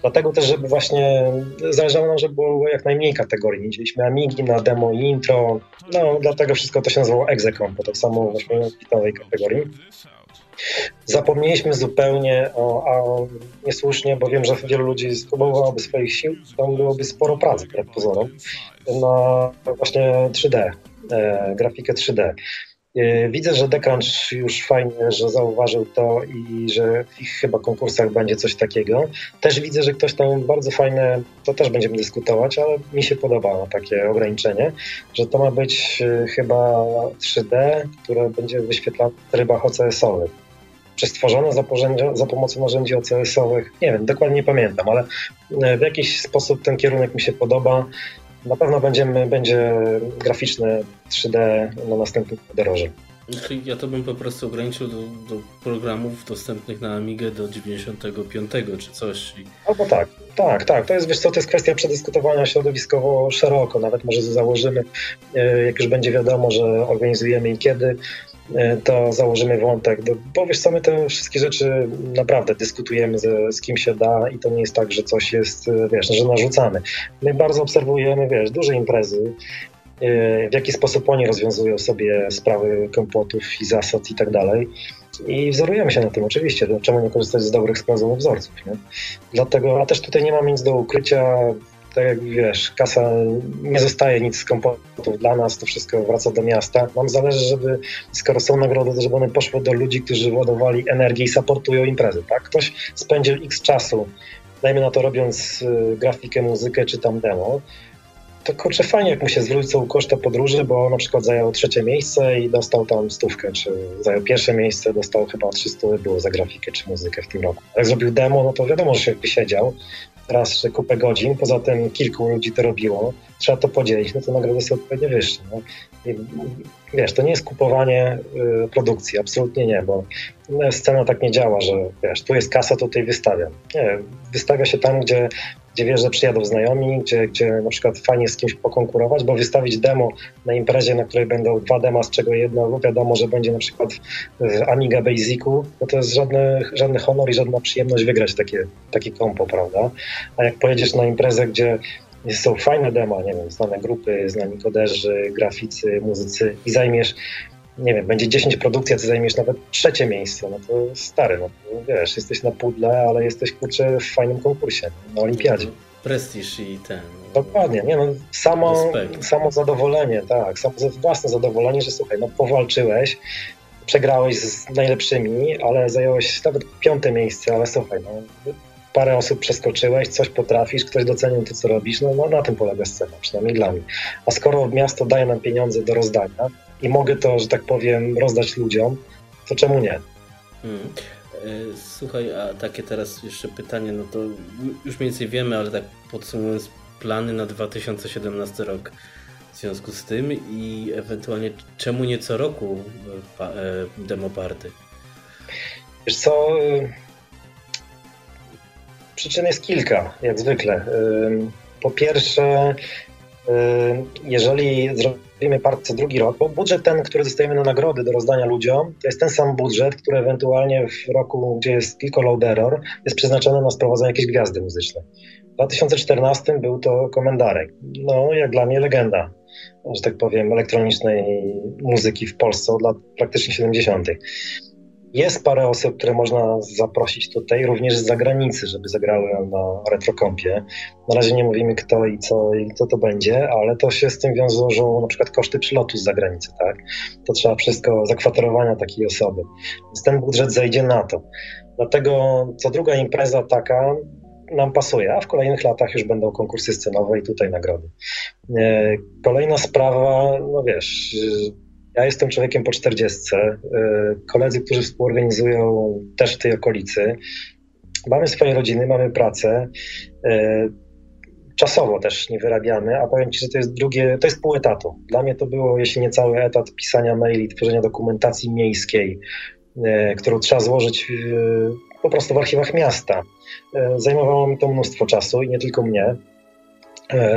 Dlatego też, żeby właśnie zależało nam, żeby było jak najmniej kategorii. Mieliśmy Amigi na demo i intro, no dlatego wszystko to się nazywało Execom, tak samo w 8 kategorii. Zapomnieliśmy zupełnie o, niesłusznie, bo wiem, że wielu ludzi spróbowałoby swoich sił, tam byłoby sporo pracy, jak pozorom, na właśnie 3D, e, grafikę 3D. E, widzę, że Decrunch już fajnie, że zauważył to i że w ich chyba konkursach będzie coś takiego. Też widzę, że ktoś tam bardzo fajne, to też będziemy dyskutować, ale mi się podoba takie ograniczenie, że to ma być e, chyba 3D, które będzie wyświetlane w trybach OCS-owych przestworzone za, za pomocą narzędzi OCS-owych. Nie wiem, dokładnie nie pamiętam, ale e, w jakiś sposób ten kierunek mi się podoba. Na pewno będziemy, będzie graficzne 3D na następnym podroży. Ja to bym po prostu ograniczył do, do, programów dostępnych na Amigę do 95 czy coś. Albo tak, tak, tak. To jest, wiesz co, to jest kwestia przedyskutowania środowiskowo szeroko. Nawet może założymy, e, jak już będzie wiadomo, że organizujemy i kiedy, to założymy wątek, bo wiesz co, my te wszystkie rzeczy naprawdę dyskutujemy ze, z kim się da i to nie jest tak, że coś jest, e, wiesz, że narzucamy. My bardzo obserwujemy, wiesz, duże imprezy, e, w jaki sposób oni rozwiązują sobie sprawy kompotów i zasad i tak dalej. I wzorujemy się na tym oczywiście. Czemu nie korzystać z dobrych sprawdzonych wzorców? Nie? Dlatego, a też tutaj nie mam nic do ukrycia tak jak wiesz, kasa nie zostaje nic z kompotów dla nas, to wszystko wraca do miasta. Nam zależy, żeby, skoro są nagrody, żeby one poszły do ludzi, którzy władowali energię i supportują imprezy, tak? Ktoś spędził x czasu, dajmy na to robiąc y, grafikę, muzykę czy tam demo, to kurczę fajnie, jak mu się zwrócą koszty podróży, bo na przykład zajął trzecie miejsce i dostał tam stówkę, czy zajął pierwsze miejsce, dostał chyba 300 było za grafikę czy muzykę w tym roku. Jak zrobił demo, no to wiadomo, że się wysiedział, raz że kupę godzin, poza tym kilku ludzi to robiło, trzeba to podzielić, no to nagrody są odpowiednio wyższe. No. I, wiesz, to nie jest kupowanie y, produkcji, absolutnie nie, bo scena tak nie działa, że wiesz, tu jest kasa, tutaj wystawiam. Nie, wystawia się tam, gdzie gdzie wiesz, że przyjadą znajomi, gdzie, gdzie na przykład fajnie z kimś pokonkurować, bo wystawić demo na imprezie, na której będą dwa dema, z czego jedno wiadomo, że będzie na przykład w Amiga Basicu, no to jest żadny, żadny honor i żadna przyjemność wygrać takie, takie kompo, prawda? A jak pojedziesz na imprezę, gdzie są fajne demo, nie wiem, znane grupy, znani koderzy, graficy, muzycy i zajmiesz nie wiem, będzie 10 produkcji, a ty zajmiesz nawet trzecie miejsce, no to stary, no to wiesz, jesteś na pudle, ale jesteś kurczę w fajnym konkursie, na olimpiadzie. Prestiż i ten. Dokładnie, nie no, samo, samo zadowolenie, tak, samo własne zadowolenie, że słuchaj, no powalczyłeś, przegrałeś z najlepszymi, ale zająłeś nawet piąte miejsce, ale słuchaj, no, parę osób przeskoczyłeś, coś potrafisz, ktoś docenił to, co robisz, no, no na tym polega scena, przynajmniej dla mnie. A skoro miasto daje nam pieniądze do rozdania, i mogę to, że tak powiem, rozdać ludziom, to czemu nie? Hmm. E, słuchaj, a takie teraz jeszcze pytanie, no to już mniej więcej wiemy, ale tak podsumowując, plany na 2017 rok w związku z tym i ewentualnie czemu nie co roku e, e, demo party? Wiesz co, przyczyn jest kilka, jak zwykle. Po pierwsze, jeżeli robimy partce drugi rok, bo budżet ten, który dostajemy na nagrody do rozdania ludziom, to jest ten sam budżet, który ewentualnie w roku, gdzie jest tylko load error, jest przeznaczony na sprowadzenie jakiejś gwiazdy muzycznej. W 2014 był to Komendarek. No, jak dla mnie legenda. że tak powiem, elektronicznej muzyki w Polsce od lat praktycznie 70. Jest parę osób, które można zaprosić tutaj, również z zagranicy, żeby zagrały na retrokompie. Na razie nie mówimy kto i co i co to będzie, ale to się z tym wiążą na przykład koszty przylotu z zagranicy, tak? To trzeba wszystko, zakwaterowania takiej osoby. Więc ten budżet zejdzie na to. Dlatego co druga impreza taka nam pasuje, a w kolejnych latach już będą konkursy scenowe i tutaj nagrody. E, kolejna sprawa, no wiesz, ja jestem człowiekiem po 40. E, koledzy, którzy współorganizują też w tej okolicy. Mamy swoje rodziny, mamy pracę. E, czasowo też nie wyrabiamy, a powiem Ci, że to jest drugie, to jest pół etatu. Dla mnie to było, jeśli nie cały etat pisania maili, tworzenia dokumentacji miejskiej, którą trzeba złożyć po prostu w archiwach miasta. Zajmowało mi to mnóstwo czasu i nie tylko mnie.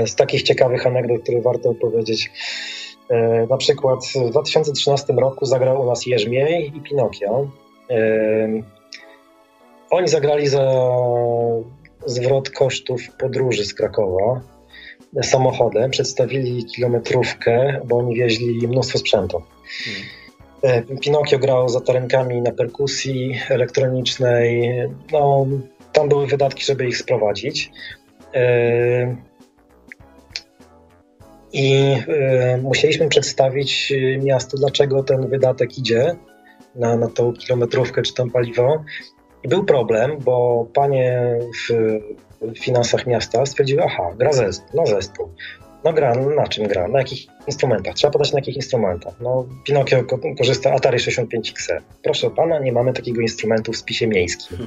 Z takich ciekawych anegdot, które warto opowiedzieć, na przykład w 2013 roku zagrał u nas Jerzmiej i Pinokio. Oni zagrali za zwrot kosztów podróży z Krakowa samochodem, przedstawili kilometrówkę, bo oni wieźli mnóstwo sprzętu. Hmm. E, Pinokio grał za tarenkami na perkusji elektronicznej. No, tam były wydatki, żeby ich sprowadzić. E, I e, musieliśmy przedstawić miastu, dlaczego ten wydatek idzie na, na tą kilometrówkę czy tam paliwo. I był problem, bo panie w, finansach miasta stwierdziły, aha, gra zespół, na zespół. No gra, na czym gra? Na jakich instrumentach? Trzeba podać na jakich instrumentach. No Pinokio korzysta Atari 65XE. Proszę pana, nie mamy takiego instrumentu w spisie miejskim.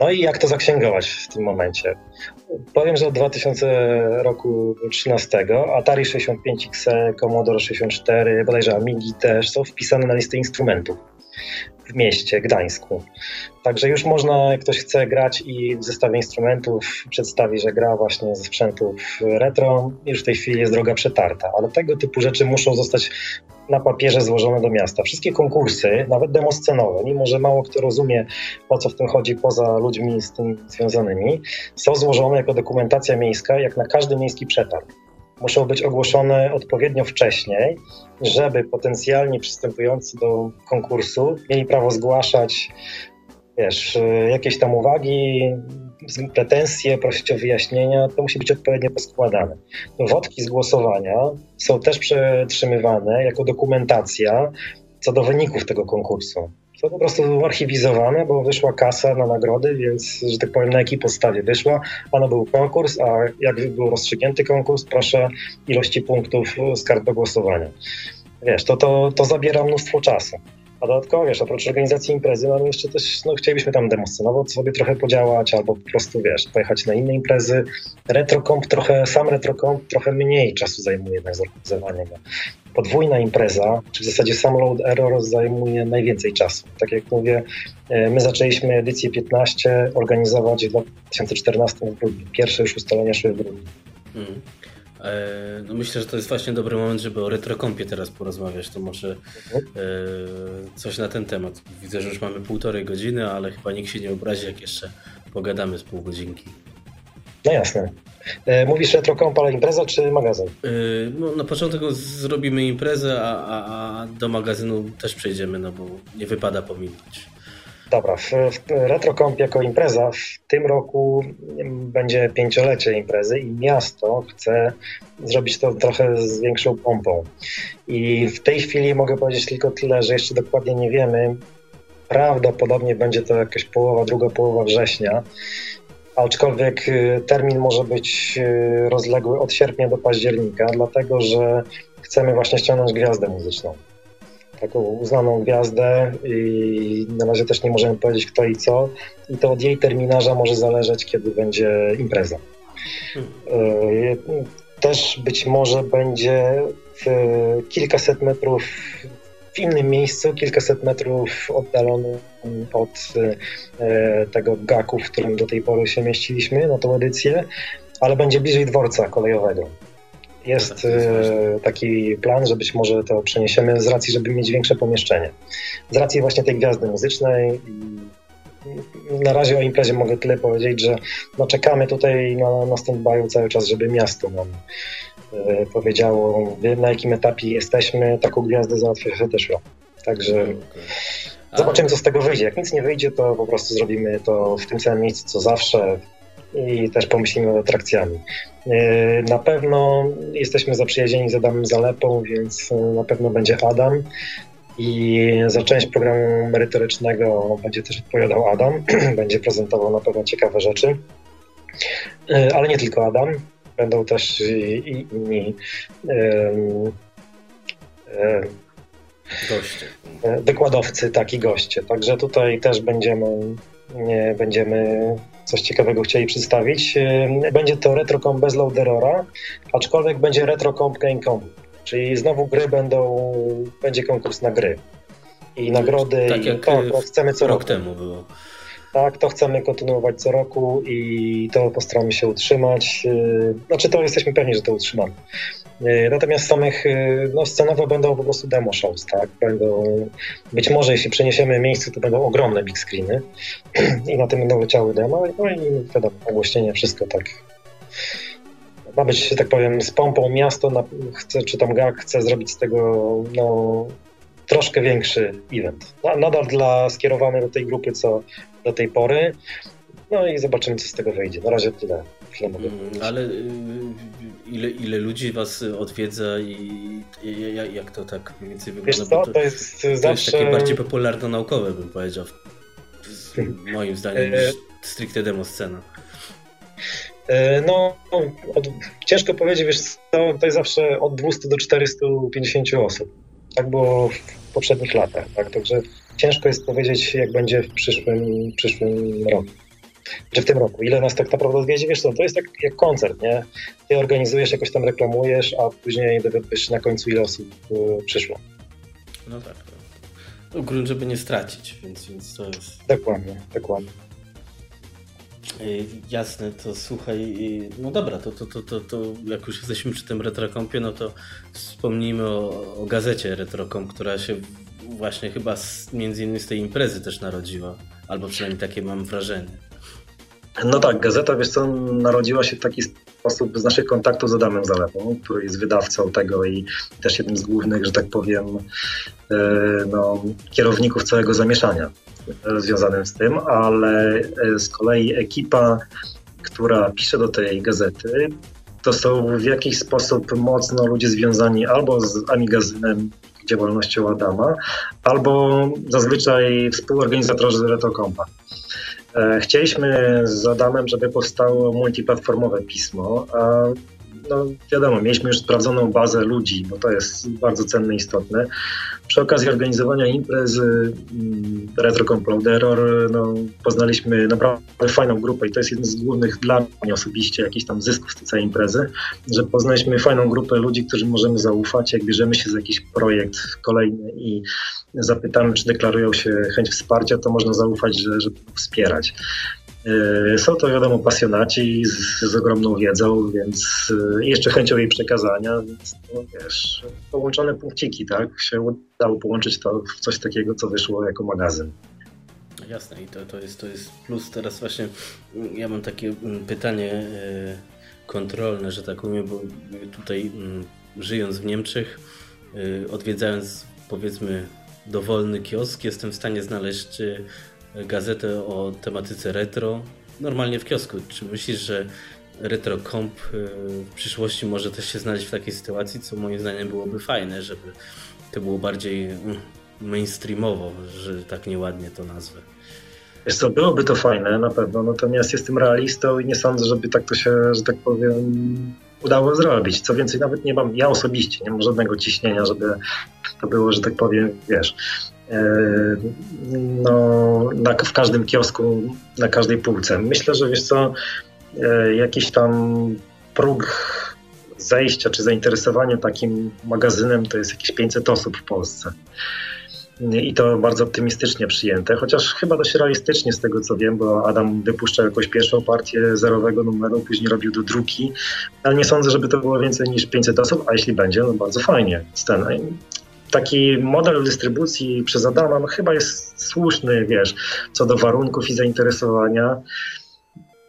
No i jak to zaksięgować w tym momencie? Powiem, że od 2013 roku Atari 65XE, Commodore 64, bodajże Amigi też są wpisane na listę instrumentów w mieście Gdańsku. Także już można, jak ktoś chce grać i w zestawie instrumentów przedstawi, że gra właśnie ze sprzętów retro, już w tej chwili jest droga przetarta, ale tego typu rzeczy muszą zostać na papierze złożone do miasta. Wszystkie konkursy, nawet demoscenowe, mimo że mało kto rozumie, o co w tym chodzi poza ludźmi z tym związanymi, są złożone jako dokumentacja miejska, jak na każdy miejski przetarg muszą być ogłoszone odpowiednio wcześniej, żeby potencjalnie przystępujący do konkursu mieli prawo zgłaszać wiesz, jakieś tam uwagi, pretensje, prosić o wyjaśnienia, to musi być odpowiednio poskładane. Wodki z głosowania są też przetrzymywane jako dokumentacja co do wyników tego konkursu są po prostu archiwizowane, bo wyszła kasa na nagrody, więc, że tak powiem, na jakiej podstawie wyszła. Ano był konkurs, a jak był rozstrzygnięty konkurs, proszę ilości punktów z kart do głosowania. Wiesz, to, to, to zabiera mnóstwo czasu. A dodatkowo, wiesz, oprócz organizacji imprezy mamy jeszcze też, no chcielibyśmy tam demoscenowo sobie trochę podziałać, albo po prostu, wiesz, pojechać na inne imprezy. Retrocomp trochę, sam retrocomp trochę mniej czasu zajmuje jednak zorganizowanie go. Podwójna impreza, czy w zasadzie sam load error zajmuje najwięcej czasu. Tak jak mówię, e, my zaczęliśmy edycję 15 organizować w 2014 w grudniu. Pierwsze już ustalenia szły w grudniu. Hmm. E, no myślę, że to jest właśnie dobry moment, żeby o retrokompie teraz porozmawiać. To może e, coś na ten temat. Widzę, że już mamy półtorej godziny, ale chyba nikt się nie obrazi, jak jeszcze pogadamy z pół godzinki. No jasne. E, mówisz retrokomp, ale impreza czy magazyn? No, na początek zrobimy imprezę, a, a, a do magazynu też przejdziemy, no bo nie wypada pominąć. Dobra, w, w RetroComp jako impreza w tym roku będzie pięciolecie imprezy i miasto chce zrobić to trochę z większą pompą. I w tej chwili mogę powiedzieć tylko tyle, że jeszcze dokładnie nie wiemy. Prawdopodobnie będzie to jakaś połowa, druga połowa września, aczkolwiek y, termin może być y, rozległy od sierpnia do października, dlatego że chcemy właśnie ściągnąć gwiazdę muzyczną taką uznaną gwiazdę i na razie też nie możemy powiedzieć kto i co i to od jej terminarza może zależeć, kiedy będzie impreza. Hmm. Też być może będzie w kilkaset metrów w innym miejscu, kilkaset metrów oddalony od e, tego gaku, w którym do tej pory się mieściliśmy na tą edycję, ale będzie bliżej dworca kolejowego. Jest e, taki plan, że być może to przeniesiemy z racji, żeby mieć większe pomieszczenie. Z racji właśnie tej gwiazdy muzycznej na razie o imprezie mogę tyle powiedzieć, że no czekamy tutaj na, na stand-by'u cały czas, żeby miasto nam powiedziało, wiem na jakim etapie jesteśmy, taką gwiazdę załatwię też ja. Także zobaczymy, co z tego wyjdzie. Jak nic nie wyjdzie, to po prostu zrobimy to w tym samym miejscu, co zawsze i też pomyślimy nad atrakcjami. Na pewno jesteśmy zaprzyjaźnieni z Adamem Zalepą, więc na pewno będzie Adam. I za część programu merytorycznego będzie też odpowiadał Adam, (clears throat) będzie prezentował na pewno ciekawe rzeczy. E, ale nie tylko Adam, będą też i inni goście. E, wykładowcy, tak i goście. Także tutaj też będziemy, będziemy coś ciekawego chcieli przedstawić. E, będzie to RetroComp bez loaderora, aczkolwiek będzie RetroComp GameComp. Czyli znowu gry będą, będzie konkurs na gry. I nagrody, tak jak to, to chcemy co rok roku. temu było. Tak, to chcemy kontynuować co roku i to postaramy się utrzymać. Y, znaczy to jesteśmy pewni, że to utrzymamy. Y, natomiast samych, y, no scenowe będą po prostu demo shows, tak? Będą, być może jeśli przeniesiemy miejsce, to będą ogromne big screeny (clears throat) i na tym będą leciały demo, no i wiadomo, ogłoszenie, wszystko tak ma być, tak powiem, z pompą miasto, na, chce, czy tam GAG chce zrobić z tego no, troszkę większy event. Nadal dla skierowany do tej grupy, co do tej pory. No i zobaczymy, co z tego wyjdzie. Na razie tyle. Tyle mogę mm, Ale y, ile, ile ludzi was odwiedza i jak to tak mniej więcej wygląda? Co, to, to jest to zawsze... jest takie bardziej popularno-naukowe, bym powiedział. Moim zdaniem, niż stricte demo scena. E, no, od, ciężko powiedzieć, wiesz, to, to jest zawsze od 200 do 450 osób. Tak było w poprzednich latach, tak? Także ciężko jest powiedzieć, jak będzie w przyszłym, przyszłym roku. Czy w tym roku. Ile nas tak naprawdę odwiedzi? Wiesz co, to jest tak jak koncert, nie? Ty organizujesz, jakoś tam reklamujesz, a później dowiadujesz na końcu, ile osób y, przyszło. No tak. No, grunt, żeby nie stracić, więc, więc to jest... Dokładnie, dokładnie. Jasne, to słuchaj, no dobra, to, to, to, to, to jak już jesteśmy przy tym retrokompie, no to wspomnijmy o, o gazecie Retrocomp, która się właśnie chyba z, między innymi z tej imprezy też narodziła, albo przynajmniej takie mam wrażenie. No tak, gazeta, wiesz co, narodziła się w taki sposób z naszych kontaktów z Adamem Zalewą, który jest wydawcą tego i też jednym z głównych, że tak powiem, e, no, kierowników całego zamieszania związanym z tym, ale e, z kolei ekipa, która pisze do tej gazety, to są w jakiś sposób mocno ludzie związani albo z Amigazynem, działalnością Adama, albo zazwyczaj współorganizatorzy Retrocompa. E, chcieliśmy z Adamem, żeby powstało multiplatformowe pismo, a no wiadomo, mieliśmy już sprawdzoną bazę ludzi, bo to jest bardzo cenne istotne. Przy okazji organizowania imprezy mm, Retro Compload no, poznaliśmy naprawdę fajną grupę i to jest jeden z głównych dla mnie osobiście jakichś tam zysków z tej całej imprezy, że poznaliśmy fajną grupę ludzi, którym możemy zaufać, jak bierzemy się za jakiś projekt kolejny i zapytamy, czy deklarują się chęć wsparcia, to można zaufać, że, że wspierać. E, są to wiadomo pasjonaci z, z ogromną wiedzą, więc e, jeszcze chęcią jej przekazania, więc no, wiesz, połączone punkciki, tak? Się udało połączyć to w coś takiego, co wyszło jako magazyn. Jasne i to, to, jest, to jest plus. Teraz właśnie mm, ja mam takie mm, pytanie e, kontrolne, że tak powiem, bo tutaj mm, żyjąc w Niemczech, odwiedzając powiedzmy dowolny kiosk, jestem w stanie znaleźć gazetę o tematyce retro, normalnie w kiosku. Czy myślisz, że retro comp y, w przyszłości może też się znaleźć w takiej sytuacji, co moim zdaniem byłoby fajne, żeby to było bardziej mm, mainstreamowo, że tak nieładnie to nazwę. Wiesz co, byłoby to fajne na pewno, natomiast jestem realistą i nie sądzę, żeby tak to się, że tak powiem, udało zrobić. Co więcej, nawet nie mam, ja osobiście nie mam żadnego ciśnienia, żeby to było, że tak powiem, wiesz, no, na, w każdym kiosku, na każdej półce. Myślę, że wiesz co, e, jakiś tam próg zejścia czy zainteresowania takim magazynem to jest jakieś 500 osób w Polsce. I to bardzo optymistycznie przyjęte, chociaż chyba dość realistycznie z tego co wiem, bo Adam wypuszczał jakąś pierwszą partię zerowego numeru, później robił do druki, ale nie sądzę, żeby to było więcej niż 500 osób, a jeśli będzie, no bardzo fajnie. Ten, taki model dystrybucji przez Adama no chyba jest słuszny, wiesz, co do warunków i zainteresowania.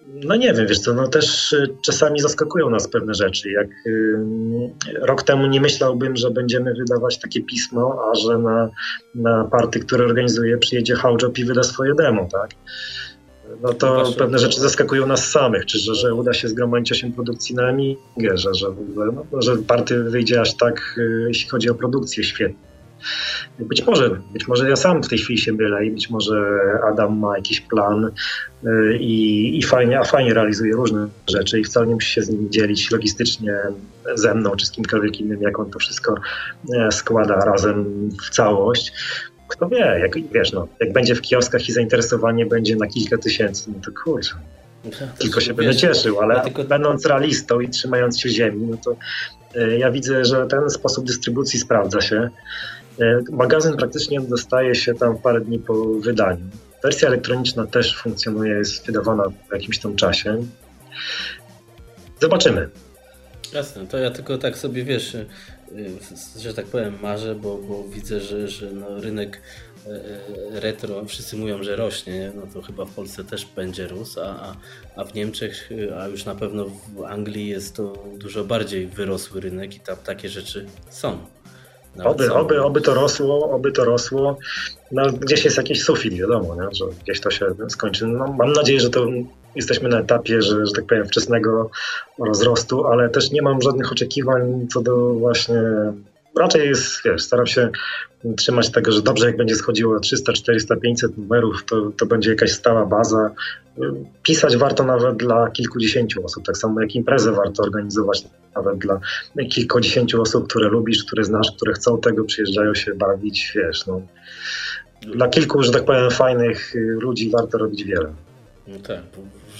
no nie wiem, wiesz co, no też y, czasami zaskakują nas pewne rzeczy. Jak y, rok temu nie myślałbym, że będziemy wydawać takie pismo, a że na, na party, które organizuje, przyjedzie Hałjob i wyda swoje demo, tak? No to no pewne rzeczy zaskakują nas samych, czy że, że uda się zgromadzić 8 produkcji na Amigę, że, że, no, że party wyjdzie aż tak, y, jeśli chodzi o produkcję, świetnie. Być może, być może ja sam w tej chwili się mylę i być może Adam ma jakiś plan y, i, i fajnie, a fajnie realizuje różne rzeczy i wcale nie musi się z nim dzielić logistycznie ze mną czy z kimkolwiek innym, jak on to wszystko e, składa razem w całość kto wie, jak, wiesz, no, jak będzie w kioskach i zainteresowanie będzie na kilka tysięcy, no to kurczę. No, tylko się będę cieszył, ale tylko... będąc realistą i trzymając się ziemi, no to y, ja widzę, że ten sposób dystrybucji sprawdza się. E, magazyn praktycznie dostaje się tam parę dni po wydaniu. Wersja elektroniczna też funkcjonuje, jest wydawana w jakimś tam czasie. Zobaczymy. Jasne, to ja tylko tak sobie wiesz, że tak powiem, marzę, bo, bo widzę, że, że no rynek e, e, retro, wszyscy mówią, że rośnie, no to chyba w Polsce też będzie rósł, a, a w Niemczech, a już na pewno w Anglii jest to dużo bardziej wyrosły rynek i tam takie rzeczy są. Oby, oby, oby to rosło, oby to rosło. No, gdzieś jest jakiś sufit, wiadomo, nie? że gdzieś to się skończy. No, mam nadzieję, że to jesteśmy na etapie, że, że tak powiem, wczesnego rozrostu, ale też nie mam żadnych oczekiwań co do właśnie. Raczej jest, wiesz, staram się trzymać tego, że dobrze jak będzie schodziło 300, 400, 500 numerów, to, to będzie jakaś stała baza. Pisać warto nawet dla kilkudziesięciu osób, tak samo jak imprezę warto organizować nawet dla kilkudziesięciu osób, które lubisz, które znasz, które chcą tego, przyjeżdżają się bawić, wiesz, no. Dla kilku, że tak powiem, fajnych ludzi warto robić wiele. No tak,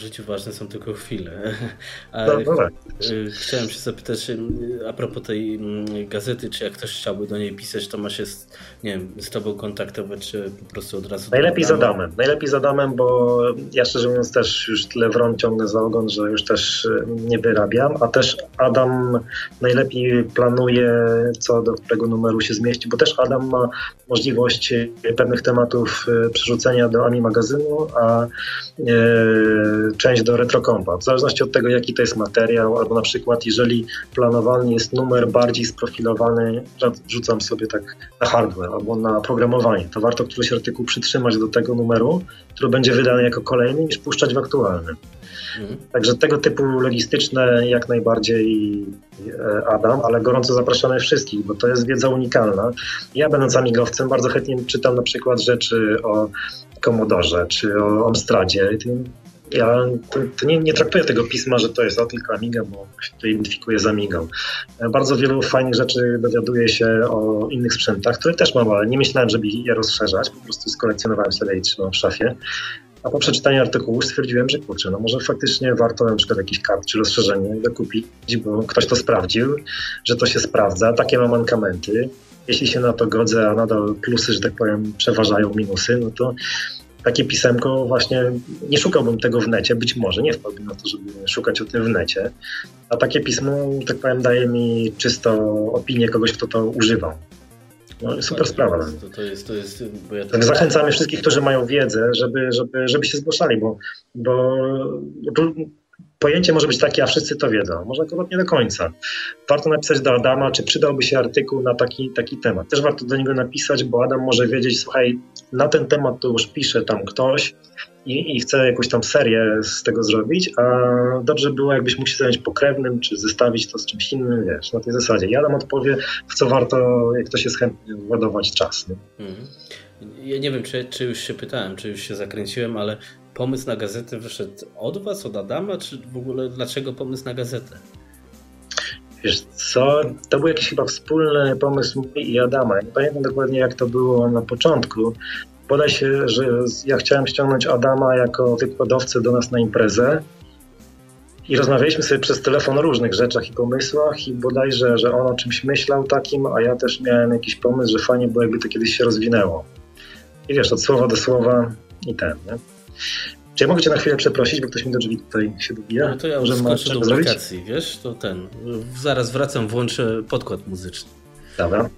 życiu ważne są tylko chwile. (laughs) Ale no, no tak. Y, chciałem się zapytać y, a propos tej mm, gazety, czy jak ktoś chciałby do niej pisać, to ma się z, nie wiem, z tobą kontaktować, czy po prostu od razu... Najlepiej z Adamem. Najlepiej z Adamem, bo ja szczerze mówiąc też już tyle wron ciągnę za ogon, że już też y, nie wyrabiam, a też Adam najlepiej planuje, co do którego numeru się zmieści, bo też Adam ma możliwość pewnych tematów przerzucenia do Ami magazynu, a część do retrokompa. W zależności od tego, jaki to jest materiał, albo na przykład jeżeli planowany jest numer bardziej sprofilowany, rzucam sobie tak na hardware albo na programowanie, to warto któryś artykuł przytrzymać do tego numeru, który będzie wydany jako kolejny, niż puszczać w aktualnym. Mhm. Także tego typu logistyczne jak najbardziej e, Adam, ale gorąco zapraszamy wszystkich, bo to jest wiedza unikalna. Ja będąc amigowcem bardzo chętnie czytam na przykład rzeczy o Commodore czy o Amstradzie ja to, to nie, nie, traktuję tego pisma, że to jest o tylko Amiga, bo się to identyfikuje z Amigą. Bardzo wielu fajnych rzeczy dowiaduję się o innych sprzętach, które też mam, ale nie myślałem, żeby je rozszerzać. Po prostu skolekcjonowałem sobie i trzymam w szafie. A po przeczytaniu artykułu stwierdziłem, że kurczę, no może faktycznie warto na przykład jakiś kart czy rozszerzenie dokupić, bo ktoś to sprawdził, że to się sprawdza, takie ma mankamenty. Jeśli się na to godzę, a nadal plusy, że tak powiem, przeważają minusy, no to takie pisemko właśnie, nie szukałbym tego w necie, być może nie wpadłbym na to, żeby szukać o tym w necie, a takie pismo, tak powiem, daje mi czysto opinię kogoś, kto to używał. No, super sprawa. To, to jest, to jest, bo ja tak Zachęcamy wszystkich, którzy mają wiedzę, żeby, żeby, żeby się zgłaszali, bo, bo pojęcie może być takie, a wszyscy to wiedzą. Może akurat nie do końca. Warto napisać do Adama, czy przydałby się artykuł na taki, taki temat. Też warto do niego napisać, bo Adam może wiedzieć, słuchaj, na ten temat to już pisze tam ktoś i, i chce jakąś tam serię z tego zrobić, a dobrze było, jakbyś mógł się zająć pokrewnym, czy zestawić to z czymś innym, wiesz, na tej zasadzie. Ja Adam odpowie, w co warto, jak ktoś jest chętny, władować czas. Nie? Mhm. Ja nie wiem, czy, czy już się pytałem, czy już się zakręciłem, ale pomysł na gazetę wyszedł od Was, od Adama, czy w ogóle dlaczego pomysł na gazetę? Wiesz co, to był jakiś chyba wspólny pomysł i Adama. Nie pamiętam dokładnie jak to było na początku. Podaj się, że ja chciałem ściągnąć Adama jako wykładowcę do nas na imprezę i rozmawialiśmy sobie przez telefon o różnych rzeczach i pomysłach i bodajże, że on o czymś myślał takim, a ja też miałem jakiś pomysł, że fajnie było jakby to kiedyś się rozwinęło. I wiesz, od słowa do słowa i ten, nie? Czy ja mogę cię na chwilę przeprosić, bo ktoś mi do drzwi tutaj się dobija? No to ja Może skoczę do wakacji, wiesz? To ten. Zaraz wracam, włączę podkład muzyczny. Dobra.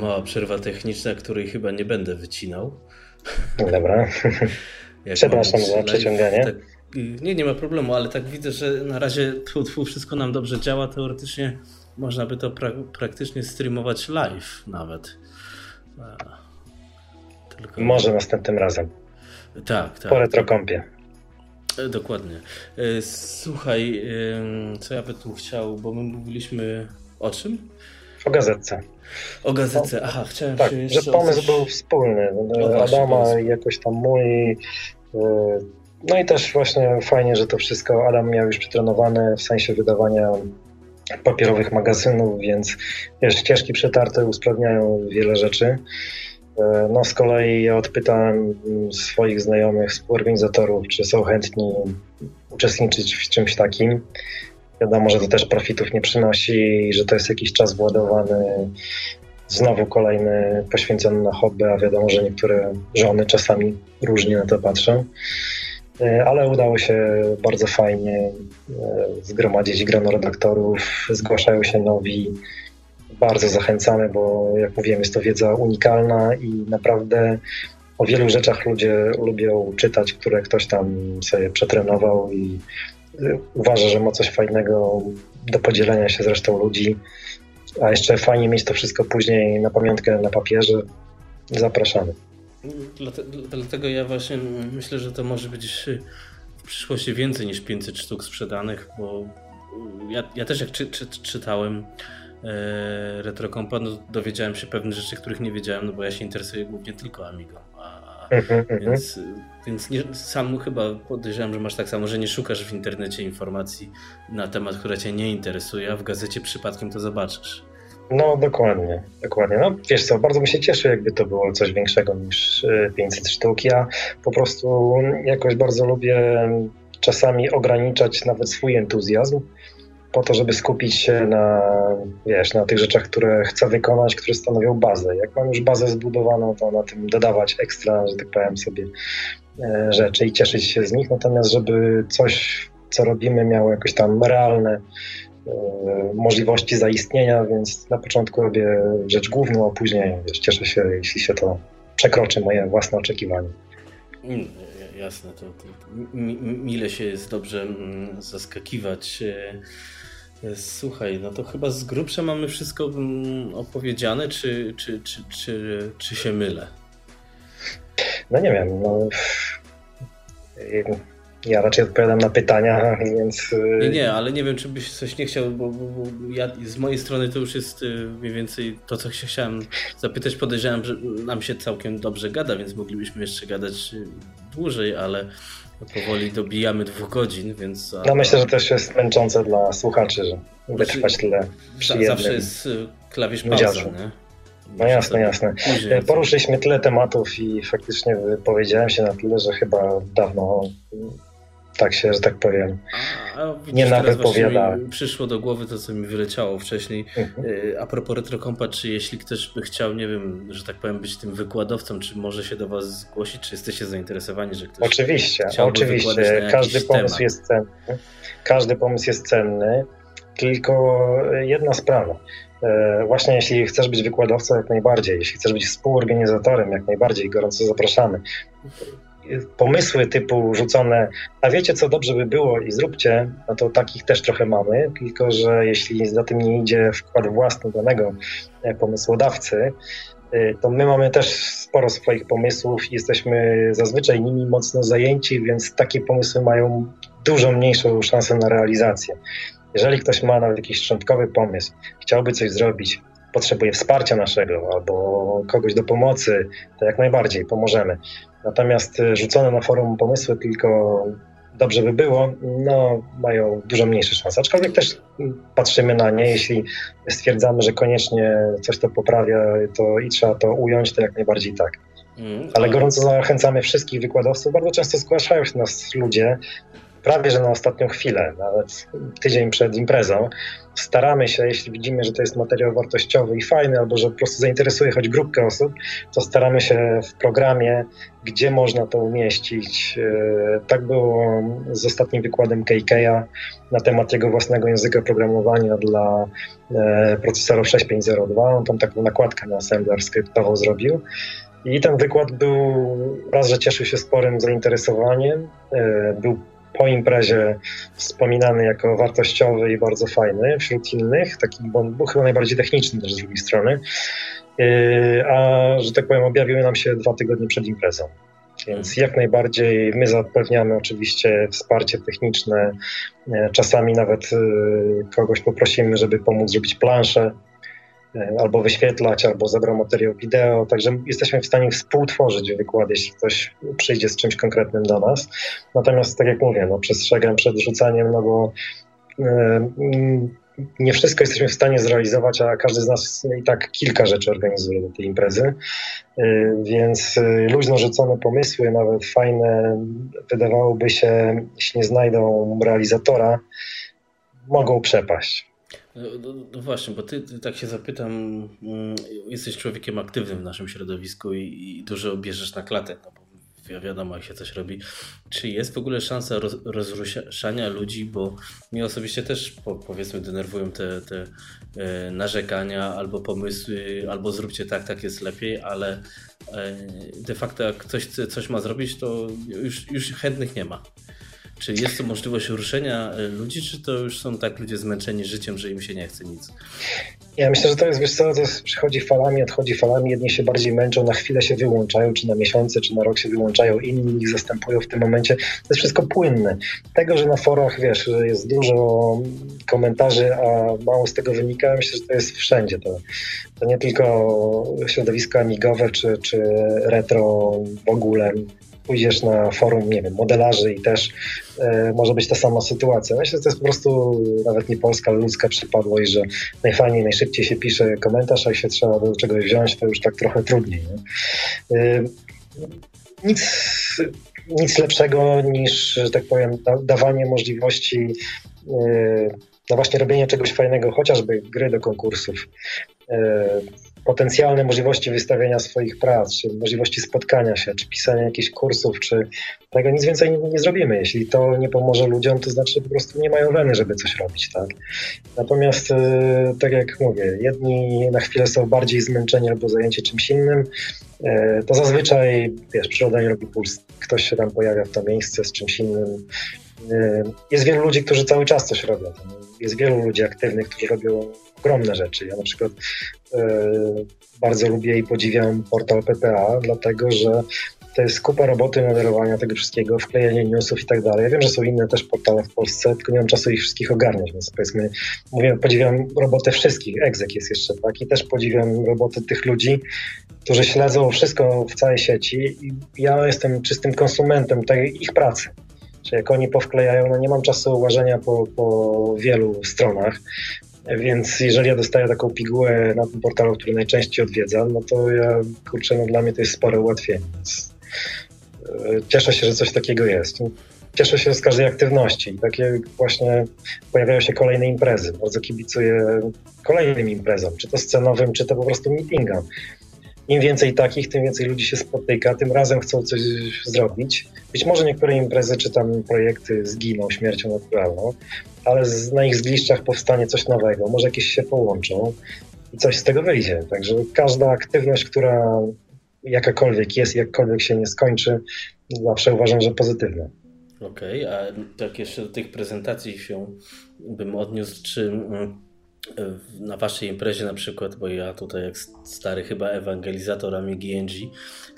Mała przerwa techniczna, której chyba nie będę wycinał. Dobra. (laughs) (laughs) Przepraszam za przeciąganie. Tak, nie, nie ma problemu, ale tak widzę, że na razie tfu, tfu, wszystko nam dobrze działa. Teoretycznie można by to pra praktycznie streamować live nawet. Tylko... Może następnym razem. Tak, tak. Po retrokąpie. E, dokładnie. E, słuchaj, co ja by tu chciał, bo my mówiliśmy o czym? O gazetce. O gazetce, aha, chciałem tak, się że pomysł coś... był wspólny. O, Adama i jakoś tam mój. Y, no i też właśnie fajnie, że to wszystko Adam miał już przetrenowane w sensie wydawania papierowych magazynów, więc wiesz, ścieżki przetarte usprawniają wiele rzeczy. Y, no z kolei ja odpytałem swoich znajomych, współorganizatorów, czy są chętni uczestniczyć w czymś takim. Wiadomo, że to też profitów nie przynosi że to jest jakiś czas władowany znowu kolejny poświęcony na hobby, a wiadomo, że niektóre żony czasami różnie na to patrzą. E, ale udało się bardzo fajnie e, zgromadzić grono redaktorów, zgłaszają się nowi. Bardzo zachęcamy, bo jak mówiłem, jest to wiedza unikalna i naprawdę o wielu rzeczach ludzie lubią czytać, które ktoś tam sobie przetrenował i uważa, że ma coś fajnego do podzielenia się z resztą ludzi. A jeszcze fajnie mieć to wszystko później na pamiątkę na papierze. Zapraszamy. Dlatego ja właśnie myślę, że to może być w przyszłości więcej niż 500 sztuk sprzedanych, bo ja, ja też jak czy, czy, czytałem e, no dowiedziałem się pewnych rzeczy, których nie wiedziałem, no bo ja się interesuję głównie tylko Amigo. A, mhm, mhm. więc więc nie, sam chyba podejrzewam, że masz tak samo, że nie szukasz w internecie informacji na temat, która cię nie interesuje, a w gazecie przypadkiem to zobaczysz. No dokładnie, dokładnie. No wiesz co, bardzo mi się cieszy, jakby to było coś większego niż 500 e, sztuk. Ja po prostu jakoś bardzo lubię czasami ograniczać nawet swój entuzjazm po to, żeby skupić się na, wiesz, na tych rzeczach, które chcę wykonać, które stanowią bazę. Jak mam już bazę zbudowaną, to na tym dodawać ekstra, że tak powiem sobie, rzeczy i cieszyć się z nich. Natomiast, żeby coś, co robimy, miało jakoś tam realne e, możliwości zaistnienia, więc na początku robię rzecz główną, a później wiesz, cieszę się, jeśli się to przekroczy moje własne oczekiwania. Mm, jasne, to, to mile się jest dobrze mm, zaskakiwać e, Słuchaj, no to chyba z grubsza mamy wszystko mm, opowiedziane, czy, czy, czy, czy, czy się mylę? No nie wiem, no... Ja raczej odpowiadam na pytania, więc... Nie, nie, ale nie wiem, czy byś coś nie chciał, bo, bo, bo ja, z mojej strony to już jest y, mniej więcej to, co się chciałem zapytać. Podejrzewam, że nam się całkiem dobrze gada, więc moglibyśmy jeszcze gadać y, dłużej, ale Powoli dobijamy dwóch godzin, więc... No myślę, że też jest męczące dla słuchaczy, że wytrwać tyle przy Zawsze jest y, klawisz pauza, nie? No jasne, jasne. E, poruszyliśmy tyle tematów i faktycznie powiedziałem się na tyle, że chyba dawno tak się, że tak powiem, a, a widzisz, nie nawypowiada. Przyszło do głowy to, co mi wyleciało wcześniej. Mhm. E, a propos RetroCompa, czy jeśli ktoś by chciał, nie wiem, że tak powiem, być tym wykładowcą, czy może się do Was zgłosić, czy jesteście zainteresowani, że ktoś Oczywiście, oczywiście. Każdy pomysł temat. jest cenny. Każdy pomysł jest cenny, tylko jedna sprawa. E, właśnie jeśli chcesz być wykładowcą, jak najbardziej. Jeśli chcesz być współorganizatorem, jak najbardziej, gorąco zapraszamy pomysły typu rzucone, a wiecie co dobrze by było i zróbcie, no to takich też trochę mamy, tylko że jeśli za tym nie idzie wkład własny danego e, pomysłodawcy, e, to my mamy też sporo swoich pomysłów i jesteśmy zazwyczaj nimi mocno zajęci, więc takie pomysły mają dużo mniejszą szansę na realizację. Jeżeli ktoś ma nawet jakiś szczątkowy pomysł, chciałby coś zrobić, potrzebuje wsparcia naszego albo kogoś do pomocy, to jak najbardziej pomożemy. Natomiast e, rzucone na forum pomysły tylko dobrze by było, no mają dużo mniejsze szanse. Aczkolwiek też patrzymy na nie, jeśli stwierdzamy, że koniecznie coś to poprawia to i trzeba to ująć, to jak najbardziej tak. Mm, ale gorąco zachęcamy wszystkich wykładowców. Bardzo często zgłaszają się nas ludzie, prawie że na ostatnią chwilę, nawet tydzień przed imprezą. Staramy się, jeśli widzimy, że to jest materiał wartościowy i fajny, albo że po prostu zainteresuje choć grupkę osób, to staramy się w programie, gdzie można to umieścić. E, tak było z ostatnim wykładem KK'a na temat jego własnego języka programowania dla e, procesorów 6502. On tam taką nakładkę na assembler skryptową zrobił. I ten wykład był raz, że cieszył się sporym zainteresowaniem, e, był po imprezie wspominany jako wartościowy i bardzo fajny wśród innych, taki, bo był chyba najbardziej techniczny też z drugiej strony, yy, a że tak powiem objawiły nam się dwa tygodnie przed imprezą. Więc jak najbardziej my zapewniamy oczywiście wsparcie techniczne, yy, czasami nawet yy, kogoś poprosimy, żeby pomóc zrobić planszę, albo wyświetlać, albo zebrał materiał wideo, także jesteśmy w stanie współtworzyć wykład, jeśli ktoś przyjdzie z czymś konkretnym do nas. Natomiast, tak jak mówię, no, przestrzegam przed rzucaniem, no bo e, nie wszystko jesteśmy w stanie zrealizować, a każdy z nas i tak kilka rzeczy organizuje do tej imprezy, e, więc luźno rzucone pomysły, nawet fajne, wydawałoby się, jeśli nie znajdą realizatora, mogą przepaść. No, no, no, właśnie, bo ty, ty, tak się zapytam, mm, jesteś człowiekiem aktywnym w naszym środowisku i, i dużo bierzesz na klatę, no bo wiadomo jak się coś robi. Czy jest w ogóle szansa roz, rozruszania ludzi, bo mnie osobiście też po, powiedzmy denerwują te, te e, narzekania albo pomysły, albo zróbcie tak, tak jest lepiej, ale e, de facto jak ktoś coś ma zrobić, to już, już chętnych nie ma. Czy jest to możliwość ruszenia e, ludzi, czy to już są tak ludzie zmęczeni życiem, że im się nie chce nic? Ja myślę, że to jest, wiesz co, to przychodzi falami, odchodzi falami. Jedni się bardziej męczą, na chwilę się wyłączają, czy na miesiące, czy na rok się wyłączają, inni ich zastępują w tym momencie. To jest wszystko płynne. Tego, że na forach, wiesz, jest dużo komentarzy, a mało z tego wynika, myślę, że to jest wszędzie. To, to nie tylko środowisko amigowe, czy, czy retro w ogóle pójdziesz na forum, nie wiem, modelarzy i też e, może być ta sama sytuacja. Myślę, że to jest po prostu nawet nie polska, ale ludzka przypadłość, że najfajniej, najszybciej się pisze komentarz, a jak się trzeba do czegoś wziąć, to już tak trochę trudniej. E, nic, nic lepszego niż, że tak powiem, da, dawanie możliwości e, no właśnie robienia czegoś fajnego, chociażby gry do konkursów, e, potencjalne możliwości wystawienia swoich prac, czy możliwości spotkania się, czy pisania jakichś kursów, czy tego nic więcej nie, nie, zrobimy. Jeśli to nie pomoże ludziom, to znaczy po prostu nie mają weny, żeby coś robić, tak? Natomiast, e, tak jak mówię, jedni na chwilę są bardziej zmęczeni albo zajęci czymś innym, e, to zazwyczaj, wiesz, przyroda nie robi puls. Ktoś się tam pojawia w to miejsce z czymś innym. E, jest wielu ludzi, którzy cały czas coś robią. Jest wielu ludzi aktywnych, którzy robią ogromne rzeczy. Ja na przykład bardzo lubię i podziwiam portal PPA, dlatego że to jest kupa roboty moderowania tego wszystkiego, wklejanie newsów i tak dalej. Ja wiem, że są inne też portale w Polsce, tylko nie mam czasu ich wszystkich ogarniać, więc powiedzmy, mówię, podziwiam robotę wszystkich, Exec jest jeszcze, tak, i też podziwiam robotę tych ludzi, którzy śledzą wszystko w całej sieci i ja jestem czystym konsumentem tej ich pracy. Czyli jak oni powklejają, no nie mam czasu łażenia po, po wielu stronach, więc jeżeli ja dostaję taką pigułę na tym portalu, który najczęściej odwiedzam, no to ja, kurczę, no dla mnie to jest spore ułatwienie. Więc e, cieszę się, że coś takiego jest. Cieszę się z każdej aktywności i takie właśnie pojawiają się kolejne imprezy. Bardzo kibicuję kolejnym imprezom, czy to scenowym, czy to po prostu meetingom. Im więcej takich, tym więcej ludzi się spotyka, tym razem chcą coś zrobić. Być może niektóre imprezy czy tam projekty zginą śmiercią naturalną, ale na ich zgliszczach powstanie coś nowego, może jakieś się połączą i coś z tego wyjdzie. Także każda aktywność, która jakakolwiek jest, jakkolwiek się nie skończy, zawsze uważam, że pozytywna. Okej, okay, a tak jeszcze do tych prezentacji się bym odniósł, czy mm, na waszej imprezie na przykład, bo ja tutaj jak stary chyba ewangelizator Amigi GNG,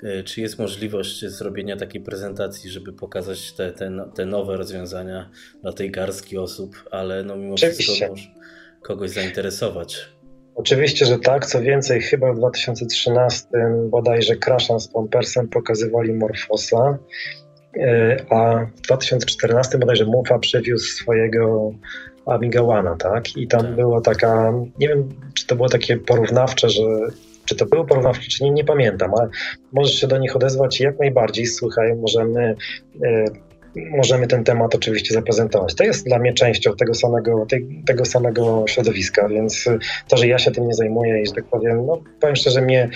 e, czy jest możliwość zrobienia takiej prezentacji, żeby pokazać te, te, te nowe rozwiązania dla tej garstki osób, ale no mimo Oczywiście. wszystko może kogoś zainteresować. Oczywiście, że tak. Co więcej, chyba w 2013 bodajże Kraszan z Pompersem pokazywali Morfosa a w 2014 bodajże Mufa przywiózł swojego Amiga One, tak? I tam tak. była taka, nie wiem, czy to było takie porównawcze, że czy to było porównawcze, czy nie, nie pamiętam, ale możesz się do nich odezwać jak najbardziej. Słuchaj, możemy możemy ten temat oczywiście zaprezentować. To jest dla mnie częścią tego samego, tego samego środowiska, więc to, że ja się tym nie zajmuję i że tak powiem, no powiem szczerze, mnie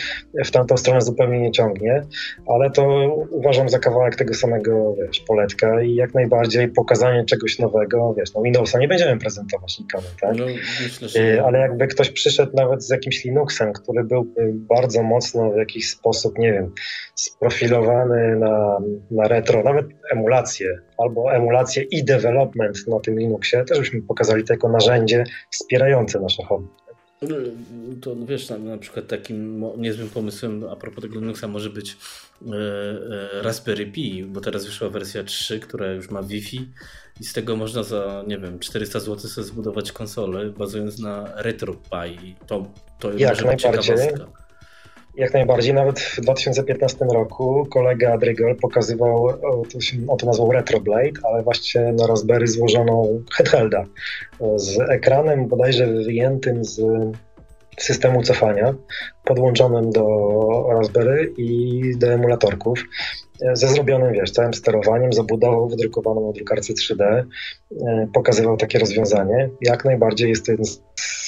w tamtą stronę zupełnie nie ciągnie, ale to uważam za kawałek tego samego, wiesz, poletka i jak najbardziej pokazanie czegoś nowego, wiesz, no Windowsa nie będziemy prezentować nikomu, tak? No, myślę, że... Y, ale jakby ktoś przyszedł nawet z jakimś Linuxem, który byłby bardzo mocno w jakiś sposób, nie wiem, sprofilowany na, na retro, nawet emulację, albo emulację i development na tym Linuxie, też byśmy pokazali to jako narzędzie wspierające nasze hobby. No, to wiesz, na, na, przykład takim niezłym pomysłem a propos tego Linuxa może być e, e, Raspberry Pi, bo teraz wyszła wersja 3, która już ma Wi-Fi i z tego można za, nie wiem, 400 zł sobie zbudować konsolę bazując na RetroPie. To, to Jak może być ciekawostka. Jak najbardziej. Nawet w 2015 roku kolega Drygol pokazywał, to się, on to nazwał Retroblade, ale właśnie na Raspberry złożoną handhelda z ekranem bodajże wyjętym z systemu cofania, podłączonym do Raspberry i do emulatorków, ze zrobionym, wiesz, całym sterowaniem, zabudową wydrukowaną na drukarce 3D, e, pokazywał takie rozwiązanie. Jak najbardziej jest to jeden z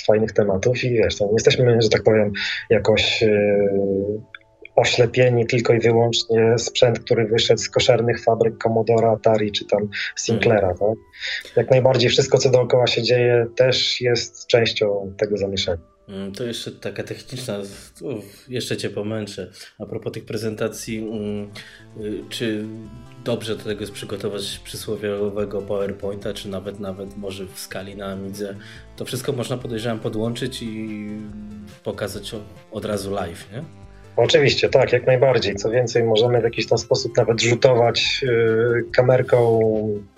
fajnych tematów i wiesz, nie jesteśmy, że tak powiem, jakoś e, oślepieni tylko i wyłącznie sprzęt, który wyszedł z koszernych fabryk Commodore, Atari czy tam Sinclaira. Tak? Jak najbardziej wszystko, co dookoła się dzieje, też jest częścią tego zamieszania. Mm, to jeszcze taka techniczna, jeszcze Cię pomęczę. A propos tych prezentacji, mm, y, czy dobrze do tego jest przygotować przysłowiowego PowerPointa, czy nawet nawet może w skali na Amidze? To wszystko można podejrzewam podłączyć i pokazać od razu live, nie? Oczywiście, tak, jak najbardziej. Co więcej, możemy w jakiś tam sposób nawet rzutować yy, kamerką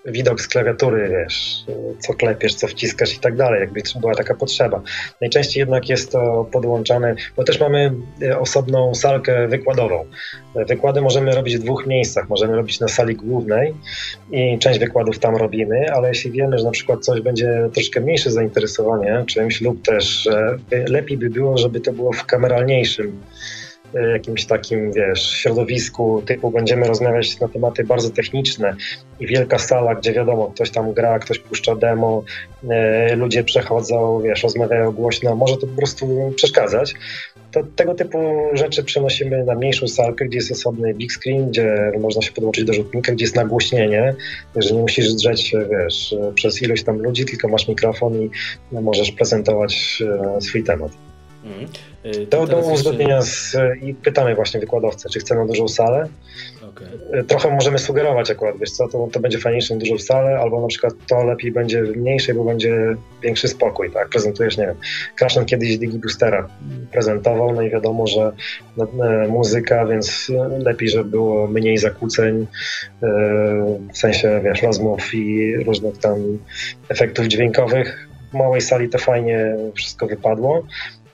widok z klawiatury, wiesz, co klepiesz, co wciskasz i tak dalej, jakby była taka potrzeba. Najczęściej jednak jest to podłączane, bo też mamy y, osobną salkę wykładową. Wykłady możemy robić w dwóch miejscach. Możemy robić na sali głównej i część wykładów tam robimy, ale jeśli wiemy, że na przykład coś będzie troszkę mniejsze zainteresowanie czymś lub też, że lepiej by było, żeby to było w kameralniejszym jakimś takim, wiesz, środowisku typu będziemy rozmawiać na tematy bardzo techniczne i wielka sala, gdzie wiadomo, ktoś tam gra, ktoś puszcza demo, e, ludzie przechodzą, wiesz, rozmawiają głośno, może to po prostu przeszkadzać. To tego typu rzeczy przenosimy na mniejszą salkę, gdzie jest osobny big screen, gdzie można się podłączyć do rzutnika, gdzie jest nagłośnienie, że nie musisz drzeć, wiesz, przez ilość tam ludzi, tylko masz mikrofon i możesz prezentować e, swój temat. Mm. To do uzgodnienia z, i pytamy właśnie wykładowcę, czy chce na dużą salę. Okay. Trochę możemy sugerować akurat, wiesz co, to, to będzie fajniejsze na dużą salę, albo na przykład to lepiej będzie w mniejszej, bo będzie większy spokój, tak? Prezentujesz, nie wiem, Kraszan kiedyś Digiboostera prezentował, no i wiadomo, że no, e, muzyka, więc lepiej, żeby było mniej zakłóceń, e, w sensie, wiesz, rozmów i różnych tam efektów dźwiękowych. W małej sali to fajnie wszystko wypadło.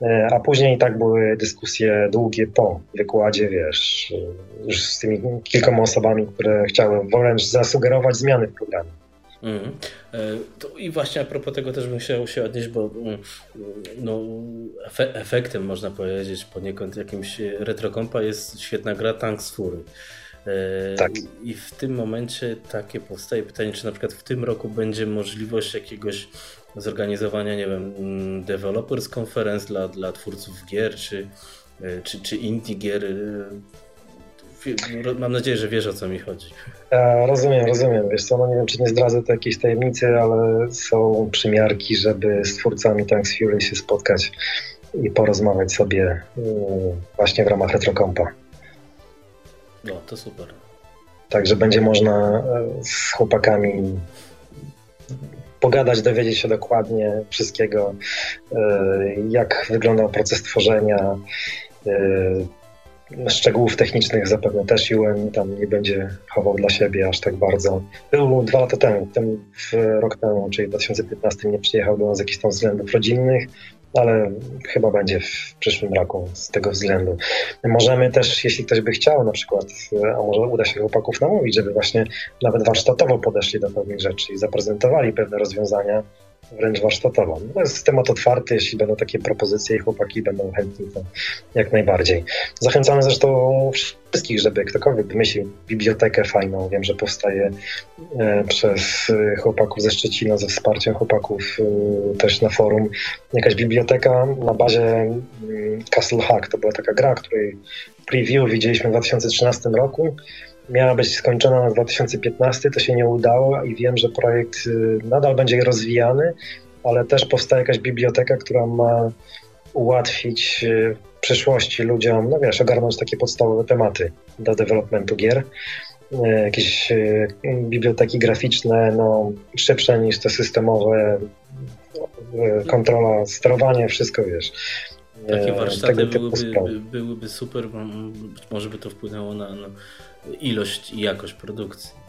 E, a później i tak były dyskusje długie po wykładzie, wiesz, już z tymi kilkoma osobami, które chciały wręcz zasugerować zmiany w programie. Mm. I właśnie a propos tego też bym chciał się odnieść, bo mm, no, efektem można powiedzieć poniekąd jakimś retrokompa jest świetna gra Tanks Fury. E, tak. I w tym momencie takie powstaje pytanie, czy na przykład w tym roku będzie możliwość jakiegoś zorganizowania, nie wiem, mm, developers conference dla, dla twórców gier, czy, e, czy, czy indie gier. Mam nadzieję, że wiesz o co mi chodzi. Ja rozumiem, rozumiem. Wiesz co, no nie wiem, czy nie zdradzę to jakiejś tajemnicy, ale są przymiarki, żeby z twórcami Tanks Fury się spotkać i porozmawiać sobie właśnie w ramach Retrokompa. No, to super. Także będzie można e, z chłopakami pogadać, dowiedzieć się dokładnie wszystkiego, e, jak wyglądał proces tworzenia. E, szczegółów technicznych zapewne też UN tam nie będzie chował dla siebie aż tak bardzo. Był dwa lata temu, ten rok temu, czyli w 2015 nie przyjechał do nas z jakichś tam względów rodzinnych, ale chyba będzie w przyszłym roku z tego względu. Możemy też, jeśli ktoś by chciał na przykład, a może uda się chłopaków namówić, żeby właśnie nawet warsztatowo podeszli do pewnych rzeczy i zaprezentowali pewne rozwiązania, wręcz warsztatową. To jest temat otwarty, jeśli będą takie propozycje i chłopaki będą chętni, to jak najbardziej. Zachęcamy zresztą wszystkich, żeby ktokolwiek wymyślił bibliotekę fajną. Wiem, że powstaje e, przez chłopaków ze Szczecina, ze wsparciem chłopaków e, też na forum. Jakaś biblioteka na bazie mm, Castle Hack. To była taka gra, której preview widzieliśmy w 2013 roku miała być skończona na 2015, to się nie udało i wiem, że projekt y, nadal będzie rozwijany, ale też powstaje jakaś biblioteka, która ma ułatwić y, w przyszłości ludziom, no wiesz, ogarnąć takie podstawowe tematy do developmentu gier. Y, jakieś biblioteki graficzne, no, szybsze niż te systemowe, kontrola, sterowanie, wszystko wiesz. Takie warsztaty byłyby, byłyby super, może by to wpłynęło na, na ilość i jakość produkcji.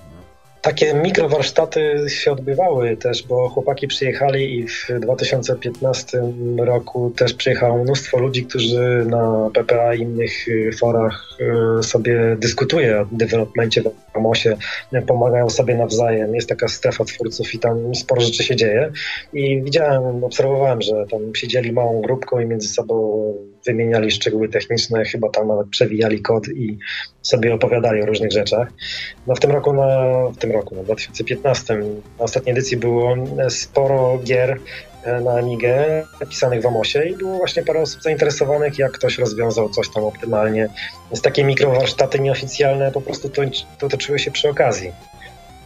Takie mikrowarsztaty się odbywały też, bo chłopaki przyjechali i w 2015 roku też przyjechało mnóstwo ludzi, którzy na PPA i innych y, forach y, sobie dyskutuje o developmencie w Amosie, pomagają sobie nawzajem. Jest taka strefa twórców i tam sporo rzeczy się dzieje. I widziałem, obserwowałem, że tam siedzieli małą grupką i między sobą wymieniali szczegóły techniczne, chyba tam nawet przewijali kod i sobie opowiadali o różnych rzeczach. No w tym roku, na, w tym roku, na 2015, na ostatniej edycji było sporo gier e, na Amigę napisanych w Amosie i było właśnie parę osób zainteresowanych, jak ktoś rozwiązał coś tam optymalnie. Więc takie mikrowarsztaty nieoficjalne po prostu to, to toczyły się przy okazji.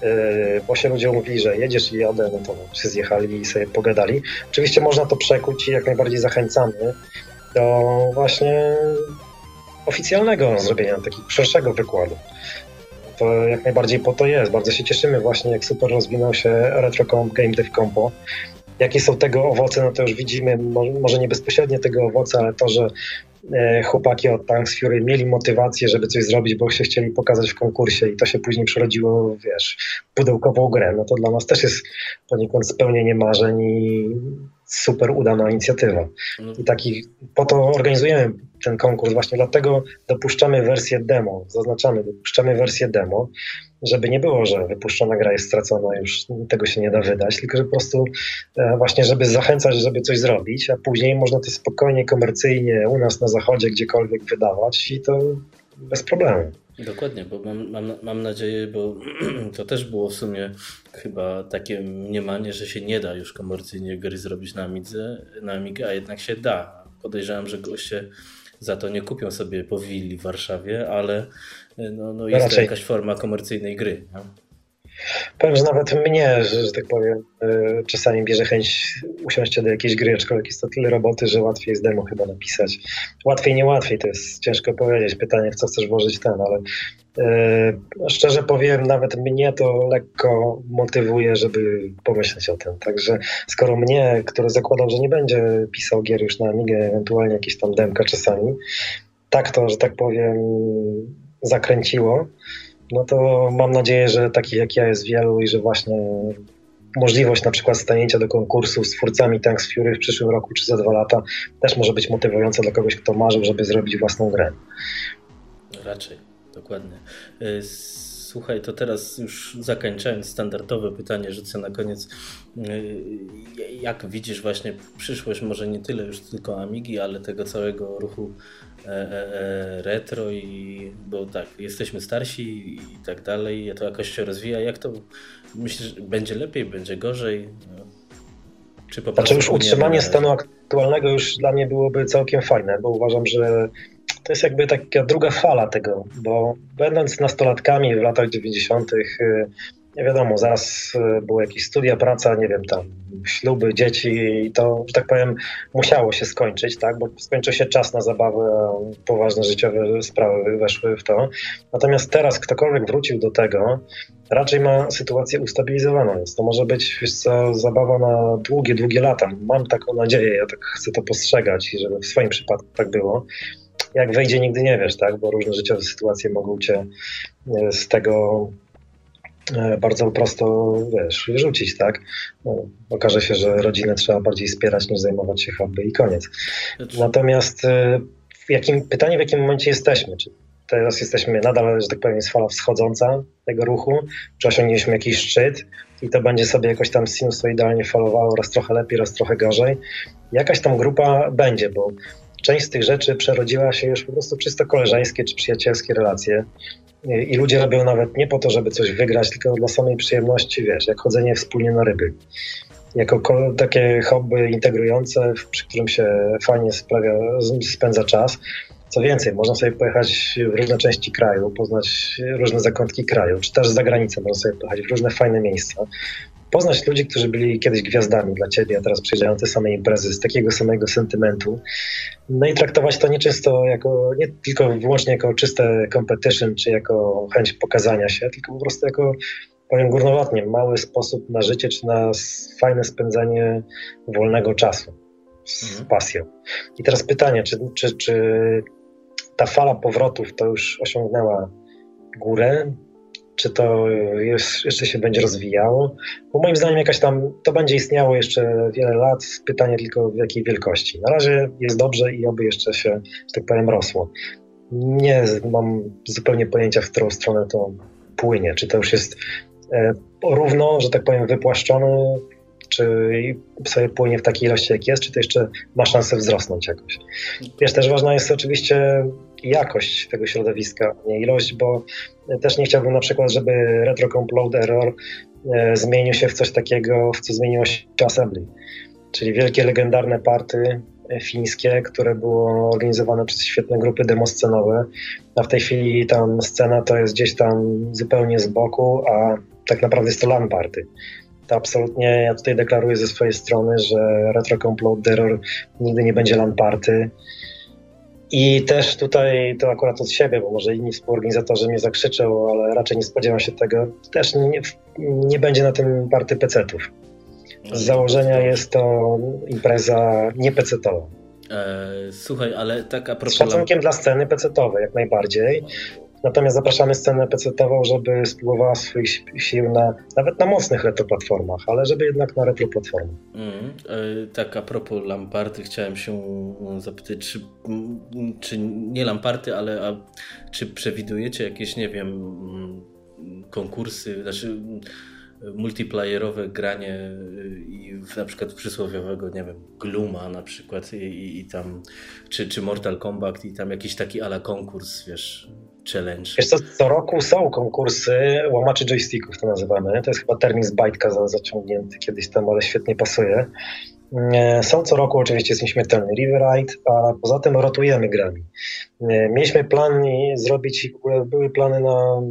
Yy, bo się ludzie umówili, że jedziesz i jadę, no to się zjechali i sobie pogadali. Oczywiście można to przekuć i jak najbardziej zachęcamy do właśnie oficjalnego zrobienia takiego szerszego wykładu. To jak najbardziej po to jest. Bardzo się cieszymy właśnie, jak super rozwinął się RetroComp, Game Dev Compo. Jakie są tego owoce, no to już widzimy, może nie bezpośrednio tego owoce, ale to, że e, chłopaki od Tanks Fury mieli motywację, żeby coś zrobić, bo się chcieli pokazać w konkursie i to się później przerodziło, wiesz, pudełkową grę, no to dla nas też jest poniekąd spełnienie marzeń i super udana inicjatywa. No. I taki, po to organizujemy ten konkurs, właśnie dlatego dopuszczamy wersję demo, zaznaczamy, dopuszczamy wersję demo, żeby nie było, że wypuszczona gra jest stracona, już tego się nie da wydać, tylko że po prostu e, właśnie, żeby zachęcać, żeby coś zrobić, a później można to spokojnie, komercyjnie u nas na zachodzie, gdziekolwiek wydawać i to bez problemu. Dokładnie, bo mam, mam, mam nadzieję, bo (clears throat) to też było w sumie chyba takie mniemanie, że się nie da już komercyjnie gry zrobić na Amidze, na Amigę, a jednak się da. Podejrzewam, że goście za to nie kupią sobie po willi w Warszawie, ale no, no jest to jakaś forma komercyjnej gry. No? Powiem, że nawet mnie, że, że tak powiem, y, czasami bierze chęć usiąść do jakiejś gry, aczkolwiek jest to tyle roboty, że łatwiej jest demo chyba napisać. Łatwiej, nie łatwiej, to jest ciężko powiedzieć. Pytanie, w co chcesz włożyć ten, ale yy, szczerze powiem, nawet mnie to lekko motywuje, żeby pomyśleć o tym. Także skoro mnie, który zakładał, że nie będzie pisał gier już na Amigę, ewentualnie jakieś tam demka czasami, tak to, że tak powiem, zakręciło, no to mam nadzieję, że takich jak ja jest wielu i że właśnie możliwość na przykład stanięcia do konkursu z twórcami Tanks Fury w przyszłym roku czy za dwa lata też może być motywująca dla kogoś, kto marzył, żeby zrobić własną grę. Raczej, dokładnie. Y, słuchaj, to teraz już zakończając standardowe pytanie, rzucę na koniec. Y, jak widzisz właśnie przyszłość, może nie tyle już tylko Amigi, ale tego całego ruchu retro i bo tak, jesteśmy starsi i tak dalej, to jakoś się rozwija. Jak to myślisz, będzie lepiej, będzie gorzej? No. Czy po znaczy już utrzymanie stanu aktualnego już dla mnie byłoby całkiem fajne, bo uważam, że to jest jakby taka druga fala tego, bo będąc nastolatkami w latach 90., nie wiadomo, zaraz e, były jakieś studia, praca, nie wiem, tam śluby, dzieci i to, że tak powiem, musiało się skończyć, tak, bo skończył się czas na zabawę, a poważne życiowe sprawy weszły w to. Natomiast teraz ktokolwiek wrócił do tego, raczej ma sytuację ustabilizowaną, więc to może być, wiesz co, zabawa na długie, długie lata. Mam taką nadzieję, ja tak chcę to postrzegać i żeby w swoim przypadku tak było jak wejdzie, nigdy nie wiesz, tak? Bo różne życiowe sytuacje mogą cię e, z tego bardzo prosto, wiesz, wyrzucić, tak? No, okaże się, że rodzinę trzeba bardziej wspierać niż zajmować się hobby i koniec. Znaczy- Natomiast e, w jakim, pytanie, w jakim momencie jesteśmy? Czy teraz jesteśmy nadal, że tak powiem, jest fala wschodząca tego ruchu, czy osiągnęliśmy jakiś szczyt i to będzie sobie jakoś tam sinusoidalnie falowało, raz trochę lepiej, raz trochę gorzej. Jakaś tam grupa będzie, bo część z tych rzeczy przerodziła się już po prostu czysto koleżeńskie czy przyjacielskie relacje. I ludzie robią nawet nie po to, żeby coś wygrać, tylko dla samej przyjemności, wiesz, jak chodzenie wspólnie na ryby. Jako takie hobby integrujące, przy którym się fajnie sprawia, spędza czas. Co więcej, można sobie pojechać w różne części kraju, poznać różne zakątki kraju, czy też za granicę można sobie pojechać w różne fajne miejsca poznać ludzi, którzy byli kiedyś gwiazdami dla ciebie, a teraz przyjeżdżają te same imprezy z takiego samego sentymentu. No i traktować to nieczęsto jako, nie tylko wyłącznie jako czyste competition, czy jako chęć pokazania się, tylko po prostu jako, powiem górnolotnie, mały sposób na życie, czy na fajne spędzanie wolnego czasu z mhm. pasją. I teraz pytanie, czy, czy, czy ta fala powrotów to już osiągnęła górę, czy to jest, jeszcze się będzie rozwijało. Bo moim zdaniem jakaś tam, to będzie istniało jeszcze wiele lat, pytanie tylko w jakiej wielkości. Na razie jest dobrze i oby jeszcze się, że tak powiem, rosło. Nie mam zupełnie pojęcia, w którą stronę to płynie. Czy to już jest e, równo, że tak powiem, wypłaszczone, czy sobie płynie w takiej ilości, jak jest, czy to jeszcze ma szansę wzrosnąć jakoś. Wiesz, też ważna jest oczywiście jakość tego środowiska, nie ilość, bo też nie chciałbym na przykład, żeby Retro Compload Error e, zmienił się w coś takiego, w co zmieniło się Assembly. Czyli wielkie, legendarne party e, fińskie, które było organizowane przez świetne grupy demoscenowe, a w tej chwili tam scena to jest gdzieś tam zupełnie z boku, a tak naprawdę jest to LAN party. To absolutnie, ja tutaj deklaruję ze swojej strony, że Retro Compload Error nigdy nie będzie LAN party. I też tutaj, to akurat od siebie, bo może inni współorganizatorzy mnie zakrzyczą, ale raczej nie spodziewam się tego, też nie, nie będzie na tym party pecetów. Z założenia jest to impreza nie pecetowa. E, słuchaj, ale tak a propos... Z szacunkiem dla sceny pecetowej, jak najbardziej. Natomiast zapraszamy scenę PC-ową, żeby spróbowała swoich sił na, nawet na mocnych retroplatformach, ale żeby jednak na retroplatformach. Mm, tak, a propos Lamparty, chciałem się zapytać, czy, czy nie Lamparty, ale a, czy przewidujecie jakieś, nie wiem, konkursy, znaczy multiplayerowe granie i na przykład przysłowiowego, nie wiem, Gluma na przykład i, i, i tam, czy, czy Mortal Kombat i tam jakiś taki ala konkurs, wiesz, challenge. Wiesz co, co roku są konkursy łamaczy joysticków, to nazywamy. To jest chyba termin z bajtka zaciągnięty kiedyś tam, ale świetnie pasuje. E, są co roku oczywiście jest nieśmiertelny Riverride, a poza tym rotujemy grami. E, mieliśmy plan zrobić, w ogóle były plany na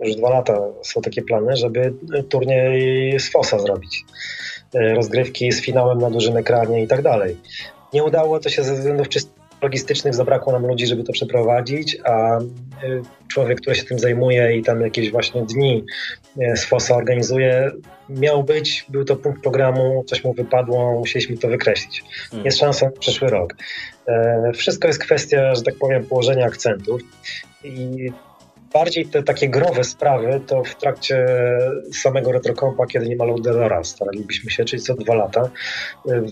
już dwa lata są takie plany, żeby turniej z FOSA zrobić. E, rozgrywki z finałem na dużym ekranie i tak dalej. Nie udało to się ze względów czysto logistycznych zabrakło nam ludzi, żeby to przeprowadzić, a y, człowiek, który się tym zajmuje i tam jakieś właśnie dni y, z FOSA organizuje, miał być, był to punkt programu, coś mu wypadło, musieliśmy to wykreślić. Hmm. Jest szansa na przyszły rok. E, wszystko jest kwestia, że tak powiem, położenia akcentów i bardziej te takie growe sprawy to w trakcie samego retrokompa, kiedy nie ma loadera, staralibyśmy się, czyli co dwa lata. W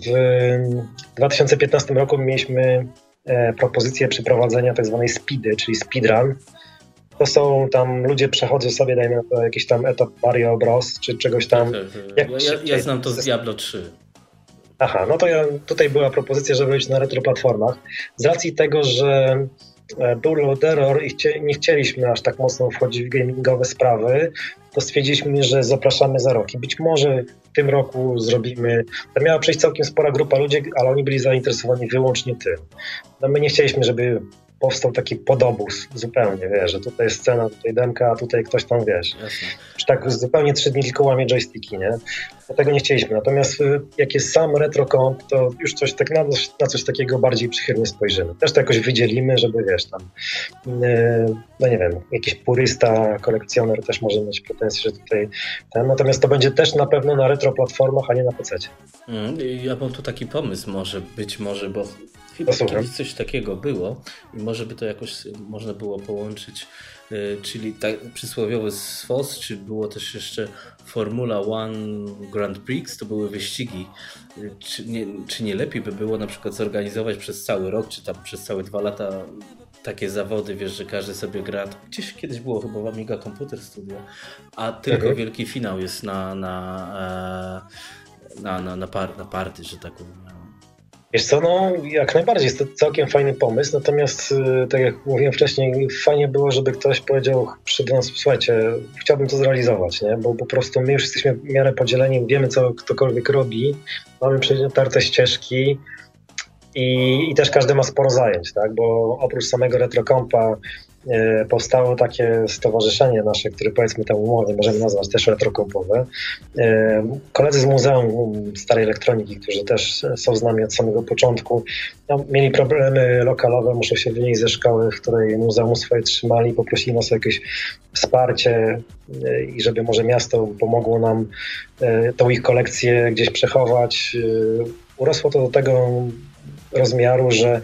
2015 roku mieliśmy propozycję przeprowadzenia tak zwanej speedy, czyli speedrun. To są tam, ludzie przechodzą sobie, dajmy na to jakiś tam etap Mario Bros, czy czegoś tam. Tak. ja, ja, ja znam to z Diablo 3. Aha, no to ja, tutaj była propozycja, żeby być na retroplatformach. Z racji tego, że e, był load error i chcie, nie chcieliśmy aż tak mocno wchodzić w gamingowe sprawy, to stwierdziliśmy, że zapraszamy za rok. I być może tym roku zrobimy. Tam miała przyjść całkiem spora grupa ludzi, ale oni byli zainteresowani wyłącznie tym. No my nie chcieliśmy, żeby powstał taki podobus zupełnie, wiesz, że tutaj jest scena, tutaj demka, a tutaj ktoś tam, wiesz. Jasne. tak zupełnie trzy dni tylko łamie joysticki, nie? Tego nie chcieliśmy. Natomiast y, jak jest sam retrokąt, to już coś tak na, na coś takiego bardziej przychylnie spojrzymy. Też to jakoś wydzielimy, żeby, wiesz, tam yy, no nie wiem, jakiś purysta, kolekcjoner też może mieć pretensje, że tutaj ten, natomiast to będzie też na pewno na retro platformach, a nie na PC. Mm, ja mam tu taki pomysł może, być może, bo Chyba kiedyś coś takiego było i może by to jakoś można było połączyć, y, czyli tak przysłowiowy SFOS, czy było też jeszcze Formula One Grand Prix, to były wyścigi. Czy nie, czy nie lepiej by było na przykład zorganizować przez cały rok, czy tam przez całe dwa lata takie zawody, wiesz, że każdy sobie gra. Gdzieś kiedyś było chyba w Amiga Computer Studio, a tylko mhm. wielki finał jest na, na, e, na, na, na, par, na party, że tak powiem. Wiesz co, no jak najbardziej jest to całkiem fajny pomysł, natomiast y, tak jak mówiłem wcześniej, fajnie było, żeby ktoś powiedział przed nas, słuchajcie, chciałbym to zrealizować, nie? bo po prostu my już jesteśmy w miarę podzieleni, wiemy co ktokolwiek robi, mamy przetarte ścieżki, i, i też każdy ma sporo zajęć, tak? bo oprócz samego retrokompa powstało takie stowarzyszenie nasze, które powiedzmy tę umowę możemy nazwać też retrokompowe. E, koledzy z Muzeum Starej Elektroniki, którzy też są z nami od samego początku, no, mieli problemy lokalowe, muszą się wynieść ze szkoły, w której muzeum swoje trzymali, poprosili nas o jakieś wsparcie e, i żeby może miasto pomogło nam tą ich kolekcję gdzieś przechować. Urosło to do tego rozmiaru, że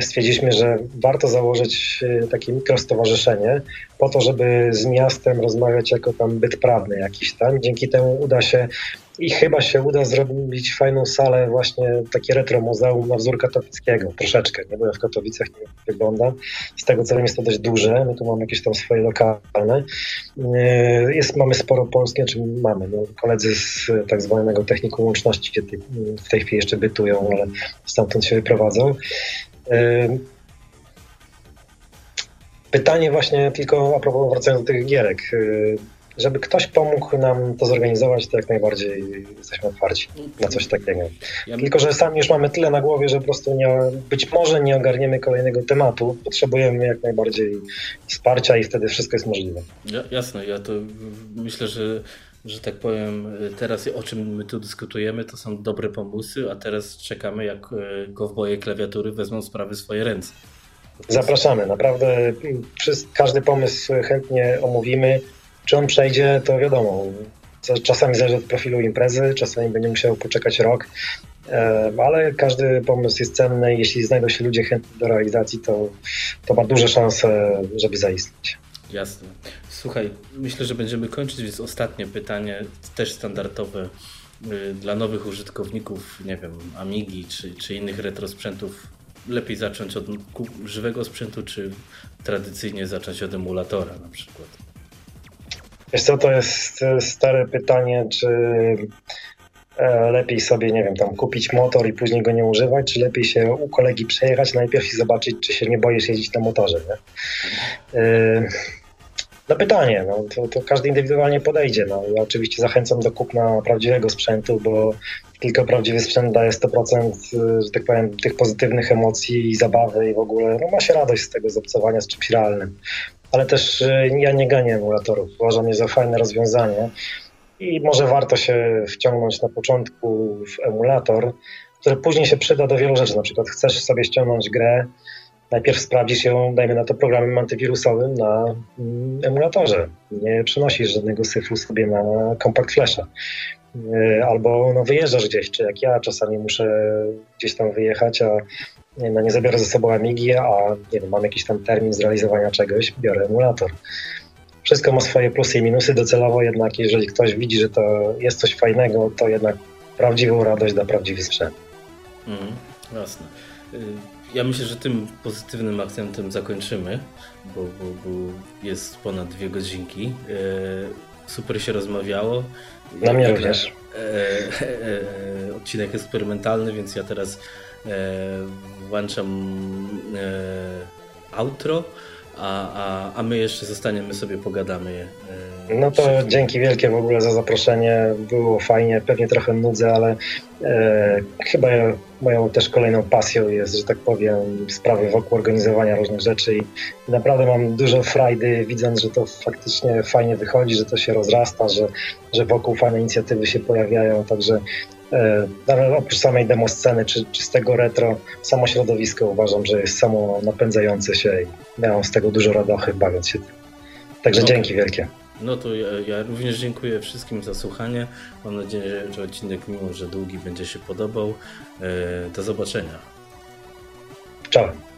stwierdziliśmy, że warto założyć e, takie mikrostowarzyszenie po to, żeby z miastem rozmawiać jako tam byt prawny jakiś tam. Dzięki temu uda się i chyba się uda zrobić fajną salę, właśnie takie retro muzeum na wzór katowickiego, troszeczkę. Nie byłem w Katowicach, nie wygląda. Z tego co wiem jest to dość duże, my tu mamy jakieś tam swoje lokalne. E, jest, mamy sporo polskie, czy mamy, no, koledzy z tak zwanego techniku łączności, w tej chwili jeszcze bytują, ale stamtąd się wyprowadzą. Pytanie właśnie tylko a propos wracając do tych gierek. Żeby ktoś pomógł nam to zorganizować, to jak najbardziej jesteśmy otwarci na coś takiego. Tylko, że sami już mamy tyle na głowie, że po prostu nie, być może nie ogarniemy kolejnego tematu. Potrzebujemy jak najbardziej wsparcia i wtedy wszystko jest możliwe. Ja, jasne, ja to myślę, że że tak powiem, teraz o czym my tu dyskutujemy, to są dobre pomysły, a teraz czekamy, jak gowboje klawiatury wezmą sprawy w swoje ręce. Zapraszamy, naprawdę każdy pomysł chętnie omówimy. Czy on przejdzie, to wiadomo. Czasami zależy od profilu imprezy, czasami będzie musiał poczekać rok, e, ale każdy pomysł jest cenny. Jeśli znajdą się ludzie chętni do realizacji, to, to ma duże szanse, żeby zaistnieć. Jasne. Słuchaj, myślę, że będziemy kończyć, więc ostatnie pytanie, też standardowe y, dla nowych użytkowników, nie wiem, Amigi czy, czy innych retrosprzętów. Lepiej zacząć od żywego sprzętu, czy tradycyjnie zacząć od emulatora na przykład? Wiesz co, to jest stare pytanie, czy e, lepiej sobie, nie wiem, tam kupić motor i później go nie używać, czy lepiej się u kolegi przejechać najpierw i zobaczyć, czy się nie boisz jeździć na motorze, nie? Yy, no pytanie, no, to, to, każdy indywidualnie podejdzie. No. Ja oczywiście zachęcam do kupna prawdziwego sprzętu, bo tylko prawdziwy sprzęt daje 100%, że tak powiem, tych pozytywnych emocji i zabawy i w ogóle no, ma się radość z tego, z obcowania z czymś realnym ale też e, ja nie ganię emulatorów. Uważam je za fajne rozwiązanie i może warto się wciągnąć na początku w emulator, który później się przyda do wielu rzeczy. Na przykład chcesz sobie ściągnąć grę, najpierw sprawdzisz ją, dajmy na to programem antywirusowym na mm, emulatorze. Nie przenosisz żadnego syfu sobie na kompakt flasha. E, albo no, wyjeżdżasz gdzieś, czy jak ja czasami muszę gdzieś tam wyjechać, a nie, no nie zabiorę ze sobą Amigi, a nie wiem, mam jakiś tam termin zrealizowania czegoś, biorę emulator. Wszystko ma swoje plusy i minusy. Docelowo jednak, jeżeli ktoś widzi, że to jest coś fajnego, to jednak prawdziwą radość da prawdziwy sprzęt. Mm, jasne. Ja myślę, że tym pozytywnym akcentem zakończymy, bo, bo, bo jest ponad dwie godzinki. Y, super się rozmawiało. Na mnie również. E, e, e, odcinek eksperymentalny, więc ja teraz E, włączam e, outro, a, a, a my jeszcze zostaniemy sobie, pogadamy. E, no to dzięki wielkie w ogóle za zaproszenie. Było fajnie, pewnie trochę nudzę, ale e, chyba moją też kolejną pasją jest, że tak powiem, sprawy wokół organizowania różnych rzeczy i naprawdę mam dużo frajdy, widząc, że to faktycznie fajnie wychodzi, że to się rozrasta, że, że wokół fajne inicjatywy się pojawiają, także oprócz samej demo sceny czy, czy z tego retro, samo środowisko uważam, że jest samo napędzające się i miałem z tego dużo radochy bawiąc się tym. Także no, dzięki wielkie. No to ja, ja, również dziękuję wszystkim za słuchanie. Mam nadzieję, że odcinek, mimo że długi, będzie się podobał. E, do zobaczenia. Czołem.